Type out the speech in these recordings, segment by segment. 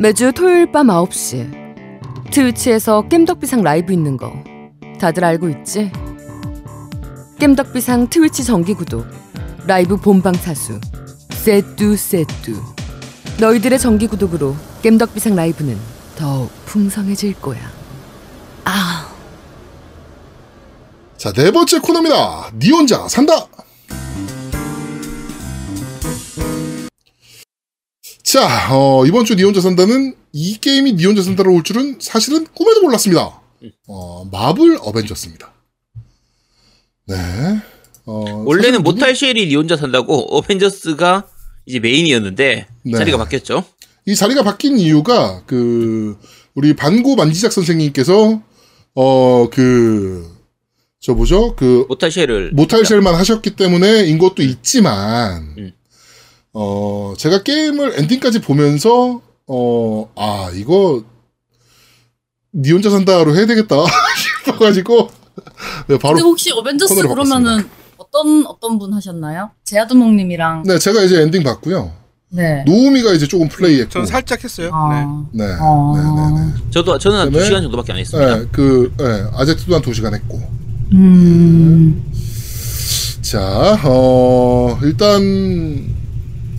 매주 토요일 밤 9시 트위치에서 겜덕비상 라이브 있는 거 다들 알고 있지? 겜덕비상 트위치 정기 구독 라이브 본방 사수 세뚜 세뚜 너희들의 정기 구독으로 겜덕비상 라이브는 더욱 풍성해질 거야. 아. 자, 네 번째 코너입니다. 니 혼자 산다! 자, 어, 이번 주 니 혼자 산다는 이 게임이 니 혼자 산다로 올 줄은 사실은 꿈에도 몰랐습니다. 어, 마블 어벤져스입니다. 네. 어, 원래는 모탈 쉘이 니 혼자 산다고 어벤져스가 이제 메인이었는데 네. 자리가 바뀌었죠. 이 자리가 바뀐 이유가 그 우리 반고 만지작 선생님께서 어 그 저 뭐죠 그 모탈 쉘을 모탈 쉘만 하셨기 때문에 인 것도 있지만 음. 어 제가 게임을 엔딩까지 보면서 어 아 이거 니 혼자 산다로 해야 되겠다 싶어가지고 네, 바로 근데 혹시 어벤져스 그러면은 어떤 어떤 분 하셨나요? 제아두목님이랑 네 제가 이제 엔딩 봤고요 네. 노우미가 이제 조금 플레이했고 저는 살짝 했어요. 네. 아, 네, 어. 네, 네, 네. 저도 저는 한 그다음에- 2시간 정도밖에 안 했습니다. 네, 그, 네, 아제트도 한 2 시간 했고. 음. 자, 어, 일단,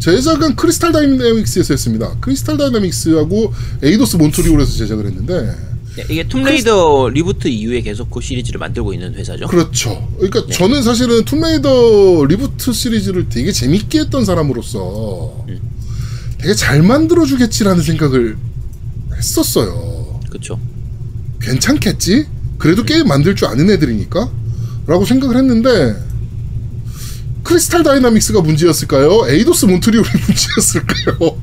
제작은 크리스탈 다이내믹스에서 했습니다. 크리스탈 다이내믹스하고 에이도스 몬트리올에서 제작을 했는데, 네, 이게 툼레이더 reboot 이후에 계속 그 시리즈를 만들고 있는 회사죠. 그렇죠. 그러니까 네. 저는 사실은 툼레이더 reboot 시리즈를 되게 재밌게 했던 사람으로서 음. 되게 잘 만들어 주겠지라는 생각을 했었어요. 그렇죠. 괜찮겠지? 그래도 게임 만들 줄 아는 애들이니까? 라고 생각을 했는데, 크리스탈 다이나믹스가 문제였을까요? 에이도스 몬트리올이 문제였을까요?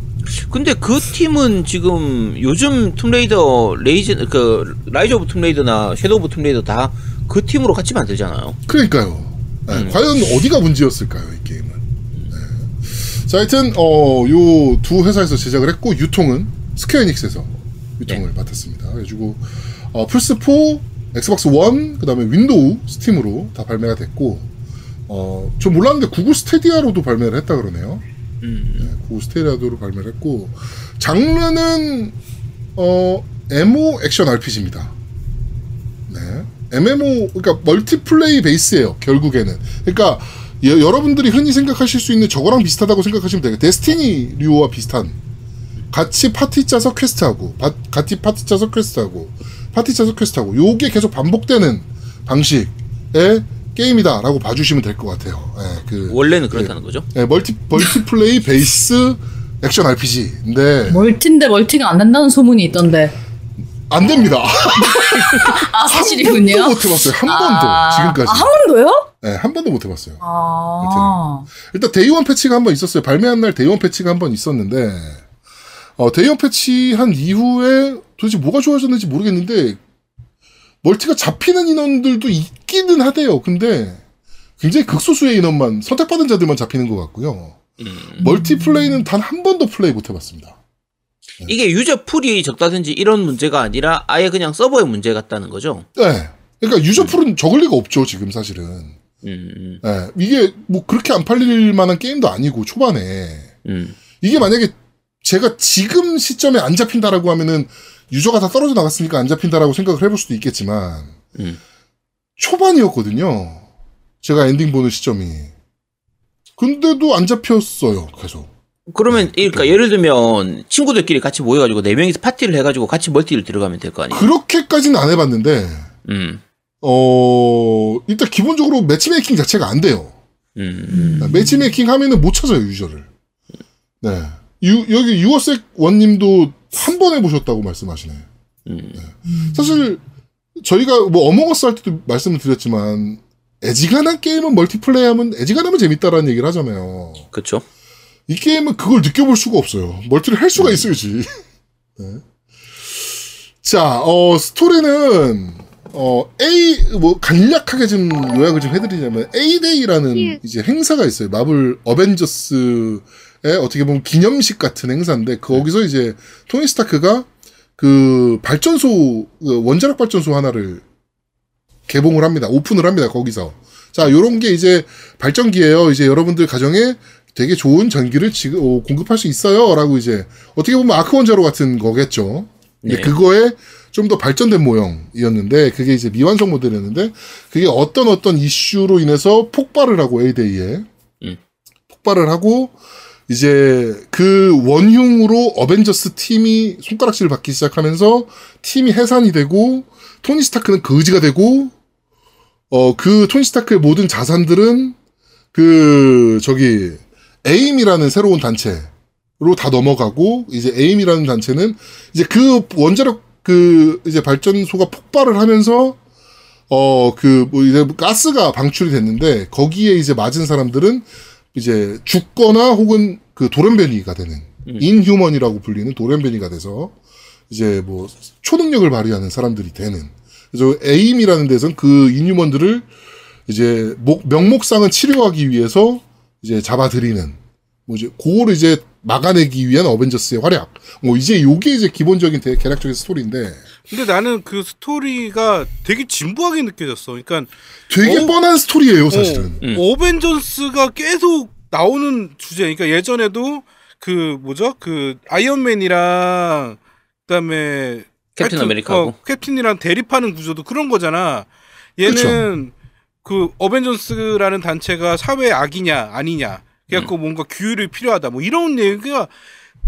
근데 그 팀은 지금 요즘 툼레이더 레이즈 그 라이즈 오브 툼레이더나 섀도우 오브 툼레이더 다 그 팀으로 같이 만들잖아요. 그러니까요. 네, 음. 과연 어디가 문제였을까요, 이 게임은? 네. 자, 하여튼, 어, 요 두 회사에서 제작을 했고, 유통은 스퀘어 에닉스에서 유통을 맡았습니다. 그래가지고, 어, 플스 4, 엑스박스 1, 그 다음에 윈도우, 스팀으로 다 발매가 됐고, 어, 저 몰랐는데 구글 스테디아로도 발매를 했다 그러네요. 음. 네, 구글 스테디아로 발매를 했고, 장르는, 어, MO 액션 RPG입니다. 네. MMO, 그러니까 multiplay base예요 결국에는. 그러니까, 여, 여러분들이 흔히 생각하실 수 있는 저거랑 비슷하다고 생각하시면 돼요. 데스티니 류와 비슷한. 같이 파티 짜서 quest하고, 바- 같이 파티 짜서 quest하고, 파티 짜서 quest하고, 요게 계속 반복되는 방식의 게임이다라고 봐주시면 될 것 같아요. 예, 그, 원래는 그렇다는 거죠. 예, 멀티, multiplay base 액션 RPG인데, 멀티인데 멀티가 안 된다는 소문이 있던데. 안 됩니다. 아한 사실이군요. 번도 못 해봤어요. 한 아, 번도. 지금까지. 아, 한 번도요? 네, 한 번도 못 해봤어요. 아. 일단 day one patch가 한 번 있었어요. 발매한 날 day one patch가 한 번 있었는데 어, day one patch 한 이후에 도대체 뭐가 좋아졌는지 모르겠는데 멀티가 잡히는 인원들도 있기는 하대요. 근데 굉장히 극소수의 인원만 선택받은 자들만 잡히는 것 같고요. 음. multiplay는 단 한 번도 플레이 못 해봤습니다. 이게 user pool이 적다든지 이런 문제가 아니라 아예 그냥 서버의 문제 같다는 거죠. 네. 그러니까 user pool은 적을 리가 없죠. 지금 사실은. 음. 네. 이게 뭐 그렇게 안 팔릴 만한 게임도 아니고 초반에 음. 이게 만약에 제가 지금 시점에 안 잡힌다라고 하면은 user가 다 떨어져 나갔으니까 안 잡힌다라고 생각을 해볼 수도 있겠지만 음. 초반이었거든요. 제가 엔딩 보는 시점이. 근데도 안 잡혔어요. 계속. 그러면 그러니까 예를 들면 친구들끼리 같이 모여가지고 네 명이서 파티를 해가지고 같이 멀티를 들어가면 될 거 아니에요. 그렇게까지는 안 해봤는데 음. 어 일단 기본적으로 매치메이킹 자체가 안 돼요. 음. 매치메이킹 하면은 못 찾아요 유저를. 네. 유, 여기 유어색 원님도 한 번 해보셨다고 말씀하시네. 음. 사실 저희가 뭐 어몽어스 할 때도 말씀을 드렸지만 애지간한 게임은 멀티플레이하면 애지간하면 재밌다라는 얘기를 하잖아요. 그렇죠. 이 게임은 그걸 느껴볼 수가 없어요. 멀티를 할 수가 있어야지. 네. 자, 어, 스토리는 어, A 뭐 간략하게 좀 요약을 좀 해드리자면 A-Day라는 이제 행사가 있어요. 마블 어벤져스의 어떻게 보면 기념식 같은 행사인데 거기서 이제 토니 스타크가 그 발전소 그 원자력 발전소 하나를 개봉을 합니다. 오픈을 합니다. 거기서. 자, 요런 게 이제 발전기예요. 이제 여러분들 가정에 되게 좋은 전기를 지금 어, 공급할 수 있어요라고 이제 어떻게 보면 아크 원자로 같은 거겠죠. 근데 네. 그거에 좀 더 발전된 모형이었는데 그게 이제 미완성 모델이었는데 그게 어떤 어떤 이슈로 인해서 폭발을 하고 에이데이에 음. 폭발을 하고 이제 그 원흉으로 어벤져스 팀이 손가락질을 받기 시작하면서 팀이 해산이 되고 토니 스타크는 거지가 되고 어 그 토니 스타크의 모든 자산들은 그 저기 에임이라는 새로운 단체로 다 넘어가고 이제 에임이라는 단체는 이제 그 원자력 그 이제 발전소가 폭발을 하면서 어 그 뭐 이제 가스가 방출이 됐는데 거기에 이제 맞은 사람들은 이제 죽거나 혹은 그 돌연변이가 되는 음. 인휴먼이라고 불리는 돌연변이가 돼서 이제 뭐 초능력을 발휘하는 사람들이 되는 그래서 에임이라는 데선 그 인휴먼들을 이제 목, 명목상은 치료하기 위해서 이제 잡아들이는 뭐 이제 그거를 이제 막아내기 위한 어벤져스의 활약 뭐 이제 요게 이제 기본적인 대, 개략적인 스토리인데 근데 나는 그 스토리가 되게 진부하게 느껴졌어. 그러니까 되게 어? 뻔한 스토리예요 사실은 음. 어벤져스가 계속 나오는 주제. 그러니까 예전에도 그 뭐죠? 그 아이언맨이랑 그다음에 캡틴 하여튼, 아메리카하고. 어, 캡틴이랑 대립하는 구조도 그런 거잖아. 얘는 그 어벤져스라는 단체가 사회 악이냐 아니냐. 그래갖고 음. 뭔가 규율이 필요하다. 뭐 이런 얘기가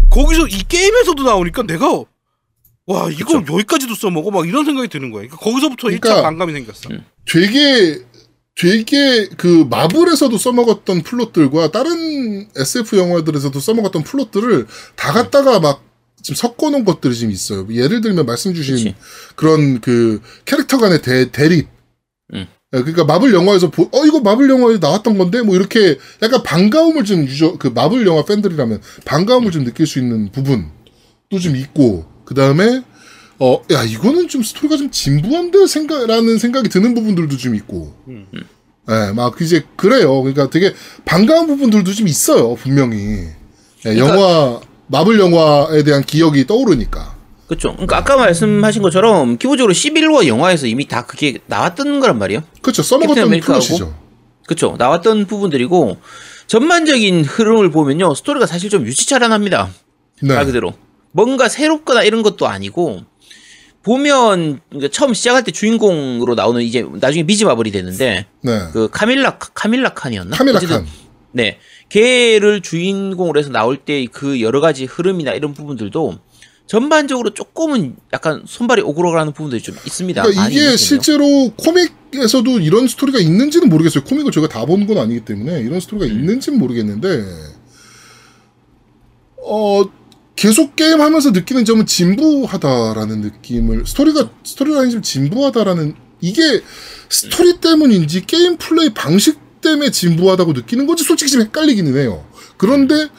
거기서 이 게임에서도 나오니까 내가 와 이걸 여기까지도 써먹어 막 이런 생각이 드는 거야. 그러니까 거기서부터 일 그러니까 1차 반감이 생겼어. 음. 되게 되게 그 마블에서도 써먹었던 플롯들과 다른 SF 영화들에서도 써먹었던 플롯들을 다 갖다가 막 지금 섞어놓은 것들이 지금 있어요. 예를 들면 말씀 주신 그치. 그런 그 캐릭터 간의 대, 대립. 음. 예, 그러니까 마블 영화에서 보, 어 이거 마블 영화에 나왔던 건데 뭐 이렇게 약간 반가움을 좀 유저 그 마블 영화 팬들이라면 반가움을 좀 느낄 수 있는 부분도 좀 있고 그 다음에 어 야 이거는 좀 스토리가 좀 진부한데 생각라는 생각이 드는 부분들도 좀 있고 음. 예, 막 이제 그래요. 그러니까 되게 반가운 부분들도 좀 있어요 분명히 예, 그러니까- 영화 마블 영화에 대한 기억이 떠오르니까 그렇죠. 그러니까 아까 말씀하신 것처럼 기본적으로 히어로 영화에서 이미 다 그게 나왔던 거란 말이에요. 그렇죠 써먹었던 플롯이죠. 그렇죠. 나왔던 부분들이고 전반적인 흐름을 보면요. 스토리가 사실 좀 유치찬란합니다. 네. 말 그대로. 뭔가 새롭거나 이런 것도 아니고 보면 그러니까 처음 시작할 때 주인공으로 나오는 이제 나중에 미즈 마블이 되는데 네. 그 카밀라 카밀라 칸이었나? 카밀라 칸. 네. 걔를 주인공으로 해서 나올 때 그 여러 가지 흐름이나 이런 부분들도 전반적으로 조금은 약간 손발이 오그러가는 부분들이 좀 있습니다. 그러니까 이게. 실제로 코믹에서도 이런 스토리가 있는지는 모르겠어요. 코믹을 제가 다 본 건 아니기 때문에 이런 스토리가 음. 있는지는 모르겠는데 어 계속 게임 하면서 느끼는 점은 진부하다라는 느낌을 스토리가 스토리라인이 좀 진부하다라는 이게 스토리 때문인지 게임 플레이 방식 때문에 진부하다고 느끼는 건지 솔직히 좀 헷갈리기는 해요. 그런데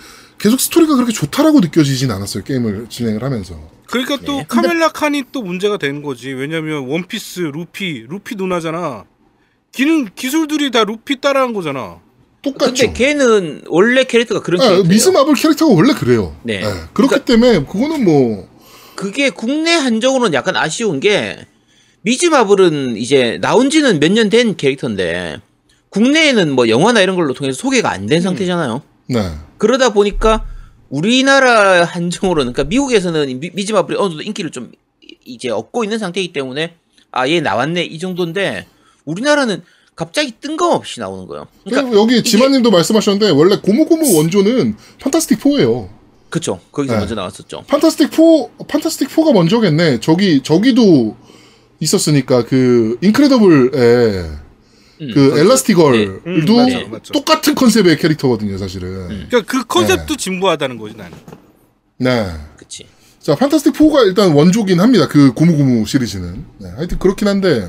계속 스토리가 그렇게 좋다라고 느껴지진 않았어요. 게임을 진행을 하면서. 그러니까 또 네. 카멜라 칸이 또 문제가 되는 거지. 왜냐면 원피스, 루피, 루피 누나잖아. 기능 기술들이 다 루피 따라한 거잖아. 똑같죠. 근데 걔는 원래 캐릭터가 그런 아, 캐릭터예요. 미스 마블 캐릭터가 원래 그래요. 네. 예, 그렇기 때문에 그거는 뭐 그게 국내 한정으로는 약간 아쉬운 게 미즈 마블은 이제 나온 지는 몇 년 된 캐릭터인데 국내에는 뭐 영화나 이런 걸로 통해서 소개가 안 된 상태잖아요. 네. 그러다 보니까 우리나라 한정으로는 그러니까 미국에서는 미, 미즈 마블이 어느 정도 인기를 좀 이제 얻고 있는 상태이기 때문에 아 얘 나왔네 이 정도인데 우리나라는 갑자기 뜬금없이 나오는 거예요. 그러니까 여기 지마님도 말씀하셨는데 원래 고무고무 원조는 판타스틱 4예요. 그쵸 거기서 네. 먼저 나왔었죠. 판타스틱 4 판타스틱 4가 먼저겠네. 저기 저기도 있었으니까 그 인크레더블에 음, 그 거기서- 엘라스티걸도 음, 맞아, 맞아. 똑같은 컨셉의 캐릭터거든요, 사실은. 음. 그러니까 그 컨셉도 진부하다는 거지 나는. 네. 그치. 자, 판타스틱 4가 일단 원조긴 합니다. 그 고무고무 시리즈는. 네, 하여튼 그렇긴 한데.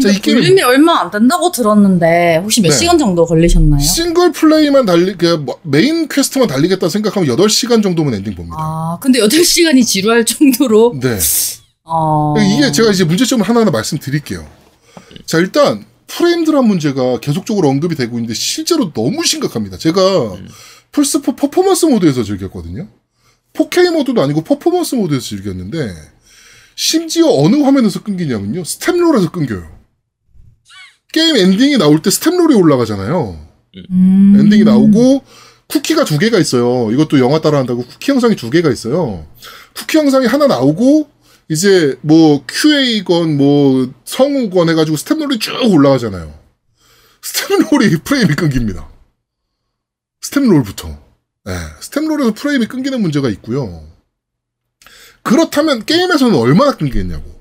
자, 이 게임 볼륨이 얼마 안 된다고 들었는데 혹시 몇 네. 시간 정도 걸리셨나요? 싱글 플레이만 달리 그 뭐, 메인 quest만 달리겠다 생각하면 8시간 정도면 엔딩 봅니다. 아 근데 8시간이 지루할 정도로 네. 어... 이게 제가 이제 문제점을 하나하나 말씀드릴게요. 자, 일단 frame drop이란 문제가 계속적으로 언급이 되고 있는데 실제로 너무 심각합니다. 제가 플스4 퍼포먼스 모드에서 즐겼거든요. 4K 모드도 아니고 퍼포먼스 모드에서 즐겼는데 심지어 어느 화면에서 끊기냐면요. staff roll에서 끊겨요. 게임 엔딩이 나올 때 staff roll이 올라가잖아요. 음... 엔딩이 나오고 쿠키가 두 개가 있어요. 이것도 영화 따라한다고 쿠키 영상이 두 개가 있어요. 쿠키 영상이 하나 나오고 이제 뭐 QA건 뭐 성우건 해가지고 staff roll이 쭉 올라가잖아요. staff roll이 프레임이 끊깁니다. staff roll부터. 네, staff roll에서 프레임이 끊기는 문제가 있고요. 그렇다면 게임에서는 얼마나 끊기겠냐고.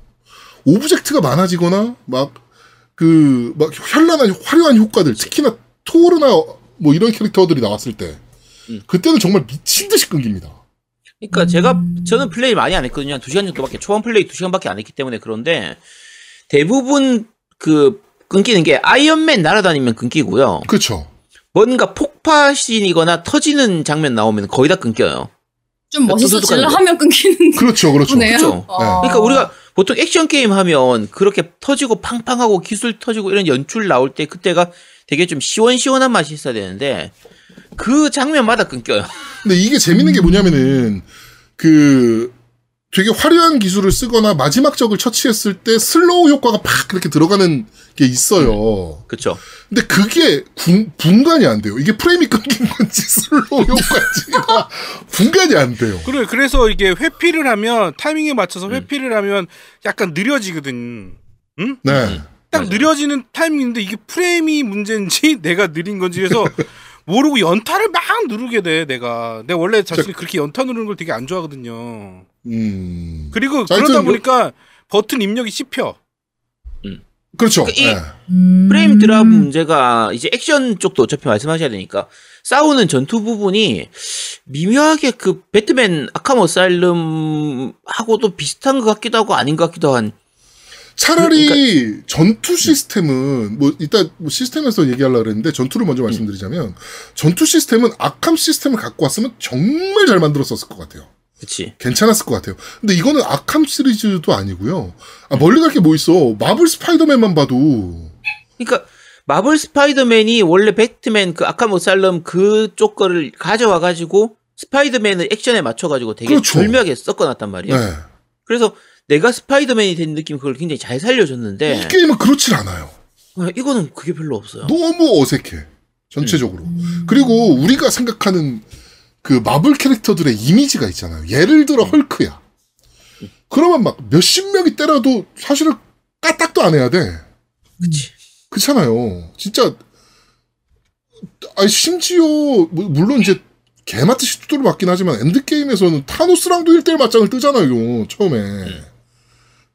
object가 많아지거나 막 그 막 현란한 화려한 효과들 특히나 토르나 뭐 이런 캐릭터들이 나왔을 때 음. 그때는 정말 미친 듯이 끊깁니다. 그러니까 제가 저는 플레이 많이 안 했거든요. 한 2시간 정도밖에 초반 플레이 2시간밖에 안 했기 때문에 그런데 대부분 그 끊기는 게 아이언맨 날아다니면 끊기고요. 그렇죠. 뭔가 폭파신이거나 터지는 장면 나오면 거의 다 끊겨요. 좀 멋있어질라 뚜둑뚜둑하는데. 하면 끊기는 그렇죠. 그렇죠. 그렇죠. 어. 그러니까 우리가 보통 액션 게임 하면 그렇게 터지고 팡팡하고 기술 터지고 이런 연출 나올 때 그때가 되게 좀 시원시원한 맛이 있어야 되는데 그 장면마다 끊겨요. 근데 이게 재밌는 게 뭐냐면은 그 되게 화려한 기술을 쓰거나 마지막 적을 처치했을 때 slow 효과가 팍 그렇게 들어가는 게 있어요. 그렇죠. 근데 그게 군- 분간이 안 돼요. 이게 프레임이 끊긴 건지 slow 효과인지가 분간이 안 돼요. 그래 그래서 이게 회피를 하면 타이밍에 음. 맞춰서 회피를 하면 약간 느려지거든. 응? 네. 딱 맞아요. 느려지는 타이밍인데 이게 프레임이 문제인지 내가 느린 건지 해서 모르고 연타를 막 누르게 돼 내가. 내가 원래 자신이 그렇게 연타 누르는 걸 되게 안 좋아하거든요. 음. 그리고 자, 그러다 하여튼 뭐- 보니까 버튼 입력이 씹혀. 그렇죠. 그 이- 네. 음. 프레임 드랍 문제가 이제 액션 쪽도 어차피 말씀하셔야 되니까 싸우는 전투 부분이 미묘하게 그 배트맨 아캄 어사일럼 하고도 비슷한 것 같기도 하고 아닌 것 같기도 한 차라리 그러니까 전투 시스템은 뭐 이따 뭐 시스템에서 얘기하려고 그랬는데 전투를 먼저 말씀드리자면 전투 시스템은 아캄 시스템을 갖고 왔으면 정말 잘 만들었었을 것 같아요. 그치 괜찮았을 것 같아요. 근데 이거는 아캄 시리즈도 아니고요. 아, 멀리 갈 게 뭐 있어. 마블 스파이더맨만 봐도 그러니까 마블 스파이더맨이 원래 배트맨 그 아캄 어사일럼 그쪽 거를 가져와 가지고 스파이더맨을 액션에 맞춰 가지고 되게 그렇죠. 절묘하게 섞어 놨단 말이에요. 네. 그래서 내가 스파이더맨이 된 느낌 그걸 굉장히 잘이 살려줬는데 게임은 그렇질 않아요. 어, 이거는 그게 별로 없어요. 너무 어색해. 전체적으로. 그리고 우리가 생각하는 그 마블 캐릭터들의 이미지가 있잖아요. 예를 들어 헐크야. 그러면 막 몇십 명이 때려도 사실은 까딱도 안 해야 돼. 그치. 그렇잖아요. 진짜 아니 심지어 뭐- 물론 이제 개 맞듯이 두드려 맞긴 하지만 엔드게임에서는 타노스랑도 1대1 맞짱을 뜨잖아요. 처음에.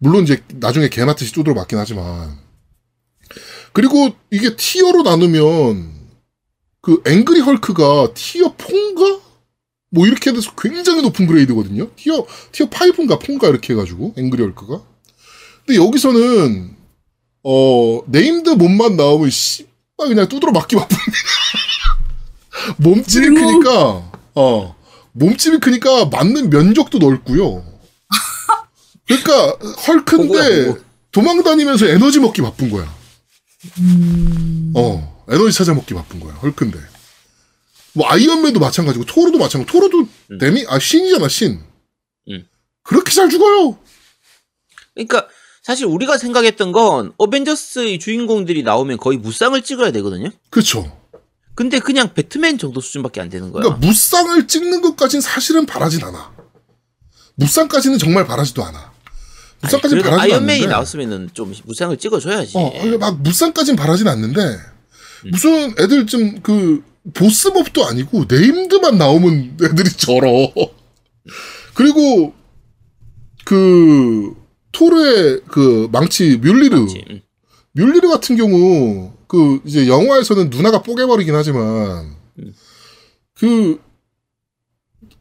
물론 이제 나중에 개 맞듯이 두드려 맞긴 하지만. 그리고 이게 tier로 나누면 그 앵그리 헐크가 tier 4인가? 뭐 이렇게 돼서 굉장히 높은 grade거든요. 티어 티어 5인가 4인가 이렇게 해 가지고 앵그리 헐크가. 근데 여기서는 어 named mob만 나오면 씨 그냥 두드려 맞기 바쁩니다. 몸집이. 크니까 어 몸집이 크니까 맞는 면적도 넓고요. 그러니까 헐크인데. 도망다니면서 에너지 먹기 바쁜 거야. 음. 어, 에너지 찾아 먹기 바쁜 거야. 헐크인데. 뭐 아이언맨도 마찬가지고 토르도 마찬가지고 토르도 음. demi 아 신이잖아 신. 음. 그렇게 잘 죽어요. 그러니까 사실 우리가 생각했던 건 어벤져스의 주인공들이 나오면 거의 무쌍을 찍어야 되거든요. 그렇죠. 근데 그냥 배트맨 정도 수준밖에 안 되는 거야. 그러니까 무쌍을 찍는 것까진 사실은 바라진 않아. 무쌍까지는 정말 바라지도 않아. 무쌍까지는 그래도 바라진 아이언맨이 않는데. 나왔으면은 좀 무쌍을 찍어줘야지. 어, 막 무쌍까지는 바라진 않는데 음. 무슨 애들 좀 그 보스몹도 아니고 네임드만 나오면 애들이 절어. 그리고 그 토르의 그 망치 뮬리르 그렇지. 응. 뮬리르 같은 경우 그 이제 영화에서는 누나가 뽀개버리긴 하지만 음. 그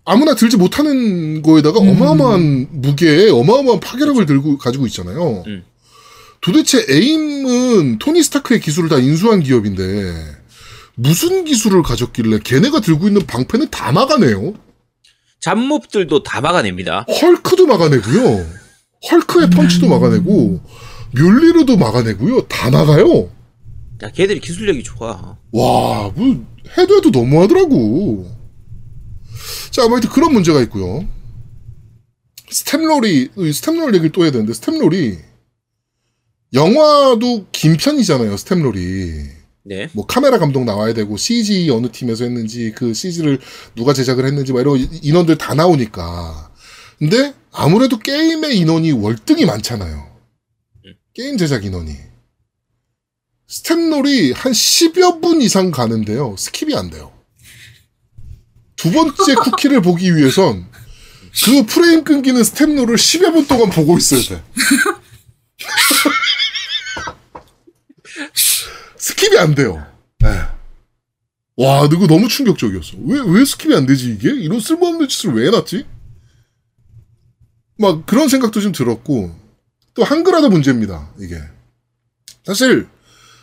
아무나 들지 못하는 거에다가 음. 어마어마한 무게에 어마어마한 파괴력을 들고 가지고 있잖아요. 음. 도대체 에임은 토니 스타크의 기술을 다 인수한 기업인데 무슨 기술을 가졌길래 걔네가 들고 있는 방패는 다 막아내요. 잡몹들도 다 막아냅니다. 헐크도 막아내고요. 헐크의 펀치도 막아내고 뮬리르도 막아내고요. 다 막아요. 야, 걔들이 기술력이 좋아. 와, 뭐, 해도 해도 너무하더라고. 자, 아무튼 그런 문제가 있고요. 스템롤이, 이 스템롤 얘기를 또 해야 되는데, 스템롤이, 영화도 긴 편이잖아요, staff roll이. 네. 뭐 카메라 감독 나와야 되고 CG 어느 팀에서 했는지 그 CG를 누가 제작을 했는지 막 이런 인원들 다 나오니까. 근데 아무래도 게임의 인원이 월등히 많잖아요. 게임 제작 인원이. staff roll이 한 10여 분 이상 가는데요. skip이 안 돼요. 두 번째 쿠키를 보기 위해선 그 프레임 끊기는 staff roll을 10여 분 동안 보고 있어야 돼. skip이 안 돼요. 네. 와, 이거 너무 충격적이었어. 왜, 왜 skip이 안 되지, 이게? 이런 쓸모없는 짓을 왜 해놨지? 막 그런 생각도 좀 들었고, 또 한글화도 문제입니다, 이게. 사실,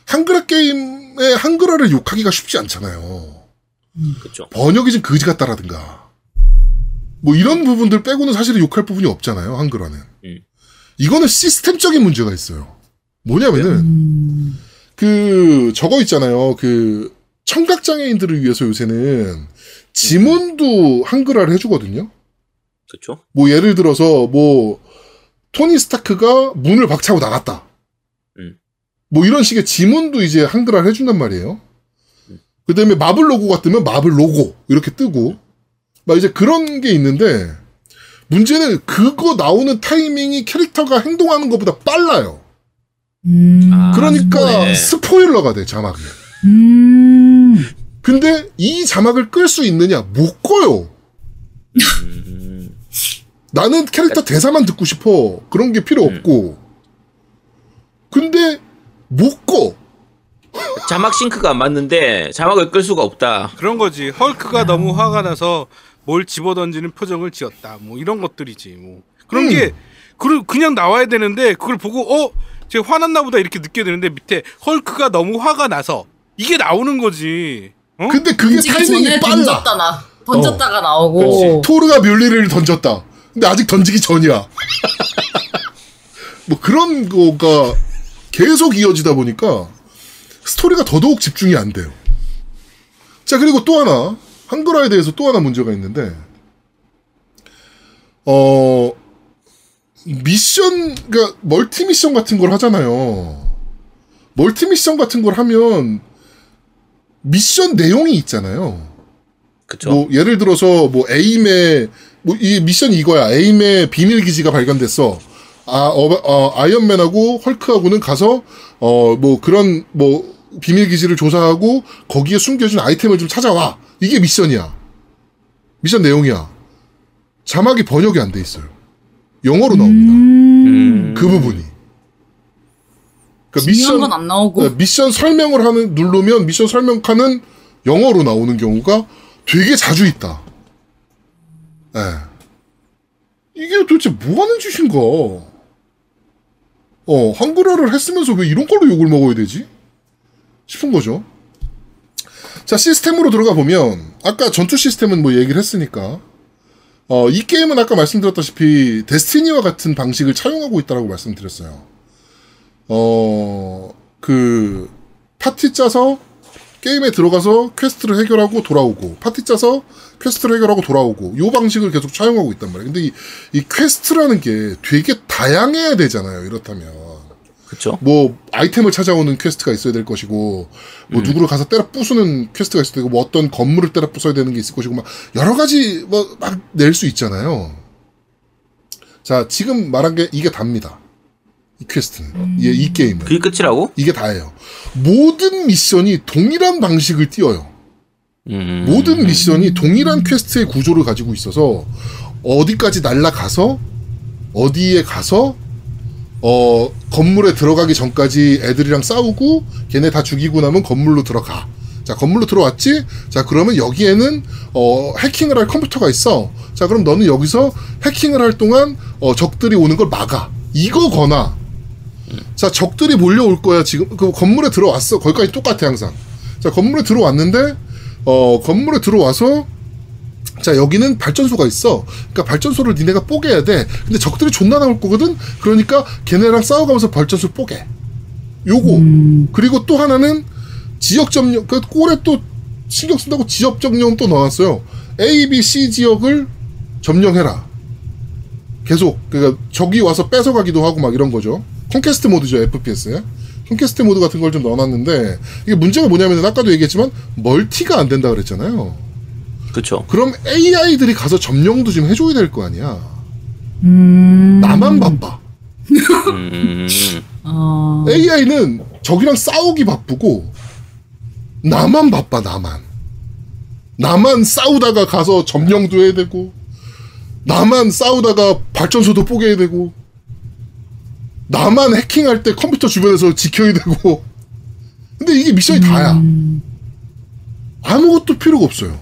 한글화 게임에 한글화를 욕하기가 쉽지 않잖아요. 그렇죠. 번역이 좀 그지 같다라든가. 뭐 이런 부분들 빼고는 사실은 욕할 부분이 없잖아요, 한글화는. 음. 이거는 시스템적인 문제가 있어요. 뭐냐면은, 그, 저거 있잖아요. 그, 청각 장애인들을 위해서 요새는 지문도 한글화를 해주거든요. 그렇죠. 뭐 예를 들어서 뭐 토니 스타크가 문을 박차고 나갔다. 음. 뭐 이런 식의 지문도 이제 한글화를 해준단 말이에요. 그 다음에 마블 로고가 뜨면 마블 로고 이렇게 뜨고 막 이제 그런 게 있는데 문제는 그거 나오는 타이밍이 캐릭터가 행동하는 것보다 빨라요. 음. 아, 그러니까 스포네. 스포일러가 돼 자막이. 음. 근데 이 자막을 끌 수 있느냐 못 꺼요. 음, 나는 캐릭터 대사만 듣고 싶어. 그런 게 필요 음. 없고. 근데 못 꺼. 자막 싱크가 안 맞는데 자막을 끌 수가 없다. 그런 거지. 헐크가 너무 화가 나서 뭘 집어던지는 표정을 지었다. 뭐 이런 것들이지. 뭐 그런 음. 게 그- 그냥 나와야 되는데 그걸 보고 어, 쟤 화났나 보다 이렇게 느껴야 되는데 밑에 헐크가 너무 화가 나서 이게 나오는 거지. 어? 근데 그게 타이밍이 빨라. 던졌다 나. 던졌다가 어. 나오고. 토르가 멸리를 던졌다. 근데 아직 던지기 전이야. 뭐 그런 거가 계속 이어지다 보니까 스토리가 더더욱 집중이 안 돼요. 자, 그리고 또 하나. 한글화에 대해서 또 하나 문제가 있는데, 어, 미션, 그니까, 멀티 미션 같은 걸 하잖아요. 멀티 미션 같은 걸 하면, 미션 내용이 있잖아요. 그렇죠. 뭐 예를 들어서 뭐 에임에 뭐 이 미션이 이거야. 에임에 비밀 기지가 발견됐어. 아, 어, 어, 아이언맨하고 헐크하고는 가서 어 뭐 그런 뭐 비밀 기지를 조사하고 거기에 숨겨진 아이템을 좀 찾아와. 이게 미션이야. 미션 내용이야. 자막이 번역이 안 돼 있어요. 영어로 나옵니다. 음, 그 부분이. 그러니까 중요한 건안 나오고. 네, 미션 설명을 하는 누르면 미션 설명 칸은 영어로 나오는 경우가 되게 자주 있다. 예. 이게 도대체 뭐 하는 짓인가? 어, 한글화를 했으면서 왜 이런 걸로 욕을 먹어야 되지? 싶은 거죠. 자, 시스템으로 들어가 보면, 아까 전투 시스템은 뭐 얘기를 했으니까, 어, 이 게임은 아까 말씀드렸다시피, 데스티니와 같은 방식을 차용하고 있다라고 말씀드렸어요. 어, 그, 파티 짜서 게임에 들어가서 quest를 해결하고 돌아오고, 파티 짜서 퀘스트를 해결하고 돌아오고, 요 방식을 계속 차용하고 있단 말이에요. 근데 이, 이 퀘스트라는 게 되게 다양해야 되잖아요, 이렇다면. 그렇죠. 뭐, 아이템을 찾아오는 퀘스트가 있어야 될 것이고, 뭐, 누구를 가서 때려 부수는 퀘스트가 있어야 되고, 뭐, 어떤 건물을 때려 부숴야 되는 게 있을 것이고, 막, 여러 가지, 뭐, 막 낼 수 있잖아요. 자, 지금 말한 게 이게 답니다. 이 퀘스트는. 이, 이 게임은. 그게 끝이라고? 이게 다예요. 모든 미션이 동일한 방식을 띄어요. 음, 모든 미션이 동일한 퀘스트의 구조를 가지고 있어서 어디까지 날아가서 어디에 가서 어 건물에 들어가기 전까지 애들이랑 싸우고 걔네 다 죽이고 나면 건물로 들어가. 자 건물로 들어왔지? 자 그러면 여기에는 어 해킹을 할 컴퓨터가 있어. 자 그럼 너는 여기서 해킹을 할 동안 어 적들이 오는 걸 막아. 이거거나 자 적들이 몰려올 거야 지금 그 건물에 들어왔어. 거기까지 똑같아 항상. 자 건물에 들어왔는데 어 건물에 들어와서 자 여기는 발전소가 있어. 그러니까 발전소를 니네가 뽀개야 돼. 근데 적들이 존나 나올 거거든. 그러니까 걔네랑 싸워가면서 발전소 뽀개. 요거. 그리고 또 하나는 지역 점령. 그 꼴에 또 신경 쓴다고 지역 점령 또 넣어놨어요. A, B, C 지역을 점령해라. 계속 그러니까 적이 와서 뺏어가기도 하고 막 이런 거죠. conquest 모드죠 FPS에. conquest 모드 같은 걸 좀 넣어놨는데 이게 문제가 뭐냐면 아까도 얘기했지만 멀티가 안 된다 그랬잖아요. 그쵸. 그럼 AI들이 가서 점령도 좀 해줘야 될 거 아니야. 음. 나만 바빠. 음. 어. AI는 적이랑 싸우기 바쁘고 나만 바빠 나만. 나만 싸우다가 가서 점령도 해야 되고 나만 싸우다가 발전소도 뽀개야 되고 나만 해킹할 때 컴퓨터 주변에서 지켜야 되고 근데 이게 미션이 다야. 음. 아무것도 필요가 없어요.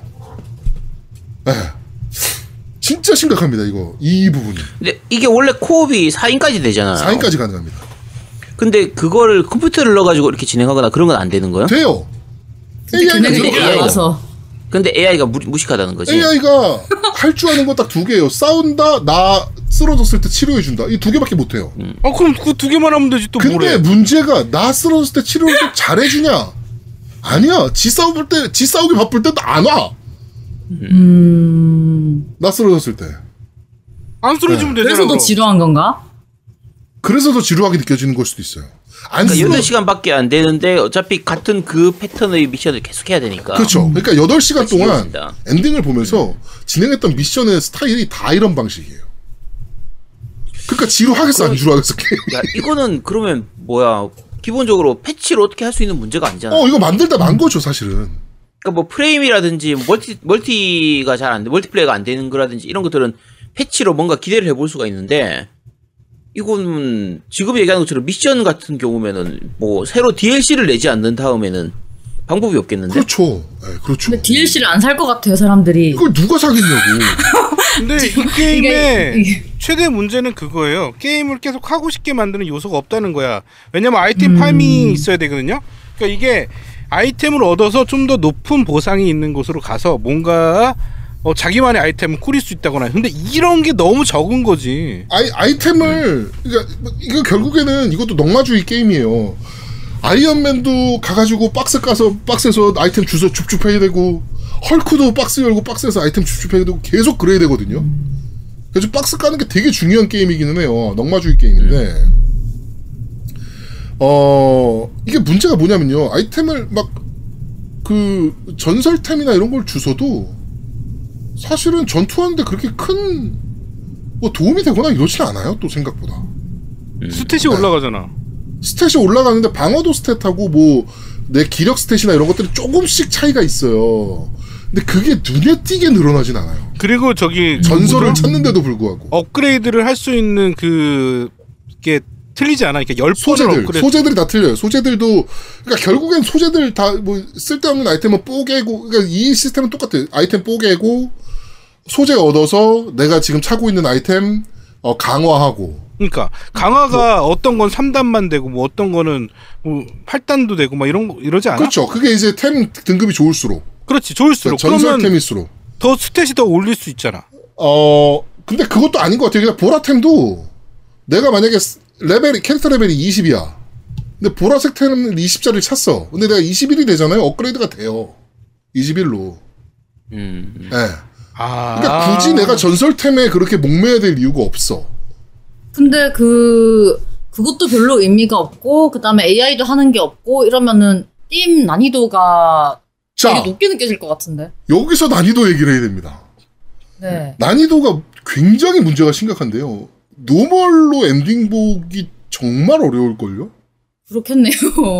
예. 진짜 심각합니다, 이거. 이 부분이. 근데 이게 원래 코업이 4인까지 되잖아요. 4인까지 가능합니다. 근데 그거를 컴퓨터를 넣어가지고 이렇게 진행하거나 그런 건 안 되는 거예요? 돼요. 근데 AI가. 알아서. 근데 AI가 무, 무식하다는 거지. AI가 할 줄 아는 건 딱 두 개예요. 싸운다, 나 쓰러졌을 때 치료해 준다. 이 두 개밖에 못 해요. 아 그럼 그 두 개만 하면 되지 또 근데 뭐래? 문제가 나 쓰러졌을 때 치료를 또 잘해 주냐? 아니야. 지 싸울 때, 지 싸우기 바쁠 때도 안 와. 음. 나 쓰러졌을 때. 안 쓰러지면 되잖아. 그래서 더 그럼. 지루한 건가? 그래서 더 지루하게 느껴지는 걸 수도 있어요. 안 그러니까 스토리 8시간밖에 안 되는데 어차피 같은 그 패턴의 미션을 계속 해야 되니까. 그렇죠. 그러니까 8시간 동안. 엔딩을 보면서 진행했던 미션의 스타일이 다 이런 방식이에요. 그러니까 지루하겠어, 안 지루하겠어, 게임. 야, 이거는 그러면 뭐야? 기본적으로 패치로 어떻게 할 수 있는 문제가 아니잖아. 어, 이거 만들다 만 거죠, 사실은. 그러니까 뭐 프레임이라든지 멀티 멀티가 잘 안 돼, 멀티플레이가 안 되는 거라든지 이런 것들은 패치로 뭔가 기대를 해볼 수가 있는데 이건 지금 얘기하는 것처럼 미션 같은 경우면은 뭐 새로 DLC를 내지 않는 다음에는 방법이 없겠는데. 그렇죠. 네, 그렇죠. 근데 DLC를 안 살 것 같아요, 사람들이. 이걸 누가 사겠냐고. 근데 이 게임의 이게- 최대 문제는 그거예요. 게임을 계속 하고 싶게 만드는 요소가 없다는 거야. 왜냐면 아이템 파밍이 있어야 되거든요. 그러니까 이게 아이템을 얻어서 좀 더 높은 보상이 있는 곳으로 가서 뭔가 어, 자기만의 아이템을 꾸릴 수 있다거나. 근데 이런 게 너무 적은 거지. 아이, 아이템을, 그러니까 이거 결국에는 이것도 넉마주의 게임이에요. 아이언맨도 가가지고 박스 까서 박스에서 아이템 주워 줍줍해야 되고 헐크도 박스 열고 박스에서 아이템 줍줍해야 되고 계속 그래야 되거든요. 그래서 박스 까는 게 되게 중요한 게임이기는 해요. 넉마주의 게임인데 어 이게 문제가 뭐냐면요. 아이템을 막 그 전설템이나 이런 걸 주워도 사실은 전투하는데 그렇게 큰 뭐 도움이 되거나 이러진 않아요. 또 생각보다. stat이 올라가잖아. stat이 올라가는데 방어도 stat하고 뭐 내 기력 stat이나 이런 것들이 조금씩 차이가 있어요. 근데 그게 눈에 띄게 늘어나진 않아요. 그리고 저기 전설을 뭐죠? 찼는데도 불구하고 업그레이드를 할 수 있는 그게 틀리지 않아. 그러니까 열 소재들 업그레이드. 소재들이 다 틀려요. 소재들도 그러니까 결국엔 소재들 다 뭐 쓸데없는 아이템은 뽀개고 그러니까 이 시스템은 똑같아요. 아이템 뽀개고 소재 얻어서 내가 지금 차고 있는 아이템 어, 강화하고 그러니까 강화가 어떤 건 3단만 되고 뭐 어떤 거는 뭐 8단도 되고 막 이런 거 이러지 않아? 그렇죠. 그게 이제 템 등급이 좋을수록 그렇지 좋을수록 그러면 전설템일수록 더 stat이 더 올릴 수 있잖아. 어, 근데 그것도 아닌 것 같아요. 그냥 보라템도 내가 만약에 스- 레벨이, 캐릭터 레벨이 20이야. 근데 보라색 템을 20짜리를 찼어. 근데 내가 21이 되잖아요. 업그레이드가 돼요. 21로. 음. 예. 아 그러니까 굳이 내가 전설템에 그렇게 목매야 될 이유가 없어. 근데 그 그것도 별로 의미가 없고 그다음에 AI도 하는 게 없고 이러면은 게임 난이도가 자, 되게 높게 느껴질 것 같은데. 여기서 난이도 얘기를 해야 됩니다. 네. 난이도가 굉장히 문제가 심각한데요. normal로 엔딩 보기 정말 어려울걸요? 그렇겠네요.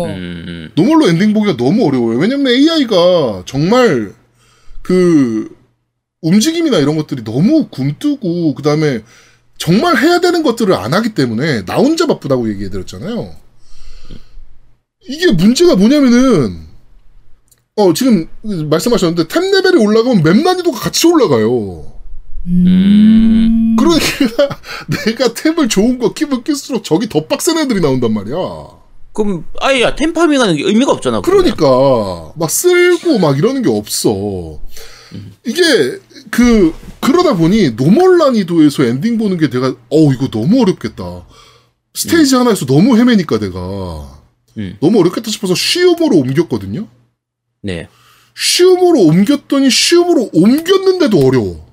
음. normal로 엔딩 보기가 너무 어려워요. 왜냐면 AI가 정말 그 움직임이나 이런 것들이 너무 굼뜨고 그 다음에 정말 해야 되는 것들을 안 하기 때문에 나 혼자 바쁘다고 얘기해 드렸잖아요. 이게 문제가 뭐냐면은 어 지금 말씀하셨는데 템 레벨이 올라가면 맵 난이도가 같이 올라가요. 음. 그러니까 내가 템을 좋은 거 끼면 낄수록 적이 더 빡센 애들이 나온단 말이야. 그럼 아예 야, 템파밍하는 게 의미가 없잖아. 그러면. 그러니까 막 쓸고 막 이러는 게 없어. 이게 그 그러다 보니 normal 난이도에서 엔딩 보는 게 내가 어 이거 너무 어렵겠다. 스테이지 하나에서 너무 헤매니까 내가 음. 너무 어렵겠다 싶어서 쉬움으로 옮겼거든요. 네. 쉬움으로 옮겼더니 쉬움으로 옮겼는데도 어려워.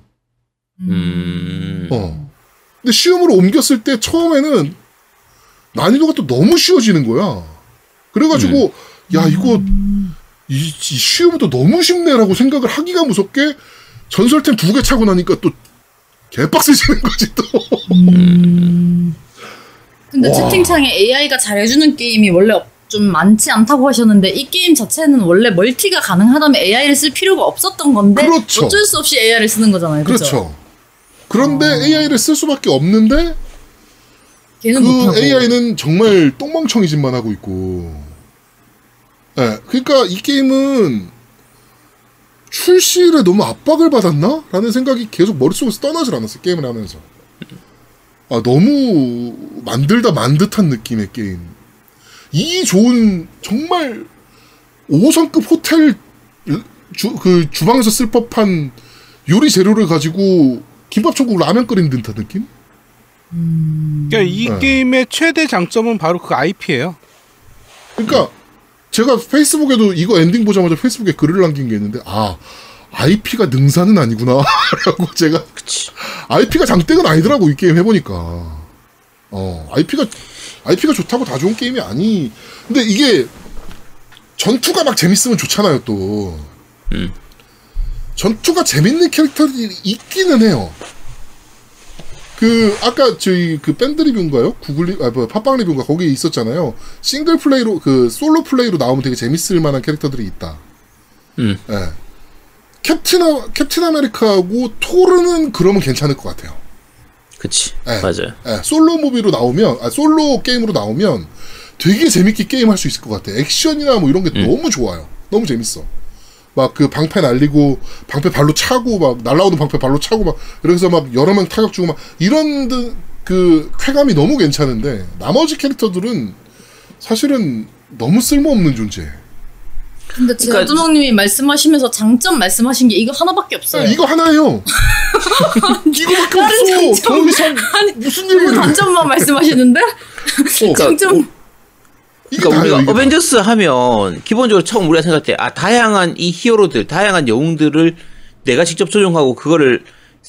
음. 어. 근데 쉬움으로 옮겼을 때 처음에는 난이도가 또 너무 쉬워지는 거야. 그래가지고 야 이거 이, 이 쉬움도 너무 쉽네라고 생각을 하기가 무섭게 전설템 두 개 차고 나니까 또 개빡세지는 거지 또. 근데 와. 채팅창에 AI가 잘해주는 게임이 원래 없- 좀 많지 않다고 하셨는데 이 게임 자체는 원래 멀티가 가능하다면 AI를 쓸 필요가 없었던 건데 그렇죠. 어쩔 수 없이 AI를 쓰는 거잖아요. 그죠? 그렇죠. 그런데 AI를 쓸 수밖에 없는데 그 못하고. AI는 정말 똥멍청이 짓만 하고 있고. 예, 그러니까 이 게임은 출시를 너무 압박을 받았나? 라는 생각이 계속 머릿속에서 떠나질 않았어요, 게임을 하면서. 아, 너무 만들다 만 듯한 느낌의 게임. 이 좋은, 정말 5성급 호텔 주, 그 주방에서 쓸 법한 요리 재료를 가지고 김밥 천국 라면 끓이는 듯한 느낌? 그러니까 이 네. 게임의 최대 장점은 바로 그 IP예요. 그러니까 제가 페이스북에도 이거 엔딩 보자마자 페이스북에 글을 남긴 게 있는데 아 IP가 능사는 아니구나라고 제가 그치. IP가 장땡은 아니더라고 이 게임 해보니까 어 IP가 IP가 좋다고 다 좋은 게임이 아니 근데 이게 전투가 막 재밌으면 좋잖아요 또 음. 전투가 재밌는 캐릭터들이 있기는 해요 그 아까 저희 그 밴드 리뷰인가요? 구글 리, 아, 뭐 팟빵 리뷰인가 거기 있었잖아요. 싱글 플레이로 그 솔로 플레이로 나오면 되게 재밌을 만한 캐릭터들이 있다. 음. 예. 캡틴 아, 캡틴 아메리카하고 토르는 그러면 괜찮을 것 같아요. 그치. 네. 맞아요. 예, 솔로 movie로 나오면 아, 솔로 게임으로 나오면 되게 재밌게 게임 할 수 있을 것 같아. 액션이나 뭐 이런 게 너무 좋아요. 너무 재밌어. 막 그 방패 날리고 방패 발로 차고 막 날라오는 방패 발로 차고 막 그래서 막 여러 명 타격 주고 막 이런 드- 그 쾌감이 너무 괜찮은데 나머지 캐릭터들은 사실은 너무 쓸모없는 존재. 근데 그러니까- 제주몽님이 말씀하시면서 장점 말씀하신 게 이거 하나밖에 없어요. 아, 이거 하나예요. 이거밖에 없어. 더 이상 무슨 얘기를 해? 단점만 말씀하시는데 어, 장점 이게 그러니까 우리가 이게. 어벤져스 하면 기본적으로 처음 우리가 생각할 때 아 다양한 이 히어로들, 다양한 영웅들을 내가 직접 조종하고 그거를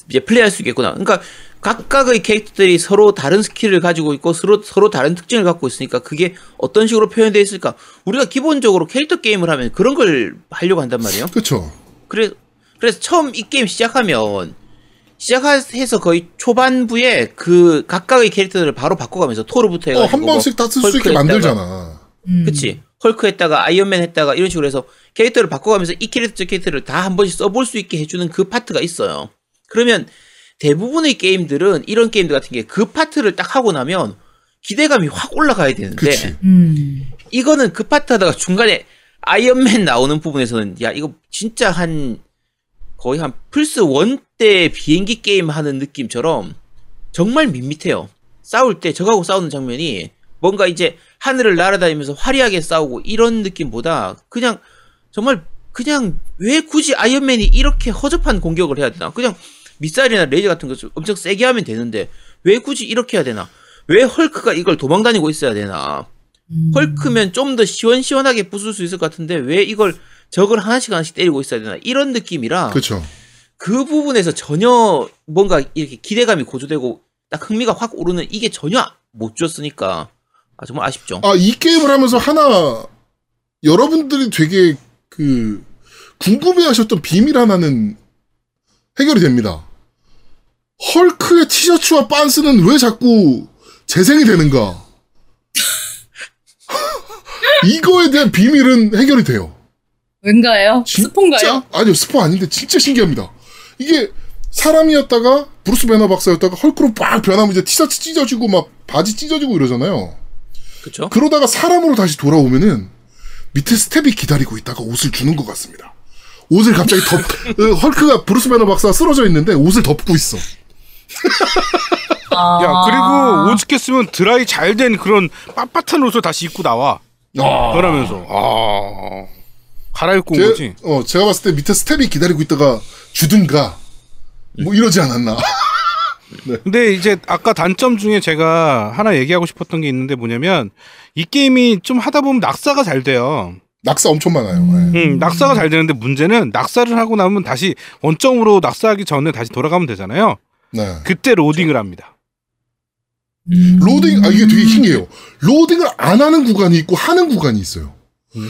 이제 플레이할 수 있겠구나. 그러니까 각각의 캐릭터들이 서로 다른 스킬을 가지고 있고 서로 서로 다른 특징을 갖고 있으니까 그게 어떤 식으로 표현되어 있을까? 우리가 기본적으로 캐릭터 게임을 하면 그런 걸 하려고 한단 말이에요. 그쵸. 그래 그래서 처음 이 게임 시작하면 시작해서 거의 초반부에 그 각각의 캐릭터들을 바로 바꿔가면서 토르부터 어, 해가지고 한뭐 번씩 다 쓸 수 있게 만들잖아. 음. 그치. 헐크 했다가 아이언맨 했다가 이런 식으로 해서 캐릭터를 바꿔가면서 이 캐릭터 저 캐릭터를 다 한 번씩 써볼 수 있게 해주는 그 파트가 있어요. 그러면 대부분의 게임들은 이런 게임들 같은 게 그 파트를 딱 하고 나면 기대감이 확 올라가야 되는데 그치. 음. 이거는 그 파트 하다가 중간에 아이언맨 나오는 부분에서는 야 이거 진짜 한 거의 한 플스 1때 비행기 게임 하는 느낌처럼 정말 밋밋해요. 싸울 때 적하고 싸우는 장면이 뭔가 이제 하늘을 날아다니면서 화려하게 싸우고 이런 느낌보다 그냥 정말 그냥 왜 굳이 아이언맨이 이렇게 허접한 공격을 해야 되나? 그냥 미사일이나 레이저 같은 거좀 엄청 세게 하면 되는데 왜 굳이 이렇게 해야 되나? 왜 헐크가 이걸 도망다니고 있어야 되나? 음. 헐크면 좀 더 시원시원하게 부술 수 있을 것 같은데 왜 이걸 적을 하나씩 하나씩 때리고 있어야 되나 이런 느낌이라 그쵸. 그 부분에서 전혀 뭔가 이렇게 기대감이 고조되고 딱 흥미가 확 오르는 이게 전혀 못 줬으니까 아 정말 아쉽죠. 아, 이 게임을 하면서 하나, 여러분들이 되게 그, 궁금해 하셨던 비밀 하나는 해결이 됩니다. 헐크의 티셔츠와 빤스는 왜 자꾸 재생이 되는가? 이거에 대한 비밀은 해결이 돼요. 왠가요? 스폰가요? 아니요, 스포 아닌데 진짜 신기합니다. 이게 사람이었다가 브루스 배너 박사였다가 헐크로 빡 변하면 이제 티셔츠 찢어지고 막 바지 찢어지고 이러잖아요. 그렇죠? 그러다가 사람으로 다시 돌아오면은 밑에 스태프가 기다리고 있다가 옷을 주는 것 같습니다. 옷을 갑자기 덮, 어, 헐크가 브루스 배너 박사가 쓰러져 있는데 옷을 덮고 있어. 아. 야 그리고 오죽했으면 드라이 잘 된 그런 빳빳한 옷을 다시 입고 나와. 아. 그러면서 아 갈아입고 온 거지. 제, 어, 제가 봤을 때 밑에 스태프가 기다리고 있다가 주든가 뭐 이러지 않았나. 근데 이제 아까 단점 중에 제가 하나 얘기하고 싶었던 게 있는데 뭐냐면 이 게임이 좀 하다 보면 낙사가 잘 돼요. 낙사 엄청 많아요. 예. 음, 낙사가 잘 되는데 문제는 낙사를 하고 나면 다시 원점으로 낙사하기 전에 다시 돌아가면 되잖아요. 네. 그때 로딩을 합니다. 음. 로딩 아 이게 되게 신기해요. 로딩을 안 하는 구간이 있고 하는 구간이 있어요.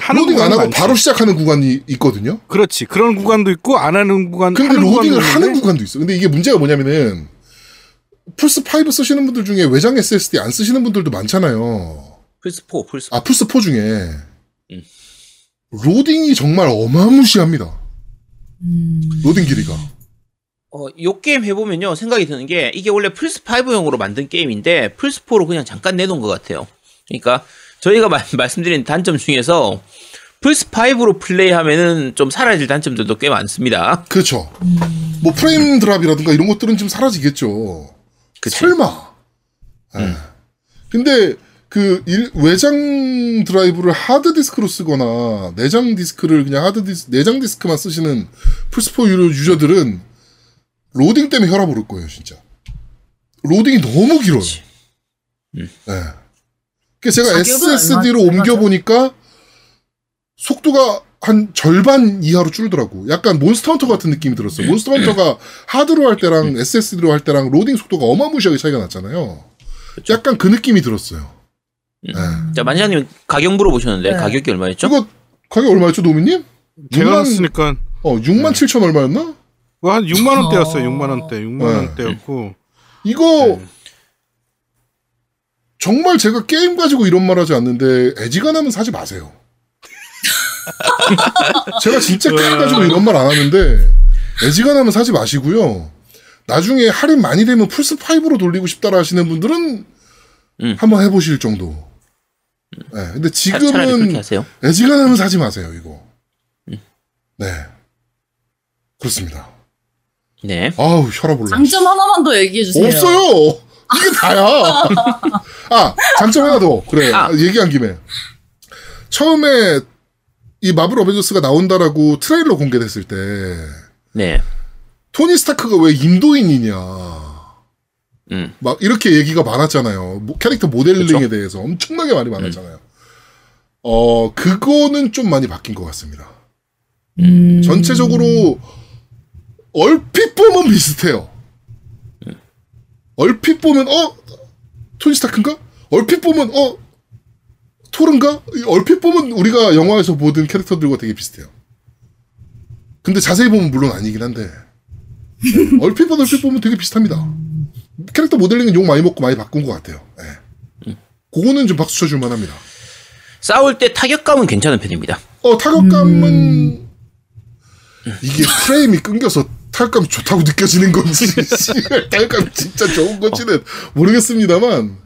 하는 로딩 안 하고 많지. 바로 시작하는 구간이 있거든요. 그렇지 그런 구간도 있고 안 하는 구간 근데 하는 로딩을 구간도 하는 구간도 있어. 근데 이게 문제가 뭐냐면은 플스 5 쓰시는 분들 중에 외장 SSD 안 쓰시는 분들도 많잖아요. 플스 4 플스. 아 플스 4 중에 음. 로딩이 정말 어마무시합니다. 음. 로딩 길이가. 어, 요 게임 해보면요 생각이 드는 게 이게 원래 플스 5용으로 만든 게임인데 플스 4로 그냥 잠깐 내놓은 것 같아요. 그러니까 저희가 마- 말씀드린 단점 중에서 플스 5로 플레이하면은 좀 사라질 단점들도 꽤 많습니다. 그렇죠. 뭐 frame drop이라든가 이런 것들은 좀 사라지겠죠. 그치. 설마. 예. 근데 그 일- 외장 드라이브를 하드 디스크로 쓰거나 내장 디스크를 그냥 하드 디스 내장 디스크만 쓰시는 플스4 유저- 유저들은 로딩 때문에 혈압 오를 거예요, 진짜. 로딩이 너무 길어요. 음. 예. 제가 SSD로 옮겨 보니까 속도가 한 절반 이하로 줄더라고. 약간 몬스터 헌터 같은 느낌이 들었어요. 몬스터 헌터가 하드로 할 때랑 SSD로 할 때랑 로딩 속도가 어마무시하게 차이가 났잖아요. 약간 그 느낌이 들었어요. 예. 자 만지장님 가격 물어보셨는데 네. 가격이 얼마였죠? 이거 가격 얼마였죠, 노미님? 제가 6만, 샀으니까 어, 6만 7천 얼마였나? 그거 한 6만 원대였어 어. 6만 원대 6만 네. 원대였고 이거 정말 제가 게임 가지고 이런 말 하지 않는데 애지간하면 사지 마세요. 제가 진짜 게임 가지고 이런 말 안 하는데 애지간하면 사지 마시고요. 나중에 할인 많이 되면 플스 5로 돌리고 싶다라 하시는 분들은 음. 한번 해보실 정도. 네, 근데 그렇게 지금은. 애지간하면 사지 마세요 이거. 음. 네, 그렇습니다. 네. 아우 혈압 올라. 장점 하나만 더 얘기해 주세요. 없어요. 이게 다야. 아 장점 하나 더 그래 아. 얘기한 김에 처음에 이 마블 어벤져스가 나온다라고 트레일러 공개됐을 때 네. 토니 스타크가 왜 인도인이냐 음. 막 이렇게 얘기가 많았잖아요. 뭐, 캐릭터 모델링에 그쵸? 대해서 엄청나게 많이 많았잖아요. 어 그거는 좀 많이 바뀐 것 같습니다. 음. 전체적으로 얼핏 보면 비슷해요. 얼핏 보면 어 토니 스타크인가? 얼핏 보면 어 토른가? 얼핏 보면 우리가 영화에서 보던 캐릭터들과 되게 비슷해요. 근데 자세히 보면 물론 아니긴 한데 네, 얼핏 보면 얼핏 보면 되게 비슷합니다. 캐릭터 모델링은 욕 많이 먹고 많이 바꾼 것 같아요. 네. 그거는 좀 박수 쳐줄 만합니다. 싸울 때 타격감은 괜찮은 편입니다. 어 타격감은 이게 프레임이 끊겨서 타격감이 좋다고 느껴지는 건지 씨발, 타격감이 진짜 좋은 건지는 모르겠습니다만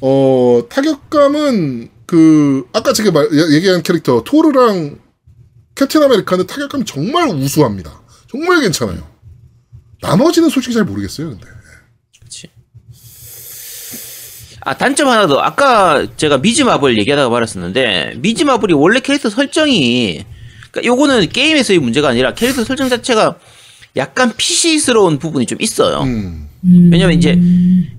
어 타격감은 그 아까 제가 말, 얘기한 캐릭터 토르랑 캡틴 아메리카는 타격감이 정말 우수합니다. 정말 괜찮아요. 나머지는 솔직히 잘 모르겠어요. 근데 그렇지. 아 단점 하나 더. 아까 제가 미즈 마블 얘기하다가 말았었는데 미즈 마블이 원래 캐릭터 설정이 그러니까 요거는 게임에서의 문제가 아니라 캐릭터 설정 자체가 약간 PC스러운 부분이 좀 있어요. 음, 왜냐면 이제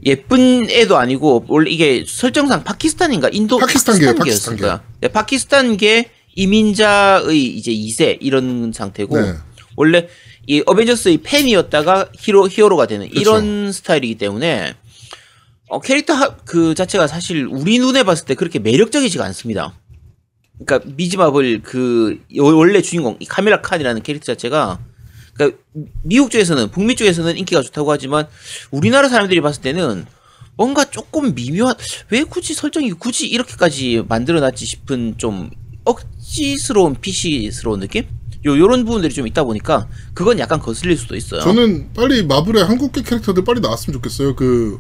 예쁜 애도 아니고 원래 이게 설정상 파키스탄인가 인도 파키스탄계였을 파키스탄계. 거야. 네, 파키스탄계 이민자의 이제 2세 이런 상태고 네. 원래 이 어벤져스의 팬이었다가 히로 히어로가 되는 그쵸. 이런 스타일이기 때문에 어, 캐릭터 하- 그 자체가 사실 우리 눈에 봤을 때 그렇게 매력적이지가 않습니다. 그러니까 미즈마블 그 요- 원래 주인공 이 카메라 칸이라는 캐릭터 자체가 그러니까 미국 쪽에서는 북미 쪽에서는 인기가 좋다고 하지만 우리나라 사람들이 봤을 때는 뭔가 조금 미묘한 왜 굳이 설정이 굳이 이렇게까지 만들어놨지 싶은 좀 억지스러운 PC스러운 느낌? 요 요런 부분들이 좀 있다 보니까 그건 약간 거슬릴 수도 있어요. 저는 빨리 마블의 한국계 캐릭터들 빨리 나왔으면 좋겠어요. 그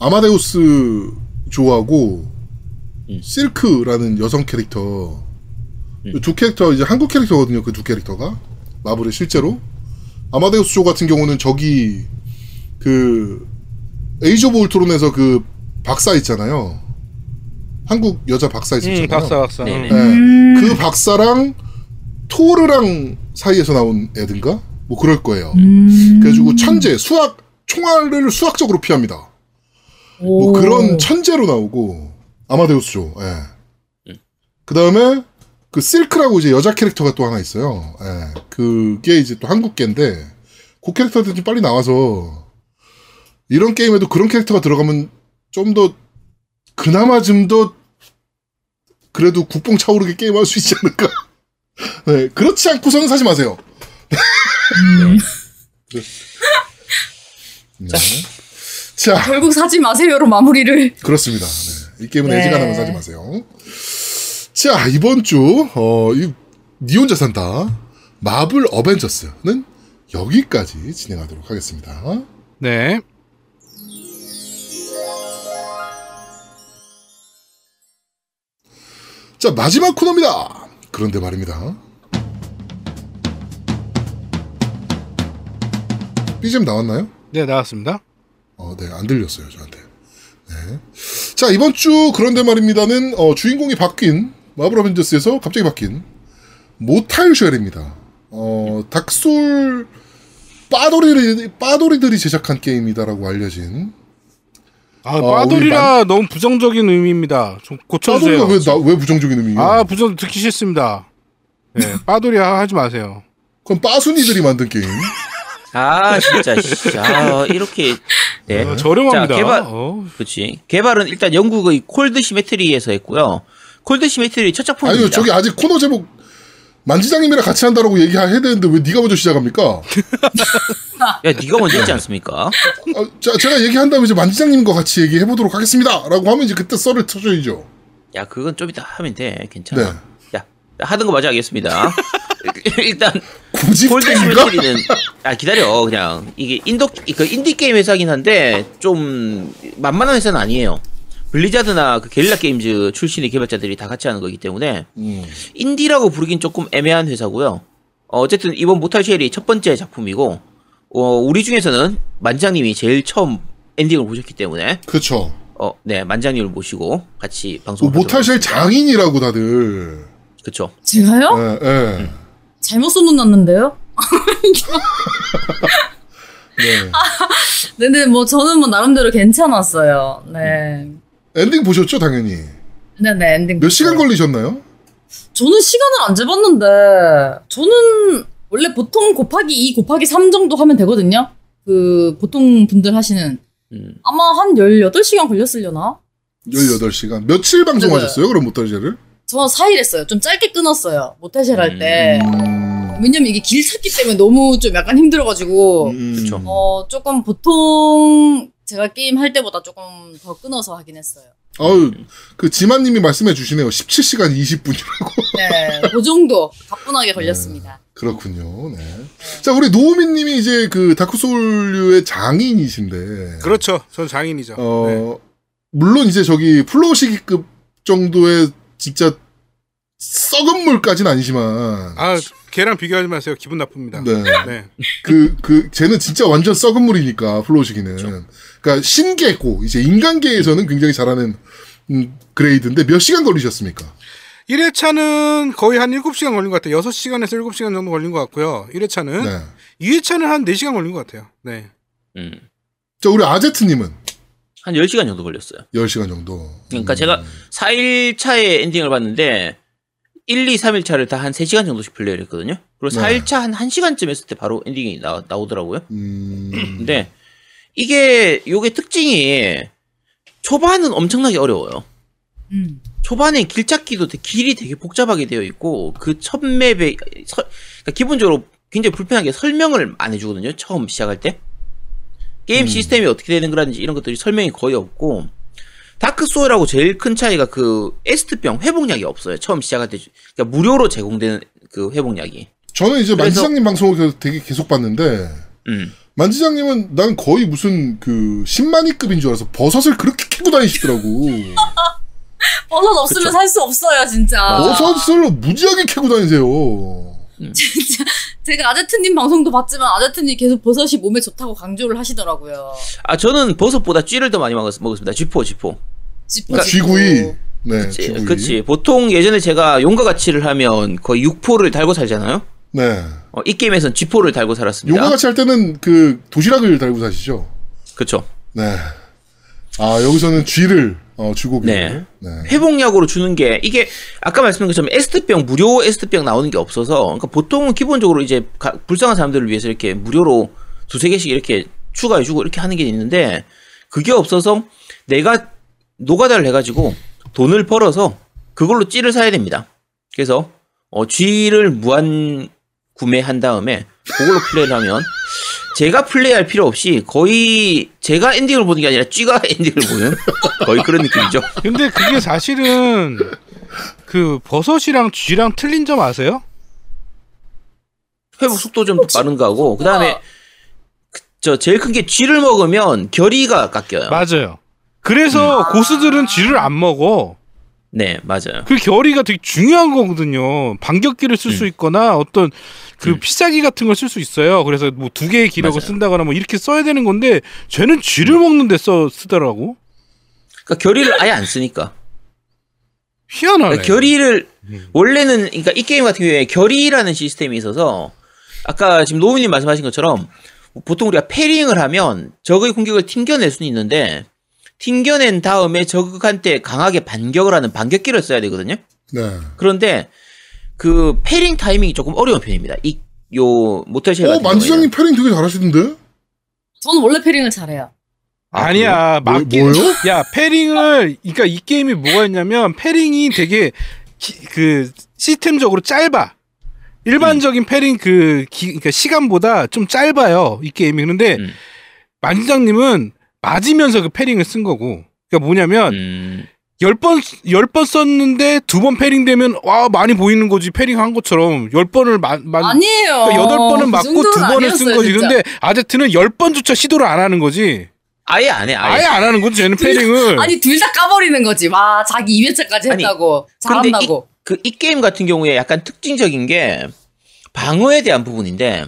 아마데우스 조하고 음. 실크라는 여성 캐릭터 음. 그 두 캐릭터 이제 한국 캐릭터거든요. 그 두 캐릭터가 마블의 실제로 아마데우스 조 같은 경우는 저기 그 에이지 오브 울트론에서 그 박사 있잖아요. 한국 여자 박사 있었잖아요. 음, 박사 박사. 네네. 음. 네. 그 박사랑 토르랑 사이에서 나온 애든가 뭐 그럴 거예요. 음. 그래가지고 천재 수학 총알을 수학적으로 피합니다. 뭐 오. 그런 천재로 나오고 아마데우스죠. 예. 그 다음에 그 실크라고 이제 여자 캐릭터가 또 하나 있어요. 예. 그게 이제 또 한국계인데 그 캐릭터들 좀 빨리 나와서 이런 게임에도 그런 캐릭터가 들어가면 좀 더 그나마 좀 더 그래도 국뽕 차오르게 게임할 수 있지 않을까? 네, 그렇지 않고서는 사지 마세요. 네. 자, 결국 사지 마세요로 마무리를. 그렇습니다. 네, 이 게임은 네. 애지간하면 사지 마세요. 자, 이번 주, 어, 이, 니 혼자 산다. 마블 어벤져스는 여기까지 진행하도록 하겠습니다. 네. 자, 마지막 코너입니다. 그런데 말입니다. BGM 나왔나요? 네, 나왔습니다. 어, 네, 안 들렸어요, 저한테. 네. 자, 이번 주 그런데 말입니다는, 어, 주인공이 바뀐, 마블 어벤져스에서 갑자기 바뀐, 모탈 쉘입니다. 어, 닥솔, 빠돌이들이, 빠돌이들이 제작한 게임이다라고 알려진. 아, 어, 빠돌이라 너무 부정적인 의미입니다. 좀 고쳐주세요. 빠돌이가 왜, 나, 왜 부정적인 의미예요? 아, 부정 듣기 싫습니다. 네, 빠돌이 하- 하지 마세요. 그럼 빠순이들이 만든 게임. 아 진짜 씨. 아 이렇게 네. 어, 저렴합니다. 자, 개발 어, 그렇지. 개발은 일단 영국의 콜드 시메트리에서 했고요. 콜드 시메트리 첫 작품입니다. 아니요, 저기 아직 코너 제목, 만지장님이랑 같이 한다라고 얘기해야 되는데 왜 네가 먼저 시작합니까? 야 네가 먼저 했지 않습니까? 아, 자, 제가 얘기한 다음에 이제 만지장님과 같이 얘기해 보도록 하겠습니다. 라고 하면 이제 그때 썰을 터줘야죠. 야 그건 좀 이따 하면 돼. 괜찮아. 네. 야 하던 거 마저 하겠습니다. 일단 팬인가? 시메트리는 아 기다려 그냥 이게 인도 그 인디 게임 회사긴 한데 좀 만만한 회사는 아니에요. 블리자드나 그 게릴라 게임즈 출신의 개발자들이 다 같이 하는 거기 때문에 음. 인디라고 부르긴 조금 애매한 회사고요. 어, 어쨌든 이번 모탈 쉘이 첫 번째 작품이고 어, 우리 중에서는 만장님이 제일 처음 엔딩을 보셨기 때문에 그쵸. 어, 네 만장님을 모시고 같이 뭐 방송을 모탈 쉘 장인이라고 다들. 그렇죠. 제가요? 예, 예. 잘못 써놓았는데요? 네. 근데 뭐 저는 뭐 나름대로 괜찮았어요. 네. 엔딩 보셨죠, 당연히. 네네 엔딩. 몇 시간. 걸리셨나요? 저는 시간을 안 재봤는데 저는 원래 보통 곱하기 2 곱하기 3 정도 하면 되거든요. 그 보통 분들 하시는 음. 아마 한 18시간 걸렸으려나? 18시간. 며칠 방송하셨어요, 그럼 모탈쉘을? 저 4일 했어요. 좀 짧게 끊었어요. 모태쉘 할 때. 음. 왜냐면 이게 길 찾기 때문에 너무 좀 약간 힘들어가지고 음. 그쵸. 어 조금 보통 제가 게임 할 때보다 조금 더 끊어서 하긴 했어요. 아유, 그 지만님이 말씀해 주시네요. 17시간 20분이라고. 네, 그 정도 가뿐하게 걸렸습니다. 그렇군요. 네. 자, 우리 노우미님이 이제 그 다크소울류의 장인이신데. 그렇죠. 전 장인이죠. 어, 네. 물론 이제 저기 플로우 시기급 정도의 진짜 썩은 물까지는 아니지만. 아, 걔랑 비교하지 마세요. 기분 나쁩니다. 네. 네. 그, 그, 쟤는 진짜 완전 썩은 물이니까, 플로우 시기는. 그러니까 신계고, 이제 인간계에서는 굉장히 잘하는, 음, grade인데 몇 시간 걸리셨습니까? 1회차는 거의 한 7시간 걸린 것 같아요. 6시간에서 7시간 정도 걸린 것 같고요. 1회차는. 네. 2회차는 한 4시간 걸린 것 같아요. 네. 음. 자, 우리 아제트님은 한 10시간 정도 걸렸어요. 10시간 정도. 그러니까 음. 제가 4일차에 엔딩을 봤는데 1, 2, 3일차를 다 한 3시간 정도씩 플레이를 했거든요. 그리고 네. 4일차 한 1시간쯤 했을 때 바로 엔딩이 나, 나오더라고요. 음. 근데 이게 요게 특징이 초반은 엄청나게 어려워요. 음. 초반에 길 찾기도 되- 길이 되게 복잡하게 되어 있고 그 첫 맵에 서- 그러니까 기본적으로 굉장히 불편한 게 설명을 안 해주거든요. 처음 시작할 때 게임 시스템이 어떻게 되는 거라든지 이런 것들이 설명이 거의 없고 다크 소울하고 제일 큰 차이가 그 에스트병 회복약이 없어요. 처음 시작할 때 그러니까 무료로 제공되는 그 회복약이. 저는 이제 그래서- 만지장님 방송을 되게 계속 봤는데, 음. 만지장님은 난 거의 무슨 그 10만위급인 줄 알아서 버섯을 그렇게 캐고 다니시더라고. 버섯 없으면. 살 수 없어요, 진짜. 버섯을 무지하게 캐고 다니세요. 진짜 제가 아제트님 방송도 봤지만 아제트님 계속 버섯이 몸에 좋다고 강조를 하시더라고요. 아 저는 버섯보다 쥐를 더 많이 먹었, 먹었습니다. 쥐포 쥐포. 짚어지고. 쥐구이. 네, 그치, 쥐구이. 그치. 보통 예전에 제가 용과 가치를 하면 거의 6포를 달고 살잖아요. 네. 어, 이 게임에선 쥐포를 달고 살았습니다. 용과 같이 할 때는 그 도시락을 달고 사시죠. 그쵸. 네. 아 여기서는 쥐를 어, 주고 네. 네. 회복약으로 주는 게 이게 아까 말씀드린 것처럼 에스트병 무료 에스트병 나오는 게 없어서 그러니까 보통은 기본적으로 이제 가- 불쌍한 사람들을 위해서 이렇게 무료로 두세 개씩 이렇게 추가해 주고 이렇게 하는 게 있는데 그게 없어서 내가 노가다를 해 가지고 돈을 벌어서 그걸로 찌를 사야 됩니다. 그래서 어, G를 무한 구매한 다음에 그걸로 플레이를 하면 제가 플레이할 필요 없이 거의 제가 엔딩을 보는 게 아니라 G가 엔딩을 보는 거의 그런 느낌이죠. 근데 그게 사실은 그 버섯이랑 쥐랑 틀린 점 아세요? 회복 속도 좀 빠른 거고 그 다음에 우와. 저 제일 큰 게 쥐를 먹으면 결의가 깎여요. 맞아요. 그래서 고수들은 쥐를 안 먹어. 네 맞아요. 그 결의가 되게 중요한 거거든요. 반격기를 쓸수 음. 있거나 어떤 그 음. 필살기 같은 걸 쓸 수 있어요. 그래서 뭐 두 개의 기력을 맞아요. 쓴다거나 뭐 이렇게 써야 되는 건데 쟤는 쥐를 먹는 데 써 쓰더라고. 그러니까 결의를 아예 안 쓰니까. 희한하네. 그러니까 결의를 음. 원래는 그러니까 이 게임 같은 경우에 결의라는 시스템이 있어서 아까 지금 노우님 말씀하신 것처럼 보통 우리가 parrying을 하면 적의 공격을 튕겨낼 수는 있는데 튕겨낸 다음에 적한테 강하게 반격을 하는 반격기를 써야 되거든요. 네. 그런데 그 parrying 타이밍이 조금 어려운 편입니다. 이 요 모탈쉘 어 같은 만지장님 parrying 되게 잘하시던데? 저는 원래 parrying을 잘해요. 아니야 뭐, 맞기 뭐요? 야 parrying을 그러니까 이 게임이 뭐가 있냐면 parrying이 되게 기- 그 시스템적으로 짧아. 일반적인 패링 그 기, 그러니까 시간보다 좀 짧아요 이 게임이 그런데 음. 만지장님은 맞으면서 그 패링을 쓴 거고 그러니까 뭐냐면 음, 열번열번 썼는데 두 번 패링 되면 와 많이 보이는 거지 패링 한 것처럼 열 번을 만 아니에요. 그러니까 여덟 번은 그 맞고 두 정도는 번을 쓴 아니었어요, 거지 진짜. 근데 아제트는 열 번조차 시도를 안 하는 거지 아예 안 해. 아예, 아예. 안 하는 거지 쟤는 패링을 아니 둘 다 까버리는 거지. 와 자기 2회차까지 아니, 했다고 잘한다고. 그이 게임 같은 경우에 약간 특징적인 게 방어에 대한 부분인데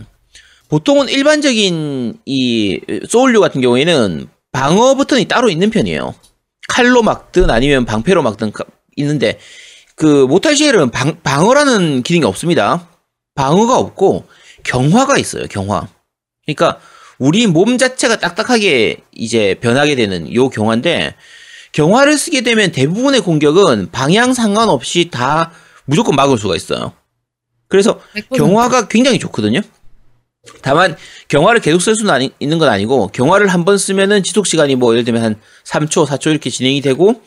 보통은 일반적인 이 소울류 같은 경우에는 방어 버튼이 따로 있는 편이에요. 칼로 막든 아니면 방패로 막든 가- 있는데 그 모탈시엘은 방, 방어라는 기능이 없습니다. 방어가 없고 경화가 있어요. 경화. 그러니까 우리 몸 자체가 딱딱하게 이제 변하게 되는 요 경화인데 경화를 쓰게 되면 대부분의 공격은 방향 상관없이 다 무조건 막을 수가 있어요. 그래서 100%. 경화가 굉장히 좋거든요. 다만 경화를 계속 쓸 수는 아니, 있는 건 아니고 경화를 한 번 쓰면은 지속 시간이 뭐 예를 들면 한 3초, 4초 이렇게 진행이 되고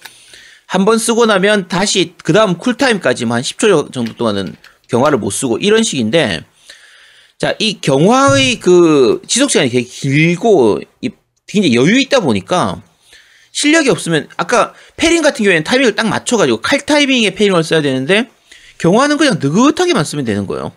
한 번 쓰고 나면 다시 그 다음 쿨타임까지만 한 10초 정도 동안은 경화를 못 쓰고 이런 식인데 자, 이 경화의 그 지속 시간이 되게 길고 이 굉장히 여유 있다 보니까 실력이 없으면 아까 패링 같은 경우에는 타이밍을 딱 맞춰가지고 칼 타이밍에 패링을 써야 되는데 경화는 그냥 느긋하게만 쓰면 되는 거예요.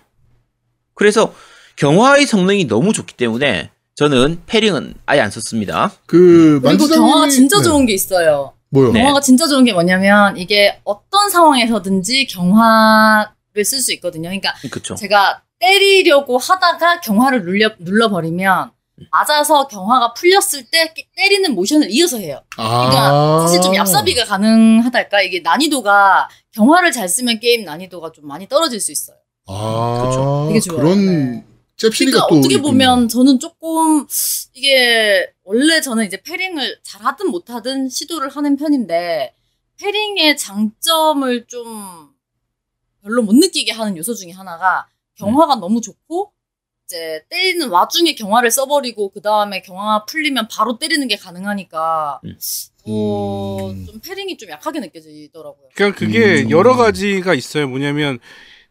그래서 경화의 성능이 너무 좋기 때문에 저는 패링은 아예 안 썼습니다. 그 그리고 만지장님이- 경화가 진짜 네. 좋은 게 있어요. 뭐요? 네. 경화가 진짜 좋은 게 뭐냐면 이게 어떤 상황에서든지 경화를 쓸 수 있거든요. 그러니까 그쵸. 제가 때리려고 하다가 경화를 눌려 눌러버리면 맞아서 경화가 풀렸을 때 때리는 모션을 이어서 해요. 그러니까 아. 사실 좀 얍삽이가 가능하달까? 이게 난이도가 경화를 잘 쓰면 게임 난이도가 좀 많이 떨어질 수 있어요. 아, 그쵸. 되게 좋아요. 그런 네. 잽시리가 그러니까 또 어떻게 있군요. 보면 저는 조금 이게 원래 저는 이제 패링을 잘하든 못하든 시도를 하는 편인데 패링의 장점을 좀 별로 못 느끼게 하는 요소 중에 하나가 경화가 너무 좋고 이제 때리는 와중에 경화를 써버리고 그 다음에 경화 풀리면 바로 때리는 게 가능하니까 음. 어, 음. 좀 parrying이 좀 약하게 느껴지더라고요. 그러니까 그게 음. 여러 가지가 있어요. 뭐냐면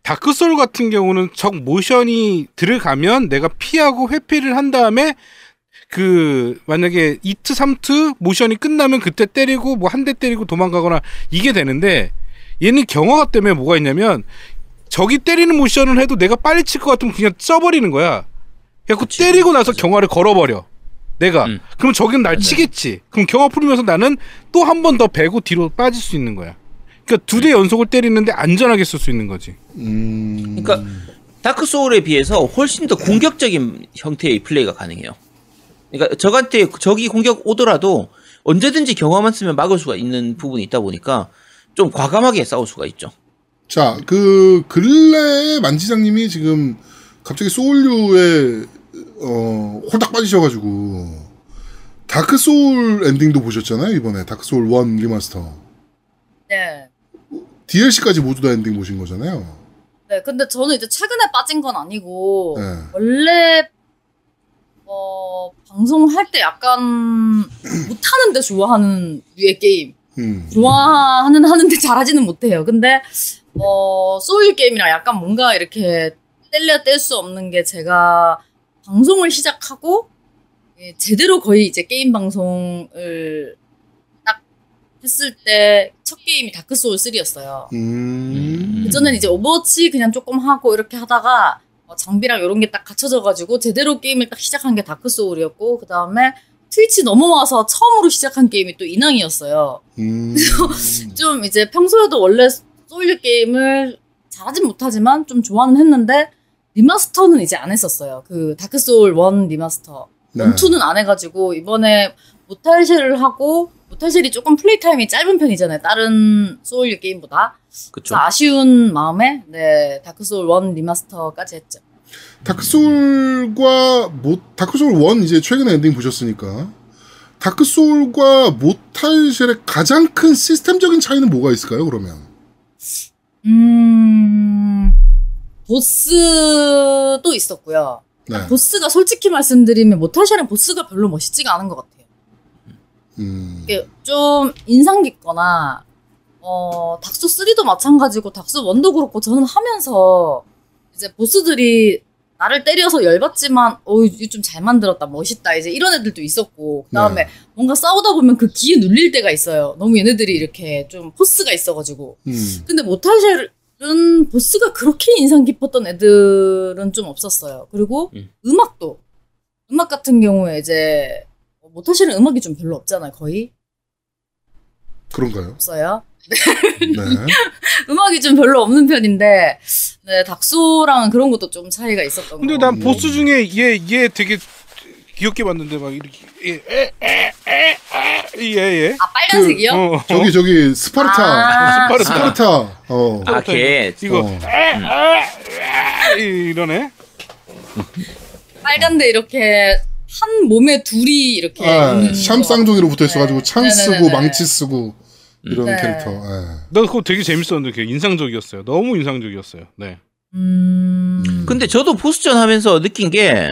다크 소울 같은 경우는 적 모션이 들어가면 내가 피하고 회피를 한 다음에 그 만약에 이타 삼타 모션이 끝나면 그때 때리고 뭐 한 대 때리고 도망가거나 이게 되는데 얘는 경화가 때문에 뭐가 있냐면 적이 때리는 모션을 해도 내가 빨리 칠 것 같으면 그냥 써버리는 거야. 그래갖고 그치. 때리고 나서 경화를 걸어버려. 내가. 음. 그럼 적은 날 맞아요. 치겠지. 그럼 경화 풀리면서 나는 또 한 번 더 베고 뒤로 빠질 수 있는 거야. 그러니까 두 대 연속을 때리는데 안전하게 쓸 수 있는 거지. 음. 그러니까 다크 소울에 비해서 훨씬 더 공격적인 형태의 플레이가 가능해요. 그러니까 적한테 적이 공격 오더라도 언제든지 경화만 쓰면 막을 수가 있는 부분이 있다 보니까 좀 과감하게 싸울 수가 있죠. 자, 그 근래에 만지장님이 지금 갑자기 소울류에 어, 홀딱 빠지셔가지고 다크 소울 엔딩도 보셨잖아요 이번에 다크 소울 1 리마스터 네. DLC까지 모두 다 엔딩 보신 거잖아요. 네, 근데 저는 이제 최근에 빠진 건 아니고 네. 원래 어, 방송할 때 약간 못하는데 좋아하는 류의 게임. 음. 좋아하는 하는데 잘하지는 못해요. 근데 어 소울 게임이랑 약간 뭔가 이렇게 뗄려 뗄 수 없는 게 제가 방송을 시작하고 예, 제대로 거의 이제 게임 방송을 딱 했을 때 첫 게임이 다크 소울 3였어요. 음. 그전에는 이제 오버워치 그냥 조금 하고 이렇게 하다가 어, 장비랑 이런 게 딱 갖춰져가지고 제대로 게임을 딱 시작한 게 다크 소울이었고 그 다음에 트위치 넘어와서 처음으로 시작한 게임이 또 인왕이었어요. 음. 좀 이제 평소에도 원래 소울 게임을 잘하진 못하지만 좀 좋아는 했는데 리마스터는 이제 안 했었어요. 그 다크 소울 1 리마스터. 네. 원 2는 안 해가지고 이번에 모탈쉘을 하고 모탈쉘이 조금 플레이 타임이 짧은 편이잖아요. 다른 소울 게임보다. 그쵸. 아쉬운 마음에 네 다크 소울 1 리마스터까지 했죠. 다크 소울과 모 다크 소울 1 이제 최근에 엔딩 보셨으니까 다크 소울과 모탈쉘의 가장 큰 시스템적인 차이는 뭐가 있을까요? 그러면 음 보스도 있었고요. 네. 보스가 솔직히 말씀드리면 모탈쉘은 보스가 별로 멋있지가 않은 것 같아요. 음. 이게 좀 인상 깊거나 어 닥소 3도 마찬가지고 닥소 1도 그렇고 저는 하면서 이제 보스들이 나를 때려서 열받지만 어 이거 좀잘 만들었다 멋있다 이제 이런 애들도 있었고 그다음에 네. 뭔가 싸우다 보면 그 기에 눌릴 때가 있어요. 너무 얘네들이 이렇게 좀 포스가 있어가지고 음. 근데 모탈쉘은 보스가 그렇게 인상 깊었던 애들은 좀 없었어요. 그리고 음. 음. 악도 음악 같은 경우에 이제 모탈쉘은 음악이 좀 별로 없잖아요. 거의 그런가요? 없어요. 네. 음악이 좀 별로 없는 편인데 네, 닥소랑은 그런 것도 좀 차이가 있었던 근데 거. 난 보스 중에 얘 얘 되게 귀엽게 봤는데 막 이렇게 예예예 예. 아 빨간색이요? 어, 어. 저기 저기 스파르타 아, 스파르타. 스파르타 어. 아, 걔. 이거 어. 이러네. 빨간데 이렇게 한 몸에 둘이 이렇게 아, 있는 샴쌍둥이로 붙어 있어가지고 네. 창 쓰고 네네네네. 망치 쓰고 이런 네. 캐릭터. 예. 나 그거 되게 재밌었는데 그게 인상적이었어요. 너무 인상적이었어요. 네. 음. 근데 저도 보스전 하면서 느낀 게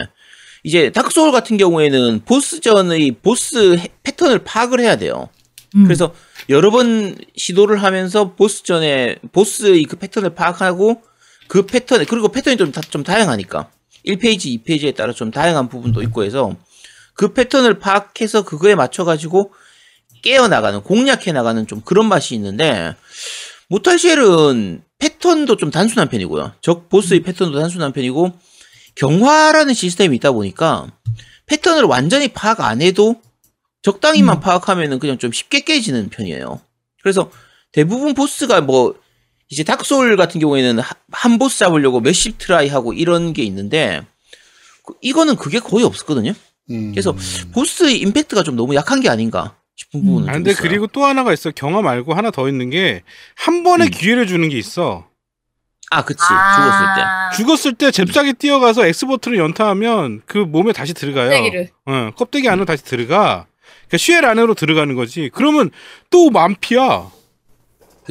이제 다크 소울 같은 경우에는 보스전의 보스 해- 패턴을 파악을 해야 돼요. 음. 그래서 여러 번 시도를 하면서 보스전에 보스의 그 패턴을 파악하고 그 패턴 그리고 패턴이 좀, 다, 좀 다양하니까 1페이지, 2페이지에 따라 좀 다양한 부분도 있고 해서 그 패턴을 파악해서 그거에 맞춰 가지고 깨어 나가는 공략해 나가는 좀 그런 맛이 있는데 모탈쉘은 패턴도 좀 단순한 편이고요. 적 보스의 패턴도 단순한 편이고 경화라는 시스템이 있다 보니까 패턴을 완전히 파악 안 해도 적당히만 파악하면은 그냥 좀 쉽게 깨지는 편이에요. 그래서 대부분 보스가 뭐 이제 닥소울 같은 경우에는 하- 한 보스 잡으려고 몇십 try 하고 이런 게 있는데 그- 이거는 그게 거의 없었거든요. 음. 그래서 보스의 임팩트가 좀 너무 약한 게 아닌가 싶은 음. 부분은 아, 좀 근데 있어요. 그리고 또 하나가 있어. 경화 말고 하나 더 있는 게 한 번에 음. 기회를 주는 게 있어. 아, 그치. 아. 죽었을 때. 죽었을 때 잽싸게 뛰어가서 X버튼을 연타하면 그 몸에 다시 들어가요. 껍데기를. 어, 껍데기 안으로 다시 들어가. 그러니까 shell 안으로 들어가는 거지. 그러면 또 만피야.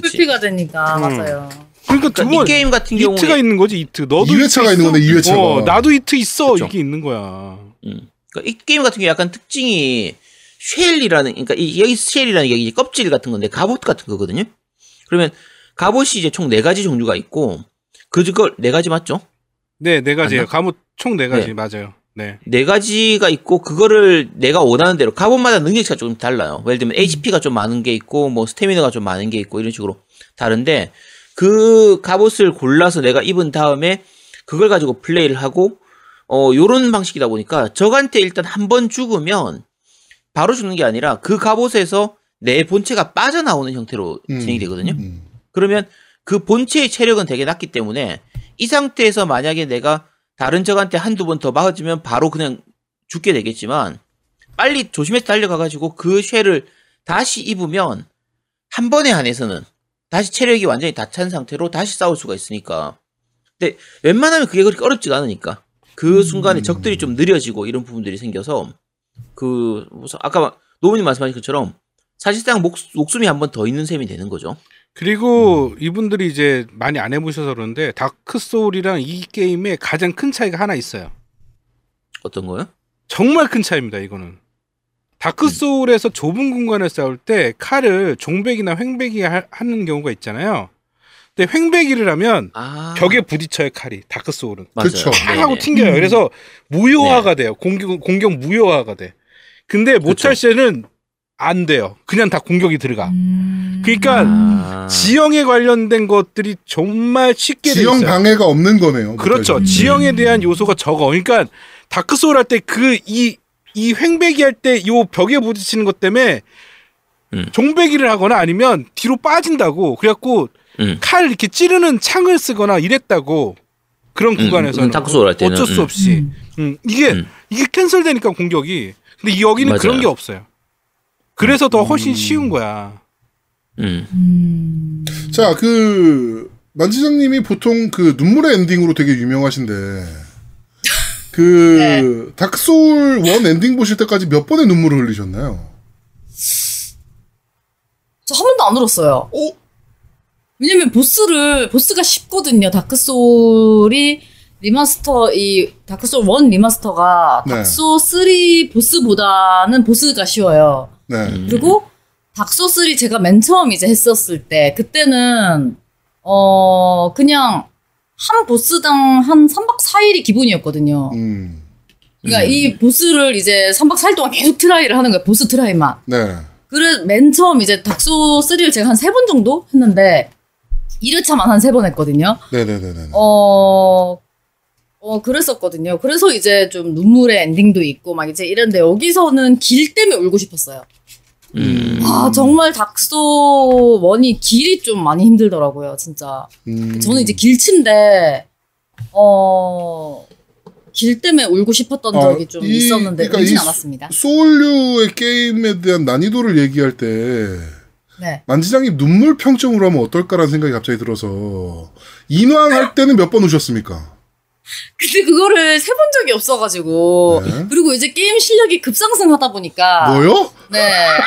full피가 되니까 음. 맞아요. 그러니까 두 그러니까 번이 게임 같은 경우에 이트가 있는 거지 이트. 너도 이 회차가 이트 있는 있어? 건데, 이 회차가. 어, 나도 이트 있어. 그쵸. 이게 있는 거야. 음. 그러니까 이 게임 같은 게 약간 특징이 shell이라는 그러니까 이, 여기 shell이라는 게 이제 껍질 같은 건데 갑옷 같은 거거든요. 그러면 갑옷이 이제 총 네 가지 종류가 있고 그걸 네 가지 맞죠? 네, 네 가지예요. 맞나? 갑옷 총 네 가지 네. 맞아요. 네. 네 가지가 있고 그거를 내가 원하는 대로 갑옷마다 능력치가 조금 달라요. 예를 들면 HP가 좀 많은 게 있고 뭐 스태미너가 좀 많은 게 있고 이런 식으로 다른데 그 갑옷을 골라서 내가 입은 다음에 그걸 가지고 플레이를 하고 어 요런 방식이다 보니까 적한테 일단 한 번 죽으면 바로 죽는 게 아니라 그 갑옷에서 내 본체가 빠져나오는 형태로 음. 진행이 되거든요. 음. 그러면 그 본체의 체력은 되게 낮기 때문에 이 상태에서 만약에 내가 다른 적한테 한두 번 더 맞으면 바로 그냥 죽게 되겠지만 빨리 조심해서 달려가가지고 그 쉘을 다시 입으면 한 번에 한해서는 다시 체력이 완전히 다 찬 상태로 다시 싸울 수가 있으니까. 근데 웬만하면 그게 그렇게 어렵지가 않으니까. 그 순간에 적들이 좀 느려지고 이런 부분들이 생겨서 그 아까 막 노무님 말씀하신 것처럼 사실상 목, 목숨이 한 번 더 있는 셈이 되는 거죠. 그리고 이분들이 이제 많이 안 해보셔서 그런데 다크 소울이랑 이 게임의 가장 큰 차이가 하나 있어요. 어떤 거요? 정말 큰 차이입니다. 이거는 다크 소울에서 좁은 공간을 싸울 때 칼을 종베기나 횡베기 하, 하는 경우가 있잖아요. 근데 횡베기를 하면 아. 벽에 부딪혀요 칼이 다크 소울은. 그쵸. 팍 네네. 하고 튕겨요. 그래서 무효화가 돼요. 공격 공격 무효화가 돼. 근데 모탈쉘에는 안 돼요. 그냥 다 공격이 들어가. 음. 그러니까 아. 지형에 관련된 것들이 정말 쉽게 돼 지형 있어요. 방해가 없는 거네요. 그렇죠. 음. 지형에 대한 요소가 적어. 그러니까 다크 소울 할 때그이이 횡베기 할 때 요 벽에 부딪히는 것 때문에 음. 종베기를 하거나 아니면 뒤로 빠진다고. 그래갖고 음. 칼 이렇게 찌르는 창을 쓰거나 이랬다고. 그런 음, 구간에서는 음, 다크 소울 할 때는, 어쩔 수 음. 없이 음. 음, 이게 음. 이게 cancel되니까 공격이 근데 이 여기는 맞아요. 그런 게 없어요. 그래서 더 훨씬 음. 쉬운 거야. 음. 음. 자, 그 만지장님이 보통 그 눈물의 엔딩으로 되게 유명하신데 그 네. 다크 소울 one 엔딩 보실 때까지 몇 번의 눈물을 흘리셨나요? 저 한 번도 안 울었어요. 어? 왜냐면 보스를 보스가 쉽거든요. 다크 소울이 remaster 이 다크 소울 1 remaster가 네. 다크 소울 3 보스보다는 보스가 쉬워요. 네. 음. 그리고 닥소 3 제가 맨 처음 이제 했었을 때 그때는 어 그냥 한 보스당 한 3박 4일이 기본이었거든요. 음. 그러니까 이 보스를 이제 3박 4일 동안 계속 try를 하는 거예요. 보스 try만. 네. 그래 맨 처음 이제 닥소 3를 제가 한 세 번 정도 했는데 1회차만 한 세 번 했거든요. 네네네네. 어, 어, 그랬었거든요. 그래서 이제 좀 눈물의 엔딩도 있고 막 이제 이랬는데 여기서는 길 때문에 울고 싶었어요. 음. 아, 정말 닥소 원이 길이 좀 많이 힘들더라고요, 진짜. 음. 저는 이제 길치인데, 어, 길 때문에 울고 싶었던 아, 적이 좀 이- 있었는데, 그러니까 울진 이 않았습니다. 소울류의 게임에 대한 난이도를 얘기할 때 네. 만지장님 눈물 평점으로 하면 어떨까라는 생각이 갑자기 들어서 인왕 할 때는 몇 번 우셨습니까? 근데 그거를 세본 적이 없어가지고, 네. 그리고 이제 게임 실력이 급상승하다 보니까, 뭐요? 네,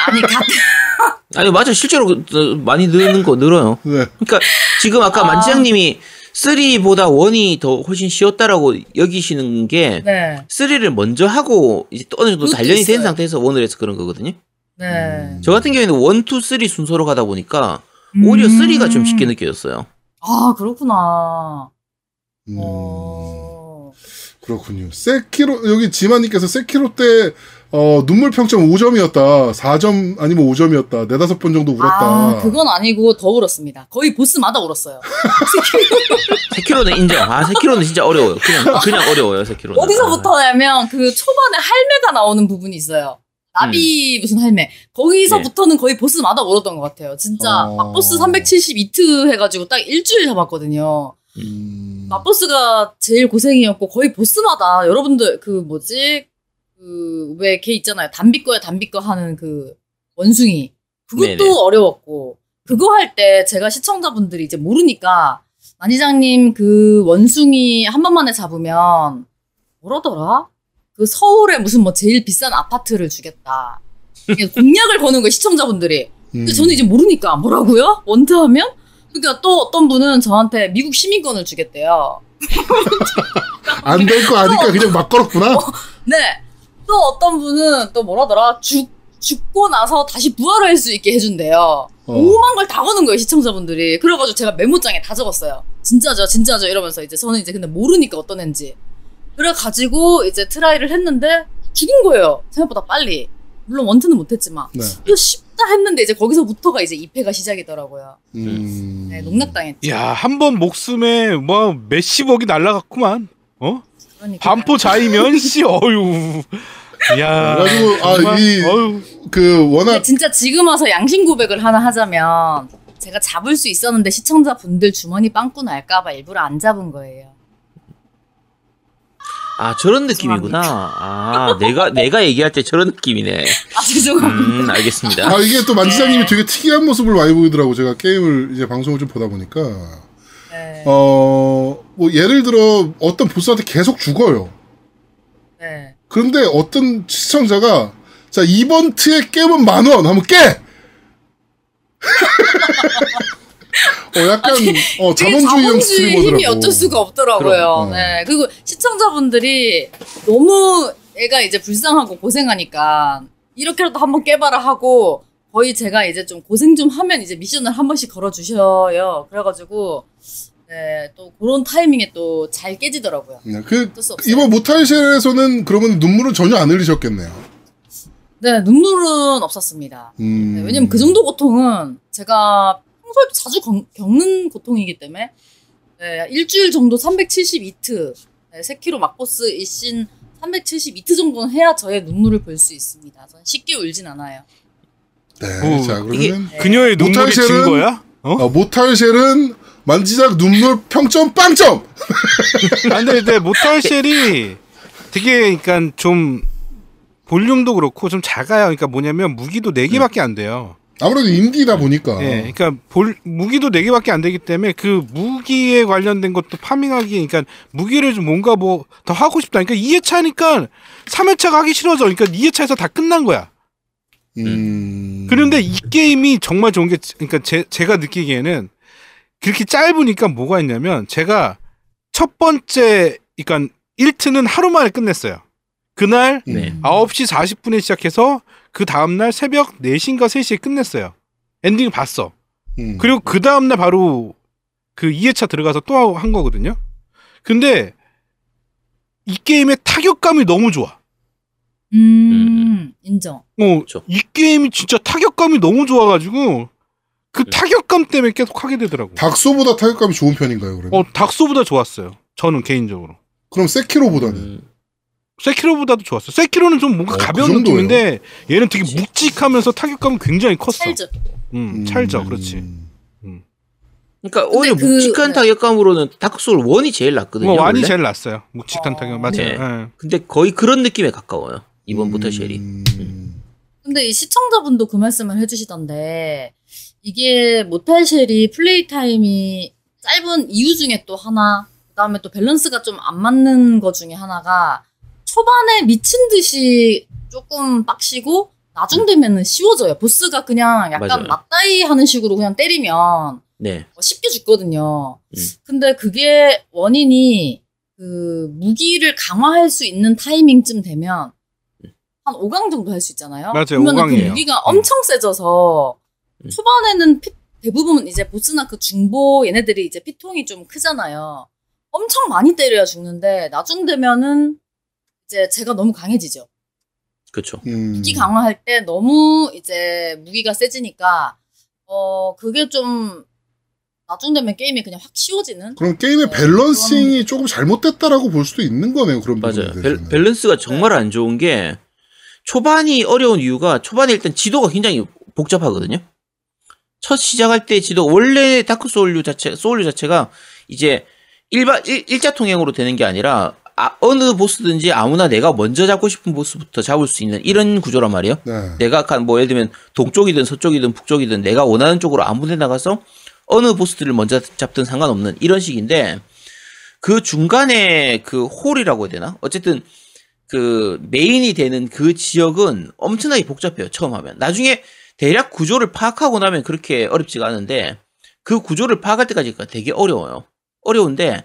아니, 같은, 아니 맞아 실제로 그, 어, 많이 느는 거 늘어요. 네. 그러니까 지금 아까 만지장님이 3보다 1이 더 훨씬 쉬웠다라고 여기시는 게 네, 3를 먼저 하고 이제 또 어느 정도 단련이 된 있어요. 상태에서 1을 해서 그런 거거든요. 네. 저 같은 경우에는 1, 2, 3 순서로 가다 보니까 음. 오히려 3가 좀 쉽게 느껴졌어요. 아, 그렇구나. 음, 어. 그렇군요. 세키로 여기 지마님께서 세키로 때 어, 눈물 평점 5점이었다. 4점 아니면 5점이었다. 네다섯 번 정도 울었다. 아, 그건 아니고 더 울었습니다. 거의 보스마다 울었어요. 세키로는 인정. 아 세키로는 진짜 어려워요. 그냥 그냥 어려워요 세키로는. 어디서부터냐면 그 초반에 할매가 나오는 부분이 있어요. 나비 무슨 할매. 거기서부터는 거의 보스마다 울었던 것 같아요. 진짜 어. 막보스 372트 해가지고 딱 일주일 잡았거든요. 음, 막보스가 제일 고생이었고 거의 보스마다 여러분들 그 뭐지 그 왜 걔 있잖아요. 담비꺼야 담비꺼 하는 그 원숭이 그것도 네네. 어려웠고 그거 할 때 제가 시청자분들이 이제 모르니까 만이장님 그 원숭이 한 번만에 잡으면 뭐라더라? 그 서울에 무슨 뭐 제일 비싼 아파트를 주겠다. 공약을 거는 거예요 시청자분들이. 근데 음. 저는 이제 모르니까 뭐라고요? 원트 하면? 그러니까 또 어떤 분은 저한테 미국 시민권을 주겠대요. 안 될 거 아니까 그냥 막 걸었구나. 네. 또 어떤 분은 또 뭐라더라? 죽, 죽고 나서 다시 부활을 할 수 있게 해준대요. 어. 오만 걸 다 거는 거예요, 시청자분들이. 그래가지고 제가 메모장에 다 적었어요. 진짜죠, 진짜죠, 이러면서 이제 저는 이제 근데 모르니까 어떤 애인지. 그래가지고 이제 try를 했는데 죽인 거예요. 생각보다 빨리. 물론 one try는 못했지만. 네. 이거 쉽다 했는데 이제 거기서부터가 이제 2페가 시작이더라고요. 음. 네, 농락당했죠. 야, 한 번 목숨에 뭐 몇십억이 날라갔구만. 어? 그러니까. 반포 자이면 씨 어유. 야. 그래가지고 정말, 아, 이 어휴. 그 워낙 진짜 지금 와서 양심 고백을 하나 하자면 제가 잡을 수 있었는데 시청자분들 주머니 빵꾸 날까봐 일부러 안 잡은 거예요. 아 저런 느낌이구나. 아 내가 내가 얘기할 때 저런 느낌이네. 아 죄송합니다. 음 알겠습니다. 아 이게 또 만지장님이 되게 특이한 모습을 많이 보이더라고 제가 게임을 이제 방송을 좀 보다 보니까 네. 어뭐 예를 들어 어떤 보스한테 계속 죽어요. 네. 그런데 어떤 시청자가 자 이번 트에 깨면 만 원 하면 깨. 어 약간 어 되게 자본주의형 자본주의 스트리머더라고. 힘이 어쩔 수가 없더라고요. 그럼, 어. 네. 그리고 시청자분들이 너무 애가 이제 불쌍하고 고생하니까 이렇게라도 한번 깨봐라 하고 거의 제가 이제 좀 고생 좀 하면 이제 미션을 한 번씩 걸어 주셔요. 그래가지고 네, 또 그런 타이밍에 또 잘 깨지더라고요. 네, 그. 이번 모탈쉘에서는 그러면 눈물을 전혀 안 흘리셨겠네요. 네, 눈물은 없었습니다. 음. 네, 왜냐면 그 정도 고통은 제가 평소에도 자주 건- 겪는 고통이기 때문에 네, 일주일 정도 372트, 네, 3kg 막보스 이신 372트 정도는 해야 저의 눈물을 볼 수 있습니다. 저는 쉽게 울진 않아요. 네, 오, 자 이게- 그러면 그녀의 눈물이 모탈 쉘은- 진 거야? 어? 어, 모탈쉘은 만지작 눈물 평점 빵점. 아, 근데, 근데 모탈쉘이 되게 그러니까 좀 볼륨도 그렇고 좀 작아요. 그러니까 뭐냐면 무기도 4 개밖에 안 돼요. 아무래도 인디다 보니까. 예. 그러니까 볼 무기도 4개밖에 안 되기 때문에 그 무기에 관련된 것도 파밍하기 그러니까 무기를 좀 뭔가 뭐 더 하고 싶다. 그러니까 2회차니까 3회차가 하기 싫어져. 그러니까 2회차에서 다 끝난 거야. 음. 그런데 이 게임이 정말 좋은 게 그러니까 제, 제가 느끼기에는 그렇게 짧으니까 뭐가 있냐면 제가 첫 번째 그러니까 1트는 하루 만에 끝냈어요. 그날 음. 네. 9시 40분에 시작해서 그 다음날 새벽 4시인가 3시에 끝냈어요. 엔딩을 봤어. 음. 그리고 그 다음날 바로 그 2회차 들어가서 또 한 거거든요. 근데 이 게임의 타격감이 너무 좋아. 음, 인정. 어, 그렇죠. 이 게임이 진짜 타격감이 너무 좋아가지고 그 음. 타격감 때문에 계속 하게 되더라고. 닥소보다 타격감이 좋은 편인가요, 그러면? 어, 닥소보다 좋았어요. 저는 개인적으로. 그럼 세키로보다는? 음, 세키로보다도 좋았어요. 세키로는 좀 뭔가 어, 가벼운 그? 느낌인데 얘는 되게 묵직하면서 타격감이 굉장히 컸어. 찰지죠. 음, 찰져, 그렇지. 그러니까 오히려 그- 묵직한 네. 타격감으로는 다크 소울 1이 제일 낫거든요. 뭐 원래. 제일 낫어요. 묵직한 어. 타격 맞아요. 네. 예. 근데 거의 그런 느낌에 가까워요. 이번 모탈 쉘이. 음. 근데 이 시청자분도 그 말씀을 해주시던데 이게 모탈 쉘이 play time이 짧은 이유 중에 또 하나 그다음에 또 밸런스가 좀 안 맞는 것 중에 하나가 초반에 미친 듯이 조금 빡시고 나중 되면은 쉬워져요. 보스가 그냥 약간 맞아요. 맞다이 하는 식으로 그냥 때리면 네. 어, 쉽게 죽거든요. 음. 근데 그게 원인이 그 무기를 강화할 수 있는 타이밍쯤 되면 한 5강 정도 할 수 있잖아요. 맞아요, 그러면은 그 5강이에요. 무기가 엄청 세져서 음. 초반에는 피- 대부분 이제 보스나 그 중보 얘네들이 이제 피통이 좀 크잖아요. 엄청 많이 때려야 죽는데 나중 되면은 이제 제가 너무 강해지죠. 그렇죠. 음. 무기 강화할 때 너무 이제 무기가 세지니까 어 그게 좀 나중 되면 게임이 그냥 확 쉬워지는 그럼 게임의 네, 밸런싱이 조금 잘못됐다라고 볼 수도 있는 거네요, 그런 맞아요. 밸. 밸런스가 정말 안 좋은 게 초반이 어려운 이유가 초반에 일단 지도가 굉장히 복잡하거든요. 첫 시작할 때 지도 원래 다크 소울류 자체 소울류 자체가 이제 일반 일, 일자 통행으로 되는 게 아니라 아, 어느 보스든지 아무나 내가 먼저 잡고 싶은 보스부터 잡을 수 있는 이런 구조란 말이에요. 네. 내가 간 뭐 예를 들면 동쪽이든 서쪽이든 북쪽이든 내가 원하는 쪽으로 아무 데 나가서 어느 보스들을 먼저 잡든 상관없는 이런 식인데 그 중간에 그 홀이라고 해야 되나? 어쨌든 그 메인이 되는 그 지역은 엄청나게 복잡해요. 처음 하면. 나중에 대략 구조를 파악하고 나면 그렇게 어렵지가 않은데 그 구조를 파악할 때까지가 되게 어려워요. 어려운데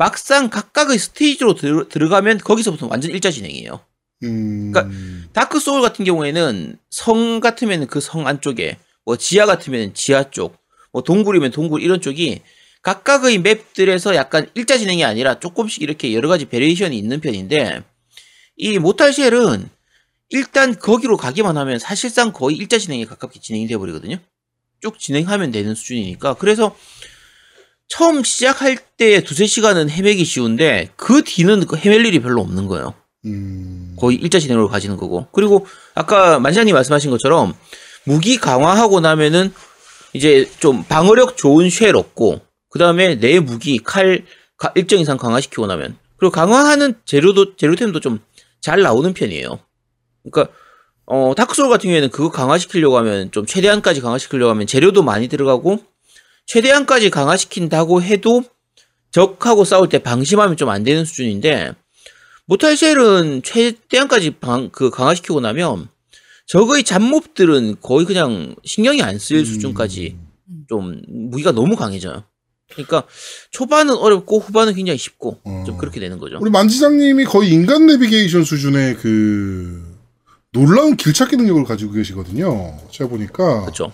막상 각각의 스테이지로 들, 들어가면 거기서부터 완전 일자 진행이에요. 음. 그러니까 다크 소울 같은 경우에는 성 같으면 그 성 안쪽에 뭐 지하 같으면 지하 쪽, 뭐 동굴이면 동굴 이런 쪽이 각각의 맵들에서 약간 일자 진행이 아니라 조금씩 이렇게 여러 가지 variation이 있는 편인데 이 모탈 쉘은 일단 거기로 가기만 하면 사실상 거의 일자 진행에 가깝게 진행이 돼 버리거든요. 쭉 진행하면 되는 수준이니까 그래서 처음 시작할 때 두세 시간은 헤매기 쉬운데 그 뒤는 그 헤맬 일이 별로 없는 거예요. 음. 거의 일자 진행으로 가지는 거고. 그리고 아까 만장님 말씀하신 것처럼 무기 강화하고 나면은 이제 좀 방어력 좋은 쉘 얻고 그 다음에 내 무기 칼 가- 일정 이상 강화시키고 나면 그리고 강화하는 재료도 재료템도 좀 잘 나오는 편이에요. 그러니까 어 다크 소울 같은 경우에는 그거 강화시키려고 하면 좀 최대한까지 강화시키려고 하면 재료도 많이 들어가고 최대한까지 강화시킨다고 해도 적하고 싸울 때 방심하면 좀 안 되는 수준인데 모탈쉘은 최대한까지 방, 그 강화시키고 나면 적의 잡몹들은 거의 그냥 신경이 안 쓰일 음. 수준까지 좀 무기가 너무 강해져요. 그러니까 초반은 어렵고 후반은 굉장히 쉽고 어. 좀 그렇게 되는 거죠. 우리 만지장님이 거의 인간 내비게이션 수준의 그 놀라운 길찾기 능력을 가지고 계시거든요. 제가 보니까 그렇죠.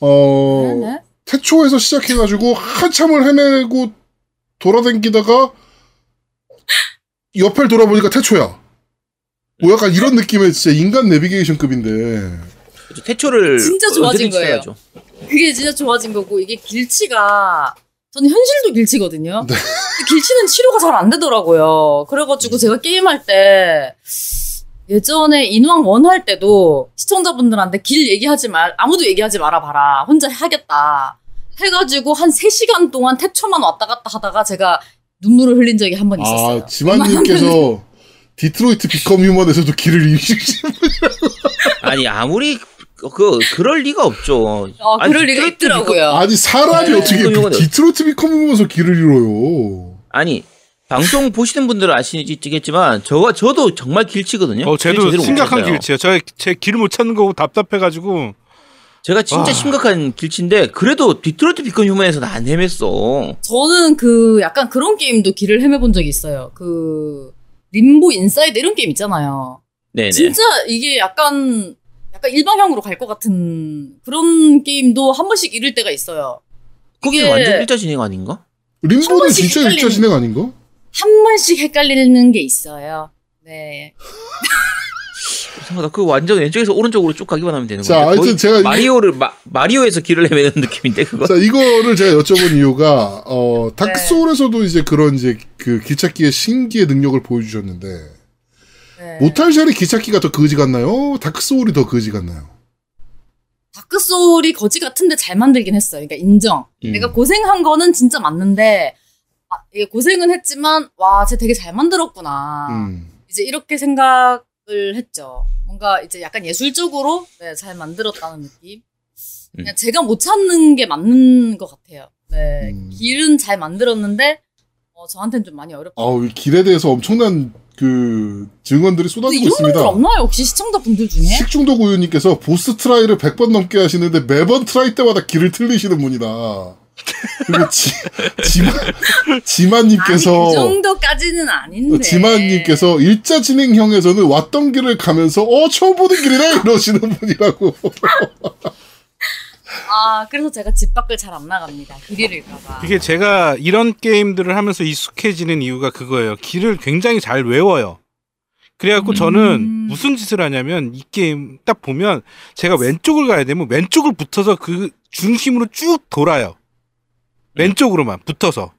어 네네. 태초에서 시작해가지고 한참을 헤매고 돌아다니다가 옆을 돌아보니까 태초야. 뭐 약간 이런 느낌의 진짜 인간 내비게이션급인데. 태초를 진짜 좋아진 거예요. 써야죠. 그게 진짜 좋아진 거고 이게 길치가 저는 현실도 길치거든요. 네. 근데 길치는 치료가 잘 안 되더라고요. 그래가지고 제가 게임할 때 예전에 인왕 원 할 때도 시청자분들한테 길 얘기하지 말 아무도 얘기하지 마라 봐라 혼자 하겠다 해가지고 한 3시간 동안 태초만 왔다 갔다 하다가 제가 눈물을 흘린 적이 한 번 있었어요. 아, 지만님께서 디트로이트 비컴 휴먼에서도 길을 잃으시고 아니 아무리 그 그럴 리가 없죠. 어, 아니, 그럴 리가 있더라고요. 아니 사람이 네. 어떻게 휴먼에- 디트로이트 비컴 휴먼에서 길을 잃어요. 아니 방송 보시는 분들은 아시겠지만 저 저도 정말 길치거든요. 어, 못 심각한. 길치예요. 저제 길을 못 찾는 거 답답해 가지고 제가 진짜 와. 심각한 길치인데 그래도 디트로이트 비컴 휴먼에서는 안 헤맸어. 저는 그 약간 그런 게임도 길을 헤매본 적이 있어요. 그 림보 인사이드 이런 게임 있잖아요. 네네. 진짜 이게 약간 약간 일방향으로 갈 것 같은 그런 게임도 한 번씩 잃을 때가 있어요. 이게- 완전 일자 진행 아닌가? 한 림보는 진짜 헷갈리는- 일자 진행 아닌가? 한 번씩 헷갈리는 게 있어요. 네. 이상하다. 그 완전 왼쪽에서 오른쪽으로 쭉 가기만 하면 되는 자, 건데. 하여튼 제가 마리오를 마, 마리오에서 길을 헤매는 느낌인데 그거. 자, 이거를 제가 여쭤본 이유가, 어, 네. 다크 소울에서도 이제 그런 이제 그 길찾기의 신기의 능력을 보여주셨는데, 네. 모탈쉘이 길찾기가 더 거지 같나요? 다크 소울이 더 거지 같나요? 다크 소울이 거지 같은데 잘 만들긴 했어요. 그러니까 인정. 음. 내가 고생한 거는 진짜 맞는데 아, 이게 고생은 했지만 와, 쟤 되게 잘 만들었구나. 음. 이제 이렇게 생각 을 했죠. 뭔가 이제 약간 예술적으로 네, 잘 만들었다는 느낌. 그냥 제가 못 찾는 게 맞는 것 같아요. 네, 음. 길은 잘 만들었는데 어, 저한테는 좀 많이 어렵다. 아우, 이 길에 대해서 엄청난 그 증언들이 쏟아지고 이런 분들 있습니다. 없나요? 혹시 시청자분들 중에? 식중독 우유님께서 보스 try를 100번 넘게 하시는데 매번 try 때마다 길을 틀리시는 분이다. 그리고 지, 지만, 지만님께서, 아니, 그 정도까지는 아닌데. 지만님께서 일자 진행형에서는 왔던 길을 가면서, 어, 처음 보는 길이네! 이러시는 분이라고. 아, 그래서 제가 집 밖을 잘 안 나갑니다. 길 잃을까봐. 그게 제가 이런 게임들을 하면서 익숙해지는 이유가 그거예요. 길을 굉장히 잘 외워요. 그래갖고 음. 저는 무슨 짓을 하냐면 이 게임 딱 보면 제가 왼쪽을 가야 되면 왼쪽을 붙어서 그 중심으로 쭉 돌아요. 왼쪽으로만 붙어서.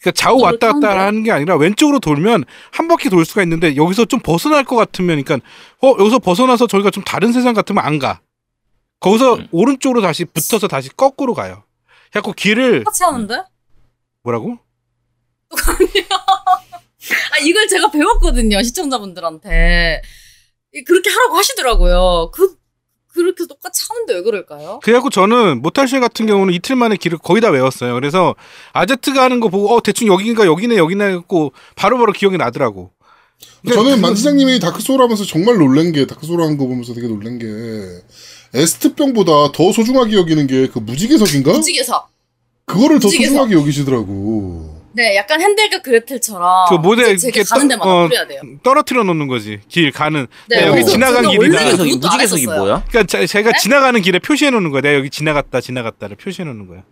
그러니까 좌우 왔다 갔다? 하는 게 아니라 왼쪽으로 돌면 한 바퀴 돌 수가 있는데 여기서 좀 벗어날 것 같으면 그러니까 어 여기서 벗어나서 저희가 좀 다른 세상 같으면 안 가. 거기서 음. 오른쪽으로 다시 붙어서 다시 거꾸로 가요. 그래갖고 길을 똑같이 하는데? 뭐라고? 아, 이걸 제가 배웠거든요, 시청자분들한테. 이- 그렇게 하라고 하시더라고요. 그, 그렇게 똑같이 하는데 왜 그럴까요? 그래갖고 저는 모탈쉘 같은 경우는 이틀 만에 길을 거의 다 외웠어요. 그래서 아제트가 하는 거 보고 어 대충 여기인가 여기네 여기네 했고 바로바로 기억이 나더라고. 저는 만지장님이 다크소울 하면서 정말 놀란 게, 다크소울 하는 거 보면서 되게 놀란 게, 에스트병보다 더 소중하게 여기는 게 그 무지개석인가? 무지개석. 그거를 더 무지개석. 소중하게 여기시더라고. 네, 약간 핸델과 그레텔처럼. 그 모델 이렇게 가는 떠- 데마다 어, 뿌려야 돼요. 떨어뜨려 놓는 거지. 길 가는. 네, 내가 여기 지나간 길이다. 무지개석이 무지개석이. 뭐야? 그러니까 자- 제가 네? 지나가는 길에 표시해 놓는 거야. 내가 여기 지나갔다 지나갔다를 표시해 놓는 거야.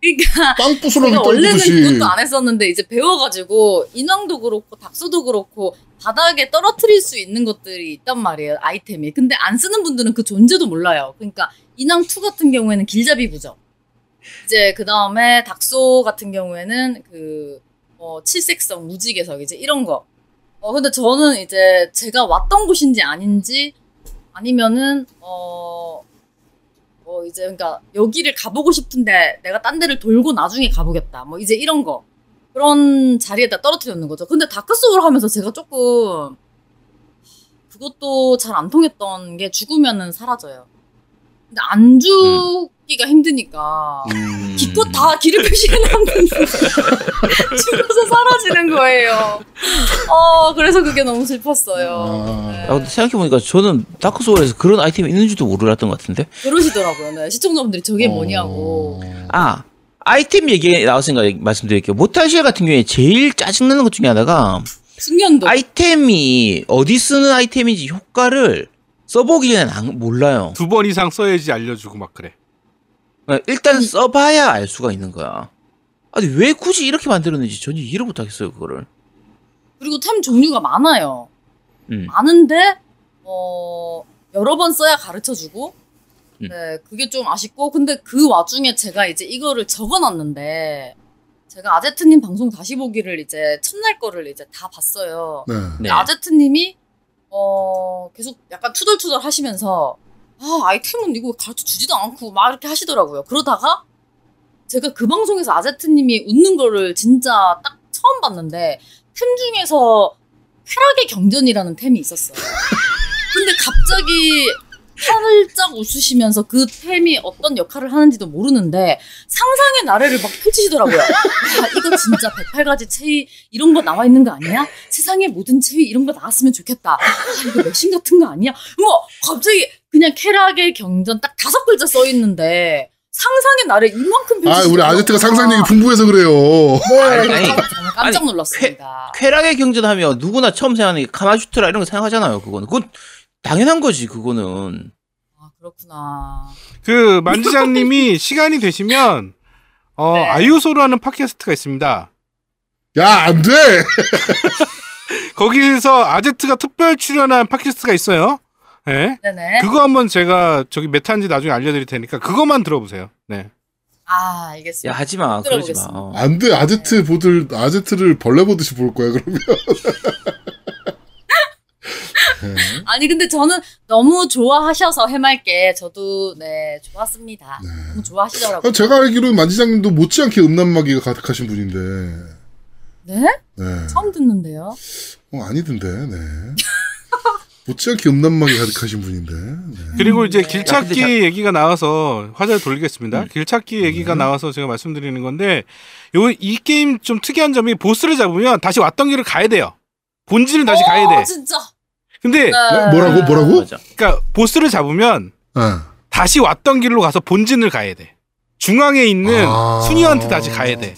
그러니까 제가 원래는. 그것도 안 했었는데 이제 배워가지고 인왕도 그렇고 닥소도 그렇고 바닥에 떨어뜨릴 수 있는 것들이 있단 말이에요 아이템이 근데 안 쓰는 분들은 그 존재도 몰라요 그러니까 인왕 2 같은 경우에는 길잡이 부죠 이제 그 다음에 닥소 같은 경우에는 그 어, 칠색성 무지개석 이제 이런 거 어, 근데 저는 이제 제가 왔던 곳인지 아닌지 아니면은 어뭐 이제 그러니까 여기를 가보고 싶은데 내가 딴 데를 돌고 나중에 가보겠다. 뭐 이제 이런 거 그런 자리에다 떨어뜨렸는 거죠. 근데 다크 소울 하면서 제가 조금 그것도 잘 안 통했던 게 죽으면은 사라져요. 근데 안 죽기가 힘드니까 음. 기껏 다 길을 표시해놨는데 죽어서 사라지는 거예요. 어 그래서 그게 너무 슬펐어요. 아. 네. 아, 근데 생각해 보니까 저는 다크 소울에서 그런 아이템이 있는지도 몰랐던 것 같은데. 그러시더라고요. 네. 시청자분들이 저게 어. 뭐냐고. 아 아이템 얘기 나왔으니까 말씀드릴게요. 모탈시아 같은 경우에 제일 짜증나는 것 중에 하나가 숙련도. 아이템이 어디 쓰는 아이템인지 효과를 써보기 전에 안- 몰라요. 두 번 이상 써야지 알려주고 막 그래. 그러니까 일단 써봐야 알 수가 있는 거야. 아니 왜 굳이 이렇게 만들었는지 전혀 이해를 못하겠어요 그거를. 그리고 템 종류가 많아요. 음. 많은데 어 여러 번 써야 가르쳐 주고 음. 네 그게 좀 아쉽고 근데 그 와중에 제가 이제 이거를 적어놨는데 제가 아제트님 방송 다시 보기를 이제 첫날 거를 이제 다 봤어요. 네. 네. 아제트님이 어 계속 약간 투덜투덜 하시면서 아 아이템은 이거 가르쳐 주지도 않고 막 이렇게 하시더라고요. 그러다가 제가 그 방송에서 아제트님이 웃는 거를 진짜 딱 처음 봤는데 템 중에서 쾌락의 경전이라는 템이 있었어요. 근데 갑자기 살짝 웃으시면서 그 템이 어떤 역할을 하는지도 모르는데 상상의 나래를 막 펼치시더라고요. 야, 이거 진짜 108가지 체위 이런 거 나와 있는 거 아니야? 세상의 모든 체위 이런 거 나왔으면 좋겠다. 아, 이거 맥심 같은 거 아니야? 뭐 갑자기 그냥 쾌락의 경전 딱 다섯 글자 써 있는데 상상의 나래 이만큼 아, 펼치시더라고요. 우리 아제트가 상상력이 풍부해서 그래요. 네, 아니, 깜짝 놀랐습니다. 쾌락의 경전하면 누구나 처음 생각하는 게 카마슈트라 이런 거 생각하잖아요. 그거는 그건 당연한 거지 그거는. 아 그렇구나. 그 만지장님이 시간이 되시면 어 네. 아유소라는 팟캐스트가 있습니다. 야, 안 돼! 거기서 아제트가 특별 출연한 팟캐스트가 있어요. 예. 네네. 그거 한번 제가 저기 메타인지 나중에 알려드릴 테니까 그거만 들어보세요. 네. 아야 알겠습니다. 하지 마 그러지 마. 어. 안 돼. 아제트 보들, 아제트를 벌레 보듯이 볼 거야, 그러면. 네. 아니 근데 저는 너무 좋아하셔서 해맑게 저도 네 좋았습니다. 너무 좋아하시더라고요. 아, 제가 알기로는 만지장님도 못지않게 음란마귀가 가득하신 분인데. 네? 네. 처음 듣는데요. 어, 아니던데, 네. 못지않게 음란마귀 가득하신 분인데. 네. 그리고 이제 네. 길찾기 야, 근데 얘기가 나와서 화제를 돌리겠습니다. 음. 길찾기 얘기가 나와서 제가 말씀드리는 건데 요 이 게임 좀 특이한 점이 보스를 잡으면 다시 왔던 길을 가야 돼요. 본진을 다시 가야 어, 돼. 진짜. 근데 네? 뭐라고, 뭐라고? 맞아. 그러니까 보스를 잡으면 네. 다시 왔던 길로 가서 본진을 가야 돼. 중앙에 있는 아. 순이한테 다시 가야 돼.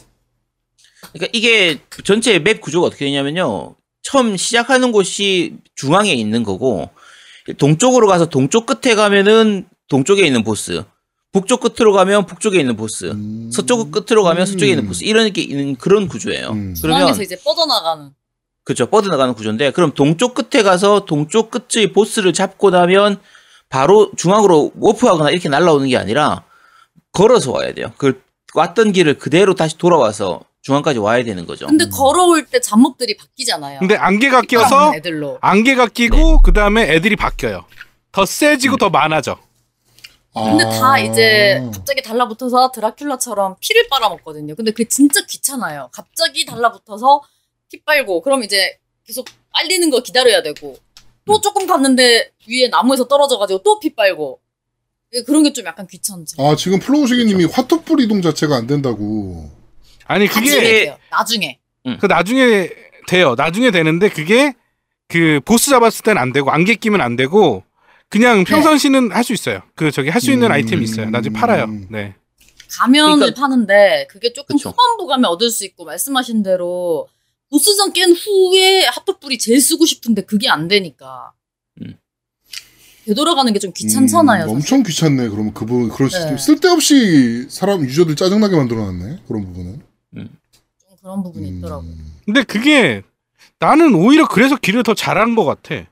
그러니까 이게 전체 맵 구조가 어떻게 되냐면요. 처음 시작하는 곳이 중앙에 있는 거고 동쪽으로 가서 동쪽 끝에 가면은 동쪽에 있는 보스. 북쪽 끝으로 가면 북쪽에 있는 보스. 음. 서쪽 끝으로 가면 서쪽에 있는 음. 보스. 이런 게 있는 그런 구조예요. 음. 그러면 중앙에서 이제 뻗어나가는. 그렇죠. 뻗어나가는 구조인데 그럼 동쪽 끝에 가서 동쪽 끝의 보스를 잡고 나면 바로 중앙으로 워프하거나 이렇게 날아오는 게 아니라 걸어서 와야 돼요. 그 왔던 길을 그대로 다시 돌아와서 중앙까지 와야 되는 거죠. 근데 걸어올 때 잡목들이 바뀌잖아요. 근데 안개가 껴서 껴서 애들로. 안개가 끼고 네. 그 다음에 애들이 바뀌어요. 더 세지고 더 많아져. 근데 아. 다 이제 갑자기 달라붙어서 드라큘라처럼 피를 빨아먹거든요. 근데 그게 진짜 귀찮아요. 갑자기 달라붙어서 피 빨고 그럼 이제 계속 빨리는 거 기다려야 되고 또 조금 갔는데 위에 나무에서 떨어져가지고 또 피 빨고 예, 그런 게 좀 약간 귀찮죠. 아, 지금 플로우시기님이 화토불 이동 자체가 안 된다고. 아니 나중에 그게 돼요. 나중에. 그 나중에 돼요. 나중에 되는데 그게 그 보스 잡았을 땐 안 되고 안개 끼면 안 되고 그냥 평상시는 할수 있어요. 그 저기 할 수 있는 음. 아이템이 있어요. 나중에 팔아요. 네. 가면을 그러니까- 파는데 그게 조금 그쵸. 후반부 가면 얻을 수 있고 말씀하신 대로 보스전 깬 후에 핫도불이 제일 쓰고 싶은데 그게 안 되니까 음. 되돌아가는 게 좀 귀찮잖아요. 음. 엄청 귀찮네. 그러면 그 부분, 그런 네. 시스템. 쓸데없이 사람, 유저들 짜증나게 만들어놨네. 그런 부분은. 좀 그런 부분이 음. 있더라고. 근데 그게 나는 오히려 그래서 길을 더 잘한 것 같아.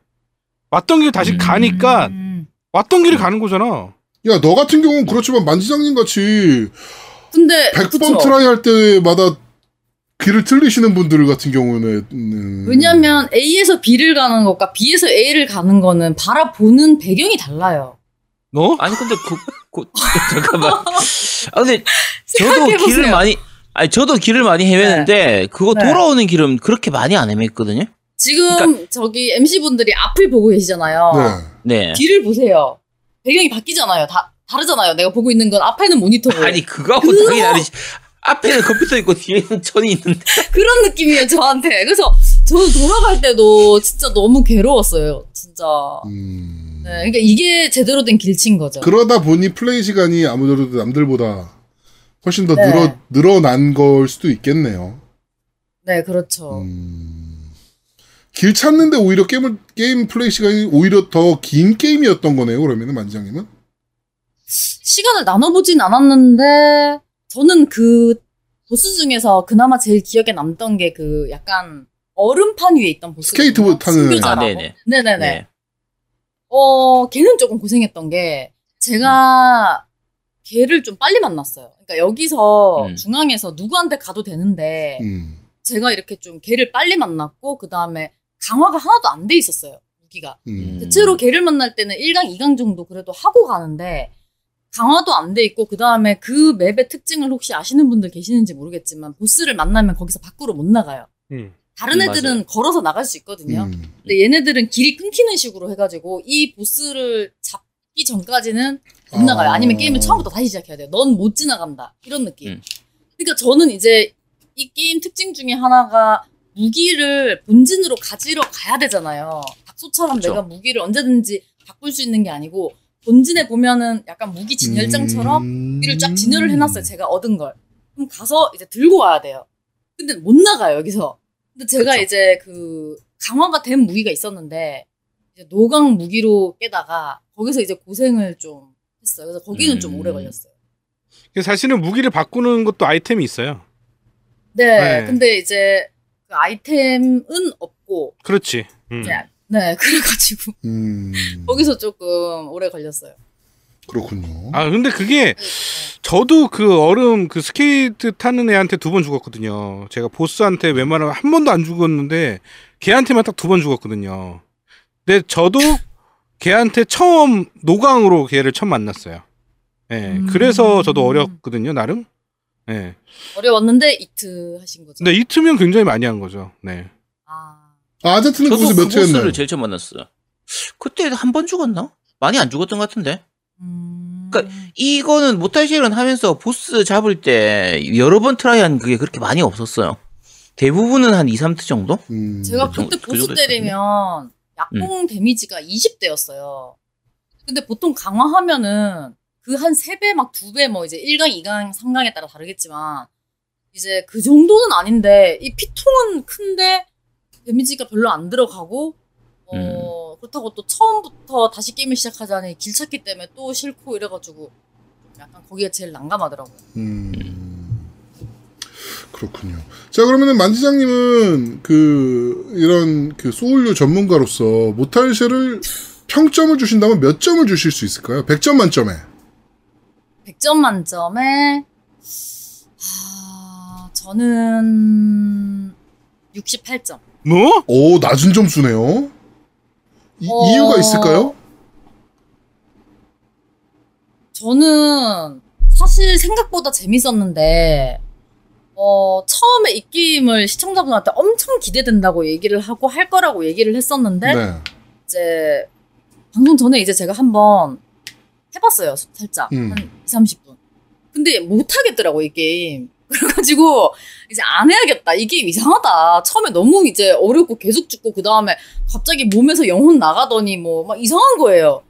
왔던 길 다시 음. 가니까 음. 왔던 길을 가는 거잖아. 야, 너 같은 경우는 그렇지만 만지장님 같이 근데 100번 그쵸. try 할 때마다 길을 틀리시는 분들 같은 경우는. 음, 왜냐면 A에서 B를 가는 것과 B에서 A를 가는 거는 바라보는 배경이 달라요. 너? 아니 근데 그, 그 잠깐만. 아 근데 저도. 길을 많이 아니 저도 길을 많이 헤매는데 그거 네. 돌아오는 길은 그렇게 많이 안 헤맸거든요. 지금 그러니까 저기 MC분들이 앞을 보고 계시잖아요. 네. 네. 뒤를 보세요. 배경이 바뀌잖아요. 다 다르잖아요. 내가 보고 있는 건 앞에는 모니터고. 아니 그거하고 그거- 당연히 다르지. 앞에는 컴퓨터 있고 뒤에는 천이 있는데. 그런 느낌이에요, 저한테. 그래서 저는 돌아갈 때도 진짜 너무 괴로웠어요. 진짜. 음. 네, 그러니까 이게 제대로 된 길친 거죠. 그러다 보니 플레이 시간이 아무래도 남들보다 훨씬 더 네. 늘어 늘어난 걸 수도 있겠네요. 네, 그렇죠. 음. 길 찾는데 오히려 게임을 게임 플레이 시간이 오히려 더 긴 게임이었던 거네요. 그러면은 만지장님은 시간을 나눠보진 않았는데 저는 그 보스 중에서 그나마 제일 기억에 남던 게 그 약간 얼음판 위에 있던 보스. 스케이트보드 타는- 아, 네네. 네네네. 네. 어, 걔는 조금 고생했던 게, 제가 걔를 좀 빨리 만났어요. 그러니까 여기서 음. 중앙에서 누구한테 가도 되는데, 음. 제가 이렇게 좀 걔를 빨리 만났고, 그 다음에 강화가 하나도 안 돼 있었어요. 무기가. 음. 대체로 걔를 만날 때는 1강, 2강 정도 그래도 하고 가는데, 강화도 안 돼 있고, 그 다음에 그 map의 특징을 혹시 아시는 분들 계시는지 모르겠지만, 보스를 만나면 거기서 밖으로 못 나가요. 음. 다른 음, 애들은 맞아요. 걸어서 나갈 수 있거든요. 음. 근데 얘네들은 길이 끊기는 식으로 해가지고 이 보스를 잡기 전까지는 못 아. 나가요. 아 니면 게임을 처음부터 다시 시작해야 돼요. 넌 못 지나간다. 이런 느낌. 음. 그러니까 저는 이제 이 게임 특징 중에 하나가 무기를 본진으로 가지러 가야 되잖아요. 닥소처럼 그쵸. 내가 무기를 언제든지 바꿀 수 있는 게 아니고 본진에 보면은 약간 무기 진열장처럼 음. 무기를 쫙 진열을 해놨어요. 제가 얻은 걸. 그럼 가서 이제 들고 와야 돼요. 근데 못 나가요, 여기서. 근데 제가 그쵸. 이제 그 강화가 된 무기가 있었는데, 이제 노강 무기로 깨다가 거기서 이제 고생을 좀 했어요. 그래서 거기는 좀 음. 오래 걸렸어요. 사실은 무기를 바꾸는 것도 아이템이 있어요. 네, 네. 근데 이제 그 아이템은 없고, 그렇지. 음. 이제 네, 그래가지고 음. 거기서 조금 오래 걸렸어요. 그렇군요. 아 근데 그게 네. 저도 그 얼음 그 스케이트 타는 애한테 두 번 죽었거든요. 제가 보스한테 웬만하면 한 번도 안 죽었는데 걔한테만 딱 두 번 죽었거든요. 근데 저도 걔한테 처음 노강으로 걔를 처음 만났어요. 예. 음. 그래서 저도 어렵거든요, 나름. 예. 어려웠는데 이트 하신 거죠. 근데 이트면 굉장히 많이 한 거죠. 네. 아, 아, 아제트는 저도 거기서 그몇 회였나요? 보스를 제일 처음 만났어요. 그때 한 번 죽었나? 많이 안 죽었던 것 같은데. 음. 그러니까 이거는 Mortal Shell은 하면서 보스 잡을 때 여러 번 try한 그게 그렇게 많이 없었어요. 대부분은 한 2, 3트 정도? 음. 제가 그 그때 그 보스 때리면 약공 damage가 20대였어요. 근데 보통 강화하면은 그 한 3배, 막 2배, 뭐 이제 1강, 2강, 3강에 따라 다르겠지만, 이제 그 정도는 아닌데, 이 피통은 큰데, 데미지가 별로 안 들어가고, 어, 그렇다고 또 처음부터 다시 게임을 시작하자니 길 찾기 때문에 또 싫고 이래가지고, 약간 거기가 제일 난감하더라고요. 음. 그렇군요. 자, 그러면은 만지장님은 그 이런 그 소울류 전문가로서 모탈쉘을 평점을 주신다면 몇 점을 주실 수 있을까요? 100점 만점에. 100점 만점에 아, 저는 68점. 뭐? 오, 낮은 점수네요. 이, 어. 이유가 있을까요? 저는 사실 생각보다 재밌었는데 어, 처음에 이 게임을 시청자분한테 엄청 기대된다고 얘기를 하고 할 거라고 얘기를 했었는데 네. 이제 방송 전에 이제 제가 한번 해봤어요 살짝 음. 한 2, 30분 근데 못하겠더라고 이 게임 그래가지고 이제 안 해야겠다. 이 게임 이상하다. 처음에 너무 이제 어렵고 계속 죽고 그 다음에 갑자기 몸에서 영혼 나가더니 뭐 막 이상한 거예요.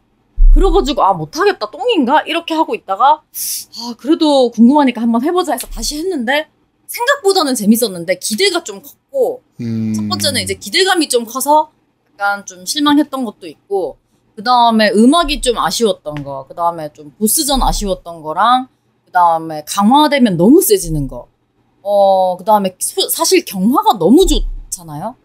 그래가지고 아 못하겠다. 똥인가? 이렇게 하고 있다가 아 그래도 궁금하니까 한번 해보자 해서 다시 했는데 생각보다는 재밌었는데 기대가 좀 컸고 음. 첫 번째는 이제 기대감이 좀 커서 약간 좀 실망했던 것도 있고 그 다음에 음악이 좀 아쉬웠던 거, 그 다음에 좀 보스전 아쉬웠던 거랑 그 다음에 강화되면 너무 세지는 거, 어, 그 다음에 사실 경화가 너무 좋잖아요.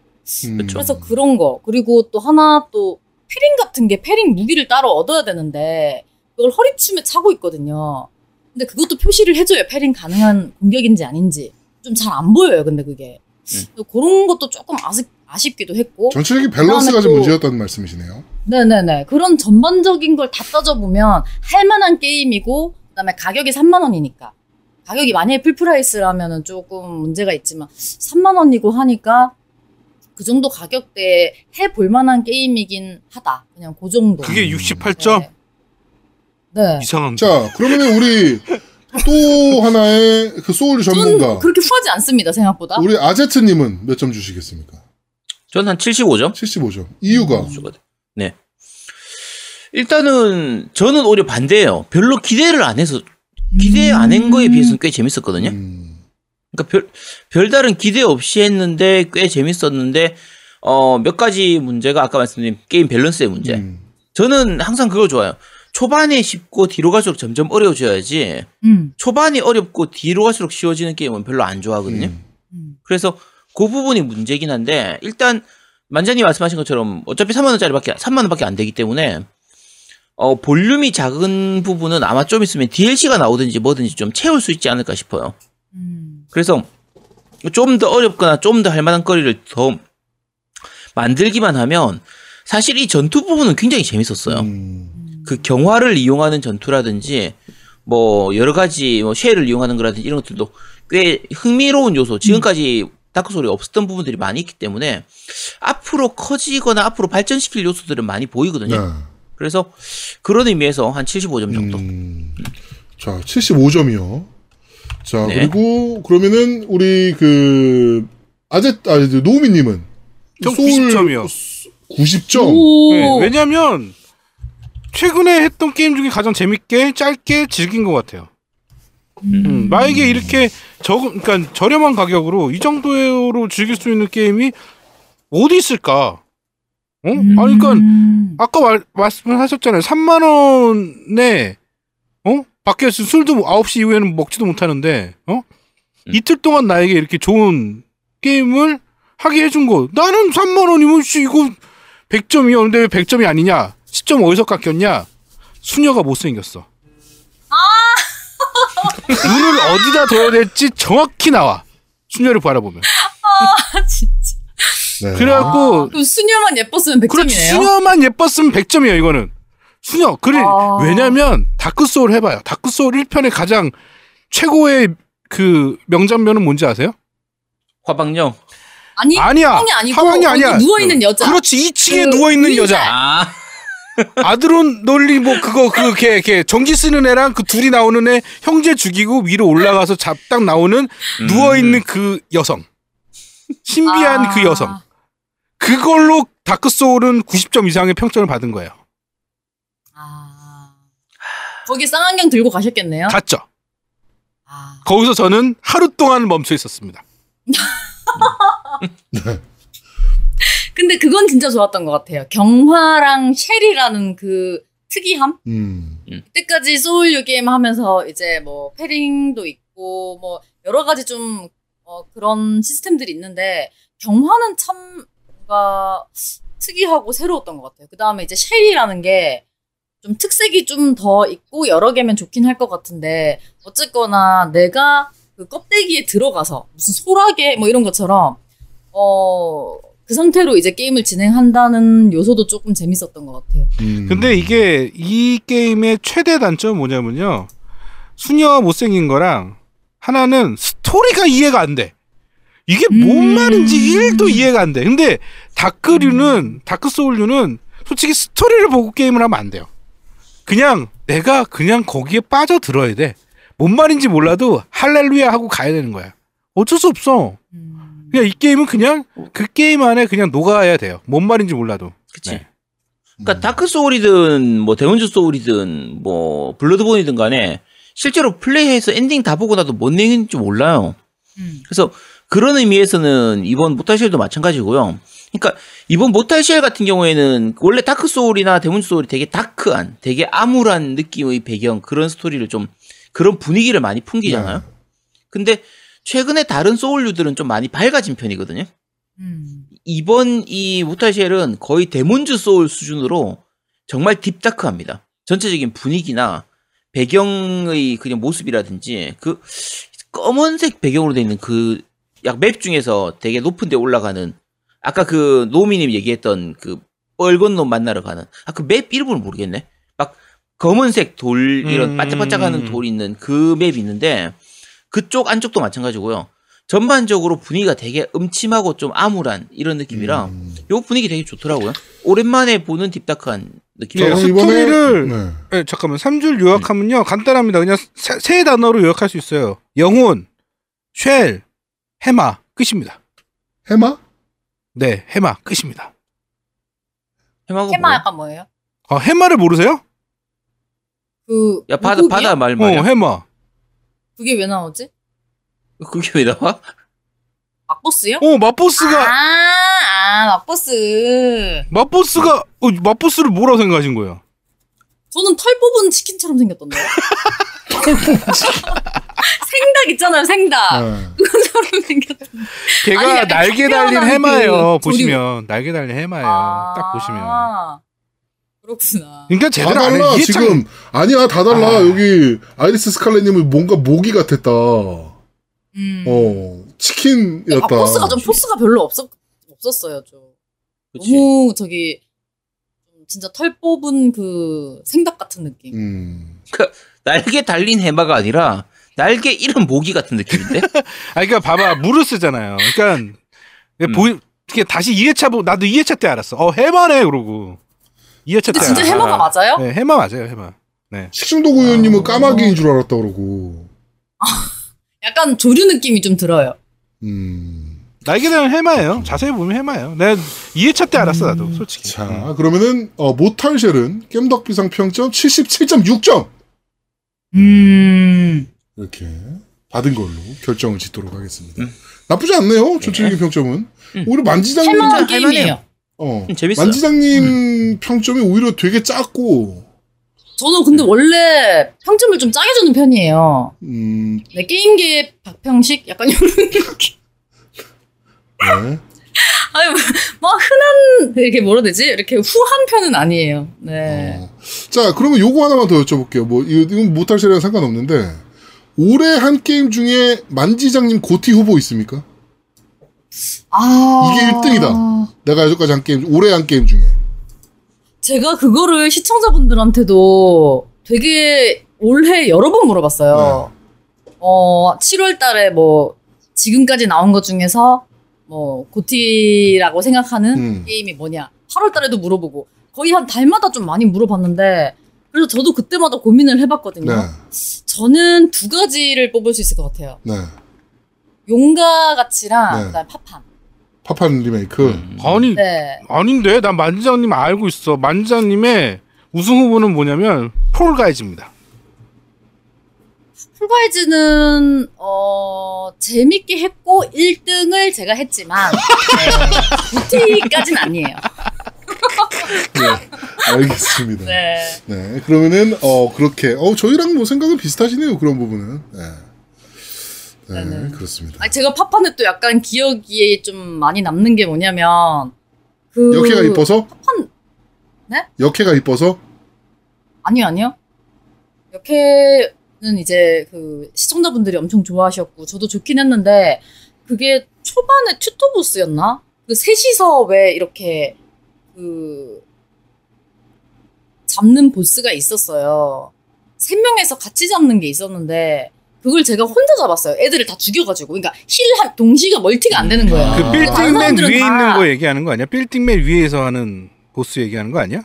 음. 그래서 그런 거 그리고 또 하나 또 패링 같은 게 패링 무기를 따로 얻어야 되는데 그걸 허리춤에 차고 있거든요. 근데 그것도 표시를 해줘요. 패링 가능한 공격인지 아닌지 좀 잘 안 보여요. 근데 그게 그런 것도 조금 아쉽, 아쉽기도 했고 전체적인 밸런스가 좀 그다음에 또- 문제였다는 말씀이시네요. 네네네 그런 전반적인 걸 다 따져보면 할 만한 게임이고 그다음에 가격이 3만 원이니까 가격이 만약에 풀프라이스라면은 조금 문제가 있지만 3만 원이고 하니까 그 정도 가격대에 해볼 만한 게임이긴 하다. 그냥 그 정도. 그게 68점? 네. 네. 이상한데. 자, 그러면은 우리 또 하나의 그 소울류 전문가 그렇게 후하지 않습니다. 생각보다. 우리 아제트님은 몇 점 주시겠습니까? 저는 한 75점? 75점. 이유가 주거든. 네. 일단은 저는 오히려 반대예요. 별로 기대를 안 해서 기대 안 한 거에 비해서는 꽤 재밌었거든요. 음. 그러니까 별 별다른 기대 없이 했는데 꽤 재밌었는데 어 몇 가지 문제가 아까 말씀드린 게임 밸런스의 문제. 음. 저는 항상 그걸 좋아해요. 초반에 쉽고 뒤로 갈수록 점점 어려워져야지 음. 초반이 어렵고 뒤로 갈수록 쉬워지는 게임은 별로 안 좋아하거든요. 음. 음. 그래서 그 부분이 문제긴 한데 일단 만자님 말씀하신 것처럼 어차피 3만 원짜리밖에 3만 원밖에 안 되기 때문에 어 볼륨이 작은 부분은 아마 좀 있으면 DLC가 나오든지 뭐든지 좀 채울 수 있지 않을까 싶어요. 음. 그래서 좀 더 어렵거나 좀 더 할 만한 거리를 더 만들기만 하면 사실 이 전투 부분은 굉장히 재밌었어요. 음. 그 경화를 이용하는 전투라든지 뭐 여러 가지 뭐 쉐를 이용하는 거라든지 이런 것들도 꽤 흥미로운 요소 지금까지 다크 소리 없었던 부분들이 많이 있기 때문에 앞으로 커지거나 앞으로 발전시킬 요소들은 많이 보이거든요. 네. 그래서 그런 의미에서 한 75점 정도. 음. 자, 75점이요. 자, 네. 그리고 그러면은 우리 그 아제 아 노우미 님은 전 90점이요. 90점. 오. 네, 왜냐면 최근에 했던 게임 중에 가장 재밌게 짧게 즐긴 것 같아요. 음, 만약에 이렇게 저 그러니까 저렴한 가격으로 이 정도로 즐길 수 있는 게임이 어디 있을까? 어? 음. 아니 그러니까 아까 말, 말씀하셨잖아요. 3만 원에 어? 밖에서 술도 9시 이후에는 먹지도 못하는데 어? 음. 이틀 동안 나에게 이렇게 좋은 게임을 하게 해준 거. 나는 3만 원이면 씨 이거 100점이야. 근데 왜 100점이 아니냐? 10점 어디서 깎였냐? 수녀가 못생겼어. 눈을 어디다 둬야 될지 정확히 나와. 수녀를 바라보면. 아, 진짜. 네. 그래갖고 그럼 수녀만 예뻤으면 100점이네요. 그렇지 수녀만 예뻤으면 100점이에요 이거는 수녀 그래 아. 왜냐면 Dark Souls 해 봐요 Dark Souls 1편의 가장 최고의 그 명장면은 뭔지 아세요? 화방녀. 아니, 아니야 화방이 아니고 화방이 아니야 누워 있는 여자. 그렇지 2층에 그 누워 있는 여자. 여자 아, 아드론 논리 뭐 그거 그걔 걔 전기 쓰는 애랑 그 둘이 나오는 애 형제 죽이고 위로 올라가서 잡딱 나오는 음. 누워 있는 그 여성 신비한 아. 그 여성 그걸로 Dark Souls는 90점 이상의 평점을 받은 거예요 아. 거기 쌍안경 들고 가셨겠네요. 갔죠 아. 거기서 저는 하루 동안 멈춰 있었습니다. 근데 그건 진짜 좋았던 것 같아요. 경화랑 shell이라는 그 특이함? 음. 그때까지 soul류 게임 하면서 이제 뭐 parrying도 있고 뭐 여러 가지 좀 어, 그런 시스템들이 있는데 경화는 참 뭔가 특이하고 새로웠던 것 같아요. 그 다음에 이제 shell이라는 게 좀 특색이 좀 더 있고 여러 개면 좋긴 할 것 같은데 어쨌거나 내가 그 껍데기에 들어가서 무슨 소라게 뭐 이런 것처럼 어 그 상태로 이제 게임을 진행한다는 요소도 조금 재밌었던 것 같아요. 음. 근데 이게 이 게임의 최대 단점은 뭐냐면요. 수녀 못생긴 거랑 하나는 스토리가 이해가 안 돼. 이게 뭔 음. 말인지 1도 이해가 안 돼. 근데 dark류는 Dark Souls류는 솔직히 스토리를 보고 게임을 하면 안 돼요. 그냥 내가 그냥 거기에 빠져 들어야 돼. 뭔 말인지 몰라도 할렐루야 하고 가야 되는 거야. 어쩔 수 없어. 음. 그냥 이 게임은 그냥 그 게임 안에 그냥 녹아야 돼요. 뭔 말인지 몰라도. 그치. 네. 그러니까 Dark Souls든 뭐 Demon's Souls든 뭐 Bloodborne이든 간에 실제로 플레이해서 엔딩 다 보고 나도 뭔 내용인지 몰라요. 음. 그래서 그런 의미에서는 이번 Mortal Shell도 마찬가지고요. 그러니까 이번 Mortal Shell 같은 경우에는 원래 Dark Souls나 Demon's Souls가 되게 dark한, 되게 암울한 느낌의 배경 그런 스토리를 좀 그런 분위기를 많이 풍기잖아요. 네. 근데 최근에 다른 soul류들은 좀 많이 밝아진 편이거든요. 음. 이번 이 Mortal Shell은 거의 Demon's Souls 수준으로 정말 딥다크합니다. 전체적인 분위기나 배경의 그냥 모습이라든지 그 검은색 배경으로 돼 있는 그약 맵 중에서 되게 높은 데 올라가는 아까 그 노미님 얘기했던 그 빨간 놈 만나러 가는 아 그 맵 이름을 모르겠네. 막 검은색 돌 이런 음. 반짝반짝하는 돌 있는 그 맵이 있는데 그쪽 안쪽도 마찬가지고요. 전반적으로 분위기가 되게 음침하고 좀 암울한 이런 느낌이라 음. 요 분위기 되게 좋더라고요. 오랜만에 보는 deep dark한 느낌. 네, 스- 스토리를- 네. 네, 잠깐만. 3줄 요약하면요. 간단합니다. 그냥 세, 세 단어로 요약할 수 있어요. 영혼, shell, 해마. 끝입니다. 해마? 네, 해마. 끝입니다. 해마가 테마 뭐야? 약간 뭐예요? 아, 해마를 모르세요? 그 야 바다? 바다 말 말이야. 어, 해마. 그게 왜 나오지? 그게 왜 나와? 막보스요? 어 맛보스가 아, 아, 막보스. 맛보스가 어, 맛보스를 뭐라고 생각하신 거예요? 저는 털 뽑은 치킨처럼 생겼던데요. 생닭 있잖아요, 생닭. 네. 그것처럼 생겼던데. 걔가 아니, 날개 달린 해마예요. 그. 보시면 날개 달린 해마예요. 아, 딱 보시면. 그렇구나. 그러니까 다 제대로 안 달라 해. 지금 아니야 다 달라 아. 여기 아이리스 스칼렛님은 뭔가 모기 같았다. 어 음. 치킨이었다. 막보스가 좀 포스가 별로 없었, 없었어요, 좀. 그치. 너무 저기, 좀 진짜 털 뽑은 그 생닭 같은 느낌. 음. 날개 달린 해마가 아니라 날개 잃은 모기 같은 느낌인데? 아 그러니까 봐봐 물을 쓰잖아요. 그러니까 음. 보이 이게 다시 2회차 보 나도 2회차 때 알았어. 어 해마네 그러고 2회차 때 근데 진짜 알았어. 해마가 맞아요? 네 해마 맞아요 해마. 네. 식중독 의원님은 까마귀인 줄 알았다 그러고. 약간 조류 느낌이 좀 들어요. 음. 날개 달린 해마예요. 자세히 보면 해마예요. 내가 2회차 때 알았어 나도 솔직히. 자 그러면은 어, 모탈쉘은 겜덕비상 평점 77.6점 음. 이렇게 받은 걸로 결정을 짓도록 하겠습니다. 음. 나쁘지 않네요. 전체적인 평점은. 음. 오히려 만지장님 할만해요. 게임이에요. 어, 음, 재밌어요. 만지장님 평점이 오히려 되게 작고 저는 근데 원래 평점을 좀 짜게 주는 편이에요. 음, 네, 게임계 박평식? 약간 이런 느낌. 네. 아니, 막 흔한, 이렇게 뭐라 되지? 이렇게 후한 편은 아니에요. 네. 어. 자, 그러면 요거 하나만 더 여쭤볼게요. 뭐, 이건 못할 시랑 상관없는데, 올해 한 게임 중에 만지장님 고티 후보 있습니까? 아. 이게 1등이다. 내가 여기까지 한 게임, 올해 한 게임 중에. 제가 그거를 시청자분들한테도 되게 올해 여러 번 물어봤어요. 네. 어, 7월 달에 뭐, 지금까지 나온 것 중에서 뭐, 고티라고 생각하는 음. 게임이 뭐냐. 8월 달에도 물어보고, 거의 한 달마다 좀 많이 물어봤는데, 그래서 저도 그때마다 고민을 해봤거든요. 네. 저는 두 가지를 뽑을 수 있을 것 같아요. 네. 용가 가치랑 네. 파판. 파판 리메이크. 음. 아니 네. 아닌데 난 만지장님 알고 있어. 만지장님의 우승 후보는 뭐냐면 폴가이즈입니다. 풀가이즈는 어 재밌게 했고 1등을 제가 했지만 네, 부티까지는 아니에요. 네. 알겠습니다. 네. 네. 그러면은, 어, 그렇게. 어, 저희랑 뭐 생각은 비슷하시네요. 그런 부분은. 네. 네, 네네. 그렇습니다. 아니, 제가 파판에 또 약간 기억이 좀 많이 남는 게 뭐냐면 그 역해가 이뻐서? 파판 네? 역해가 이뻐서? 아니요 아니요. 역해는 이제 그 시청자분들이 엄청 좋아하셨고 저도 좋긴 했는데 그게 초반에 튜토 보스였나? 그 셋이서 왜 이렇게 그 잡는 보스가 있었어요. 세 명에서 같이 잡는 게 있었는데 그걸 제가 혼자 잡았어요. 애들을 다 죽여가지고. 그러니까 힐한 동시가 멀티가 안 되는 거예요. 아. 그 다른 빌딩 맨 위에 다- 있는 거 얘기하는 거 아니야? 빌딩 맨 위에서 하는 보스 얘기하는 거 아니야?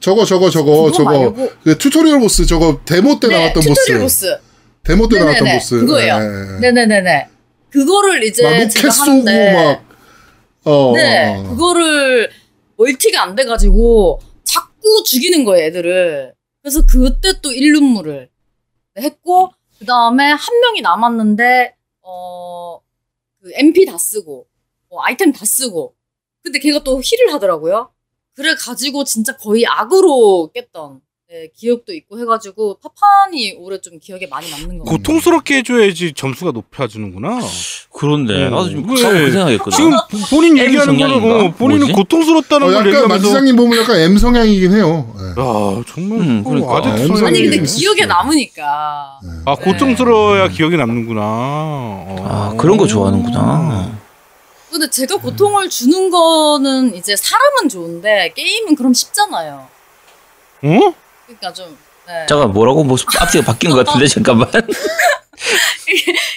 저거, 저거, 저거, 저거. 말고 그 tutorial 보스, 저거 데모 때 네, 나왔던 tutorial 보스. 보스. 데모 때 네네네, 나왔던 보스. 그거예요. 네. 네네네네. 그거를 이제 막 로켓 제가 쏘고 하는데 막, 어. 네, 어. 그거를 멀티가 안 돼가지고 자꾸 죽이는 거예요, 애들을. 그래서 그때 또 일륜물을 했고 그 다음에 한 명이 남았는데 어, 그 MP 다 쓰고 어, 아이템 다 쓰고 근데 걔가 또 힐을 하더라고요. 그래 가지고 진짜 거의 악으로 깼던 네, 기억도 있고 해가지고 파판이 올해 좀 기억에 많이 남는 것 같아요. 고통스럽게 해줘야지 점수가 높아주는구나. 그런데 어, 나도 지금 그 생각했거든. 지금 본인 M 얘기하는 거는? 어, 본인은 뭐지? 고통스럽다는 어, 걸 약간 얘기하면서 만지장님 보면 약간 M 성향이긴 해요. 네. 아 정말 음, 어, 그러니까. M 성향이- 아니 근데 네. 기억에 남으니까. 네. 아 고통스러워야 기억에 남는구나. 어. 아 그런 거 좋아하는구나. 근데 제가 고통을 주는 거는 이제 사람은 좋은데 게임은 그럼 쉽잖아요. 어? 그러니까 좀 네. 잠깐 뭐라고 뭐 앞뒤가 바뀐 것 같은데 잠깐만.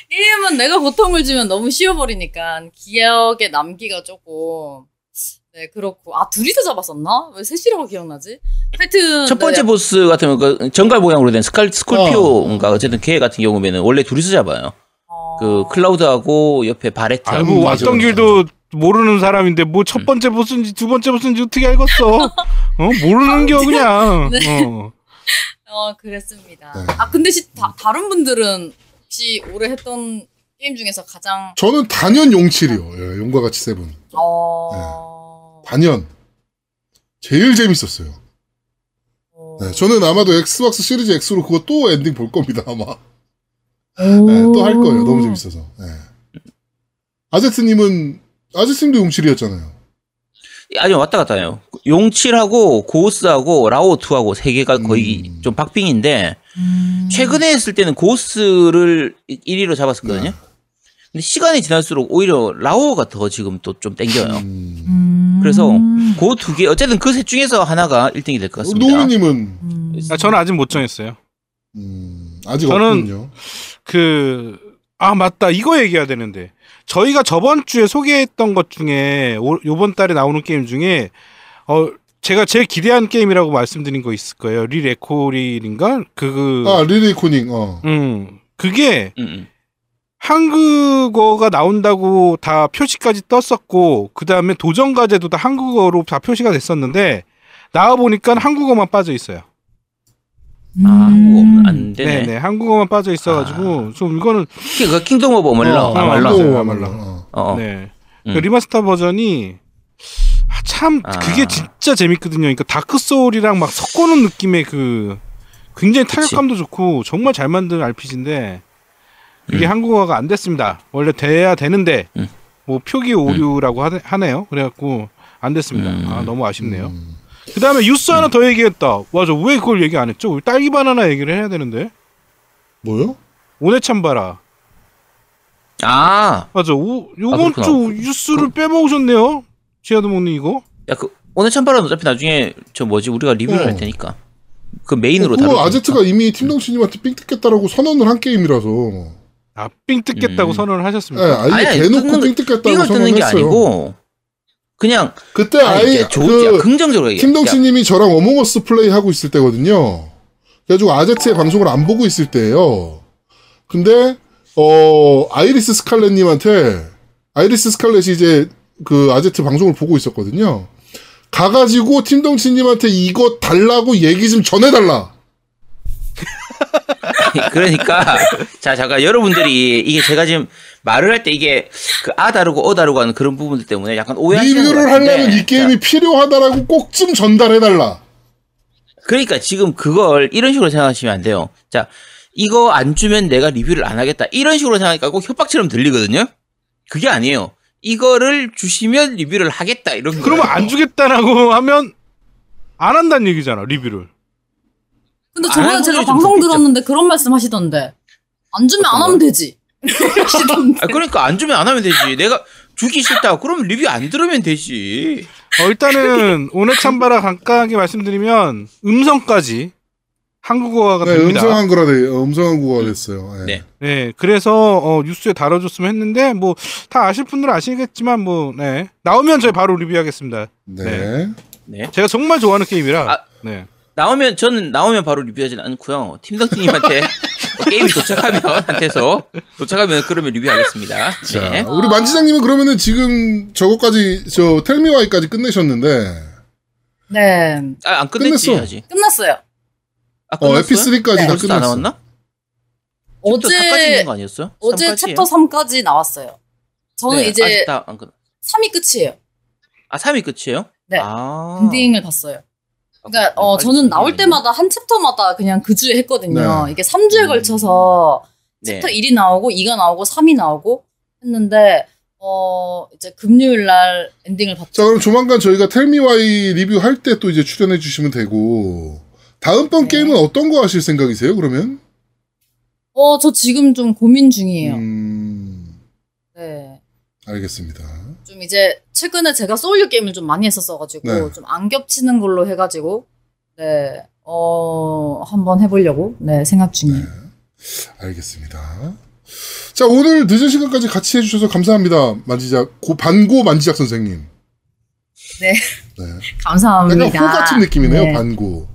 게임은 내가 고통을 주면 너무 쉬워버리니까 기억에 남기가 조금 네 그렇고 아 둘이서 잡았었나? 왜 셋이라고 기억나지? 하여튼 첫 번째 네, 보스 같은 경우 그 정갈 모양으로 된 스칼 스콜피오인가 어쨌든 걔 같은 경우에는 원래 둘이서 잡아요. 어, 그 클라우드하고 옆에 바레트. 아이고 음, 맞아, 왔던 맞아. 길도 모르는 사람인데 뭐 첫 번째 보스인지 두 번째 보스인지 어떻게 알겠어? 어 모르는 겨 그냥. 네. 어. 어 그랬습니다. 네. 아 근데 시, 다, 다른 분들은 혹시 올해 했던 게임 중에서 가장 저는 단연 용칠이요. 예, 용과 같이 seven. 어 단연. 제일 재밌었어요. 어. 네, 저는 아마도 엑스박스 시리즈 X로 그거 또 엔딩 볼 겁니다, 아마. 오. 네, 또 할 거예요. 너무 재밌어서. 네. 아제트님은, 아제트님도 용칠이었잖아요. 아니 왔다 갔다 해요. 용칠하고 고스하고 라오2하고 세 개가 거의 음. 좀 박빙인데 음. 최근에 했을 때는 고스를 1위로 잡았었거든요. 네. 근데 시간이 지날수록 오히려 라오가 더 지금 또 좀 땡겨요. 음. 음. 그래서 그 두 개 어쨌든 그 셋 중에서 하나가 1등이 될 것 같습니다. 노우님은, 음. 아, 저는 아직 못 정했어요. 음, 아직 저는- 없군요. 그, 아, 맞다. 이거 얘기해야 되는데. 저희가 저번 주에 소개했던 것 중에, 올- 요번 달에 나오는 게임 중에, 어, 제가 제일 기대한 게임이라고 말씀드린 거 있을 거예요. 리 레코릴인가? 그, 아, 리리 코닝, 어. 음, 그게 음, 음. 한국어가 나온다고 다 표시까지 떴었고, 그 다음에 도전 과제도 다 한국어로 다 표시가 됐었는데, 나와 보니까 한국어만 빠져 있어요. 아, 한국어 없- 안 네, 되네. 네. 한국어만 빠져 있어가지고, 좀 이거는, 키- 그 킹덤 오브. 어. 어. 어, 어. 네. 음. 그 remaster 버전이 아, 참 아. 그게 진짜 재밌거든요. 그러니까 다크 소울이랑 막 섞어놓은 느낌의 그 굉장히 그치. 타격감도 좋고 정말 잘 만든 RPG인데 그게 음. 한국어가 안 됐습니다. 원래 돼야 되는데 음. 뭐 표기 오류라고 하네, 하네요. 그래갖고 안 됐습니다. 음. 아 너무 아쉽네요. 음. 그 다음에 뉴스 하나 더 얘기했다. 맞아. 왜 그걸 얘기 안 했죠? 우리 딸기 바나나 얘기를 해야 되는데 뭐요? 오네참 봐라. 아, 맞아. 오, 요번 아. 주 뉴스를 빼먹으셨네요. 지하드 먹는 이거. 야, 그, 오늘 참바라는 어차피 나중에 저 뭐지, 우리가 리뷰를 어. 할 테니까. 그 메인으로 어, 다룰. 아제트가 이미 팀덩치님한테 삥 뜯겠다라고 선언을 한 게임이라서. 아, 삥 뜯겠다고 음. 선언을 예, 하셨습니까? 아예 아니, 아니, 대놓고 뜯는 삥 뜯겠다고 삥을 뜯는 게 선언했어요. 아니고, 그냥, 그때 아예 야, 그 긍정적으로 얘기해. 야, 팀덩치님이 저랑 어몽어스 플레이 하고 있을 때거든요. 그래가지고 아제트의 방송을 안 보고 있을 때예요. 근데 어 아이리스 스칼렛님한테 아이리스 스칼렛이 이제 그 아제트 방송을 보고 있었거든요. 가가지고 팀덩치님한테 이거 달라고 얘기 좀 전해달라. 그러니까 자 잠깐 여러분들이 이게 제가 지금 말을 할 때 이게 그 아 다르고 어 다르고 하는 그런 부분들 때문에 약간 오해하시는 것 리뷰를 같은데 하려면 이 게임이 자, 필요하다라고 꼭 좀 전달해 달라. 그러니까 지금 그걸 이런 식으로 생각하시면 안 돼요. 자 이거 안 주면 내가 리뷰를 안 하겠다 이런 식으로 생각하니까 꼭 협박처럼 들리거든요. 그게 아니에요. 이거를 주시면 리뷰를 하겠다 이런 거. 그러면 안 주겠다라고 하면 안 한다는 얘기잖아, 리뷰를. 근데 안 저번에 하는 제가 방송 좋겠죠. 들었는데 그런 말씀 하시던데. 안 주면 안 하면 되지. 하시던데. 아, 그러니까 안 주면 안 하면 되지. 내가 주기 싫다. 그러면 리뷰 안 들으면 되지. 어, 일단은 오늘 참바라 간단하게 말씀드리면 음성까지 한국어가 네, 됩니다. 음성 한거라 돼, 어, 음성 한국어가 됐어요. 예. 네. 네, 그래서 어, 뉴스에 다뤄줬으면 했는데 뭐 다 아실 분들은 아시겠지만 뭐 네. 나오면 저희 바로 리뷰하겠습니다. 네. 네. 제가 정말 좋아하는 게임이라. 아. 네. 나오면 저는 나오면 바로 리뷰하진 않고요. 팀덕팀님한테 게임이 도착하면 한테서 도착하면 그러면 리뷰하겠습니다. 자, 네. 우리 만지장님은 그러면은 지금 저거까지 저 텔미와이까지 끝내셨는데 네. 아, 안 끝냈지 끝냈어. 아직. 끝났어요. 아, 어, 끝났어요? 에피3까지 네. 다 끝났어. 나왔나? 어제 4까지 있는 거 아니었어요? 어제 3까지 예요? 챕터 3까지 나왔어요. 저는 네, 이제 아직 다안 끝. 3이 끝이에요. 아, 3위 끝이에요? 네. 아. 엔딩을 봤어요. 그러니까 어, 아직 저는 나올. 때마다 한 챕터마다 그냥 그 주에 했거든요. 네. 이게 3주에 음. 걸쳐서 네. 챕터 1이 나오고 2가 나오고 3이 나오고 했는데 어 이제 금요일 날 엔딩을 봤죠. 자, 그럼 조만간 저희가 텔미와이 리뷰할 때 또 이제 출연해 주시면 되고 다음번 네. 게임은 어떤 거 하실 생각이세요? 그러면? 어 저 지금 좀 고민 중이에요. 음, 네. 알겠습니다. 좀 이제 최근에 제가 소울류 게임을 좀 많이 했었어가지고 네. 좀안 겹치는 걸로 해가지고 네. 어 한번 해보려고 네 생각 중이에요. 알겠습니다. 자, 오늘 늦은 시간까지 같이 해주셔서 감사합니다. 만지작, 고, 반고 만지작 선생님. 네. 네. 감사합니다. 약간 호 같은 느낌이네요, 네. 반고.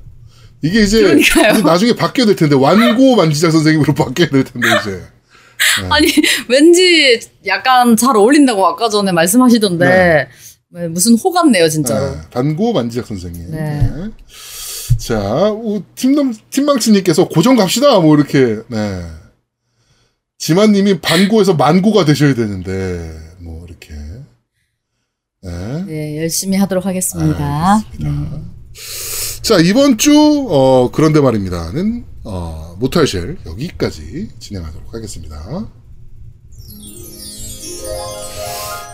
이게 이제. 이제 나중에 바뀌어야 될 텐데, 완고 만지작 선생님으로 바뀌어야 될 텐데, 이제. 아니 왠지 약간 잘 어울린다고 아까 전에 말씀하시던데 네, 무슨 호 같네요 진짜로. 네, 반고 만지작 선생님. 네. 네. 자, 우, 팀넘, 팀망치님께서 고정 갑시다, 뭐, 이렇게, 네. 지만님이 반고에서 만고가 되셔야 되는데 뭐 이렇게. 네. 네, 열심히 하도록 하겠습니다. 네. 자 이번 주 어, 그런데 말입니다는 어, 모탈쉘 여기까지 진행하도록 하겠습니다.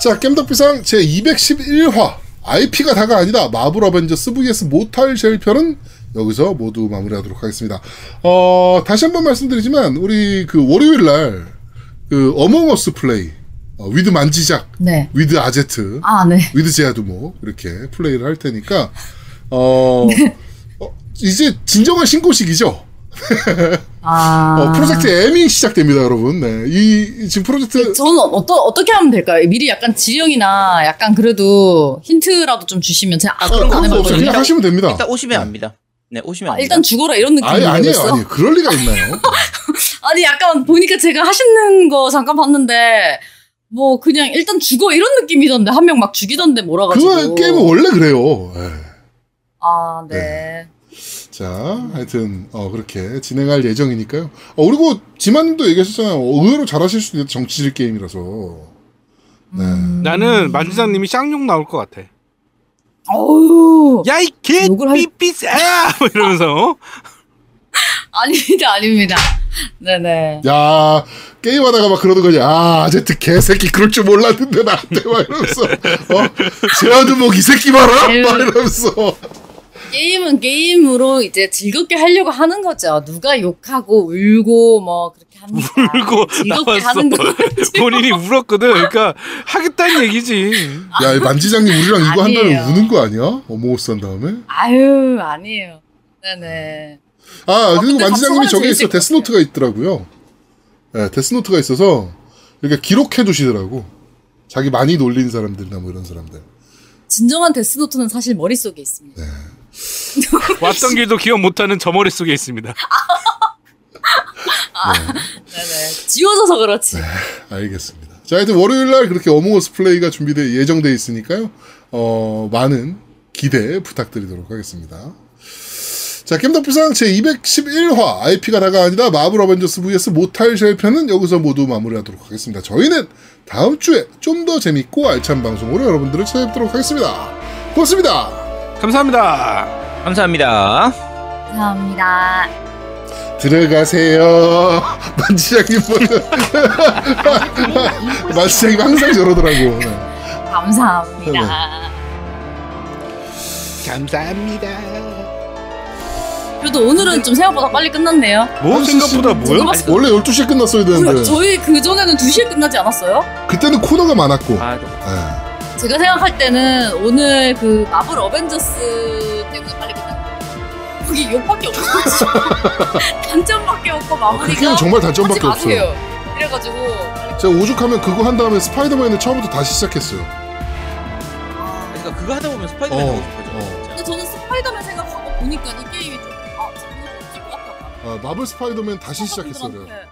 자 겜덕비상 제 211화 IP가 다가 아니다 마블 어벤져스 vs 모탈쉘 편은 여기서 모두 마무리하도록 하겠습니다. 어, 다시 한번 말씀드리지만 우리 그 월요일 날 그 어몽어스 플레이 어, with 만지작 네. with 아제트 아, 네. with 제아두모 이렇게 플레이를 할 테니까 어, 어, 이제 진정한 신고식이죠. 아. 어, 프로젝트 M이 시작됩니다, 여러분. 네, 이 지금 프로젝트 저는 어떠, 어떻게 하면 될까요? 미리 약간 지령이나 약간 그래도 힌트라도 좀 주시면 제가 아, 아, 그런 거 거안. 해봤거든요. 그냥 하시면 됩니다. 일단 오시면 압니다. 네, 오시면 아. 일단 죽어라 이런 느낌이 아니 아니에요? 아니 그럴 리가 있나요? 아니 약간 보니까 제가 하시는 거 잠깐 봤는데 뭐 그냥 일단 죽어 이런 느낌이던데 한 명 막 죽이던데 몰아가지고 그 게임은 원래 그래요. 예. 아 네. 자, 하여튼 어, 그렇게 진행할 예정이니까요. 어, 그리고 지만님도 얘기하셨잖아요. 어, 의외로 잘하실 수도 있다. 정치질 게임이라서. 네. 음. 나는 만지장님이 쌍욕 나올 것 같아. 어우 야이개 욕을 할- 삐삐새 뭐 이러면서 어? 아닙니다 아닙니다 네네 야 게임하다가 막 그러는 거지. 아 아제트 개새끼 그럴 줄 몰랐는데 나한테 막 이러면서 어 제아두목 이 새끼 봐라. 막 이러면서 게임은 게임으로 이제 즐겁게 하려고 하는 거죠 누가 욕하고 울고 뭐 그렇게 합니다 울고 즐겁게 나왔어. 하는 거 본인이 울었거든. 그러니까 하겠다는 얘기지. 야, 이 만지장님 우리랑 이거 아니에요. 우는 거 아니야? 어머우스 한 다음에? 아유 아니에요 네네 아, 그리고 근데 만지장님이 저게 있어. 데스노트가 있더라고요. 예, 데스노트가 있어서 이렇게 기록해 두시더라고. 자기 많이 놀린 사람들이나 뭐 이런 사람들. 진정한 데스노트는 사실 머릿속에 있습니다 왔던 길도 기억 못하는 저 머릿속에 있습니다. 네네 지워져서 그렇지 알겠습니다. 자, 하여튼 월요일 날 그렇게 어몽어스 플레이가 준비돼 예정돼 있으니까요. 어, 많은 기대 부탁드리도록 하겠습니다. 자, 겜덕비상 제 211화 IP가 다가 아니다 마블 어벤져스 vs 모탈 쉘 편은 여기서 모두 마무리하도록 하겠습니다. 저희는 다음 주에 좀 더 재밌고 알찬 방송으로 여러분들을 찾아뵙도록 하겠습니다. 고맙습니다. 감사합니다. 감사합니다. 감사합니다 들어가세요. 만지장님 보는. 만지장님 항상 저러더라고. 네. 감사합니다 감사합니다. 그래도 오늘은 좀 생각보다 빨리 끝났네요 뭐 생각보다 뭐요? 원래 12시에 끝났어야 되는데. 저희 그 전에는 2시에 끝나지 않았어요? 그때는 코너가 많았고. 아, 예. 제가 생각할 때는 오늘 그 마블 어벤져스 때문에 빨리 끝난 거예요. 거기 욕밖에 없어. 단점밖에 없고 마무리가 그 게임은 정말 단점밖에 하지 없어요. 마세요. 그래가지고 제가 오죽하면 그거 한 다음에 스파이더맨을 처음부터 다시 시작했어요. 아, 그러니까 그거 하다 보면 스파이더맨 어, 하고 싶어져. 어. 진짜. 근데 저는 스파이더맨 생각하고 보니까 이 게임이 좀 아, 재밌을 것 같다. 아, 마블 스파이더맨 다시 시작했어요. 사람들한테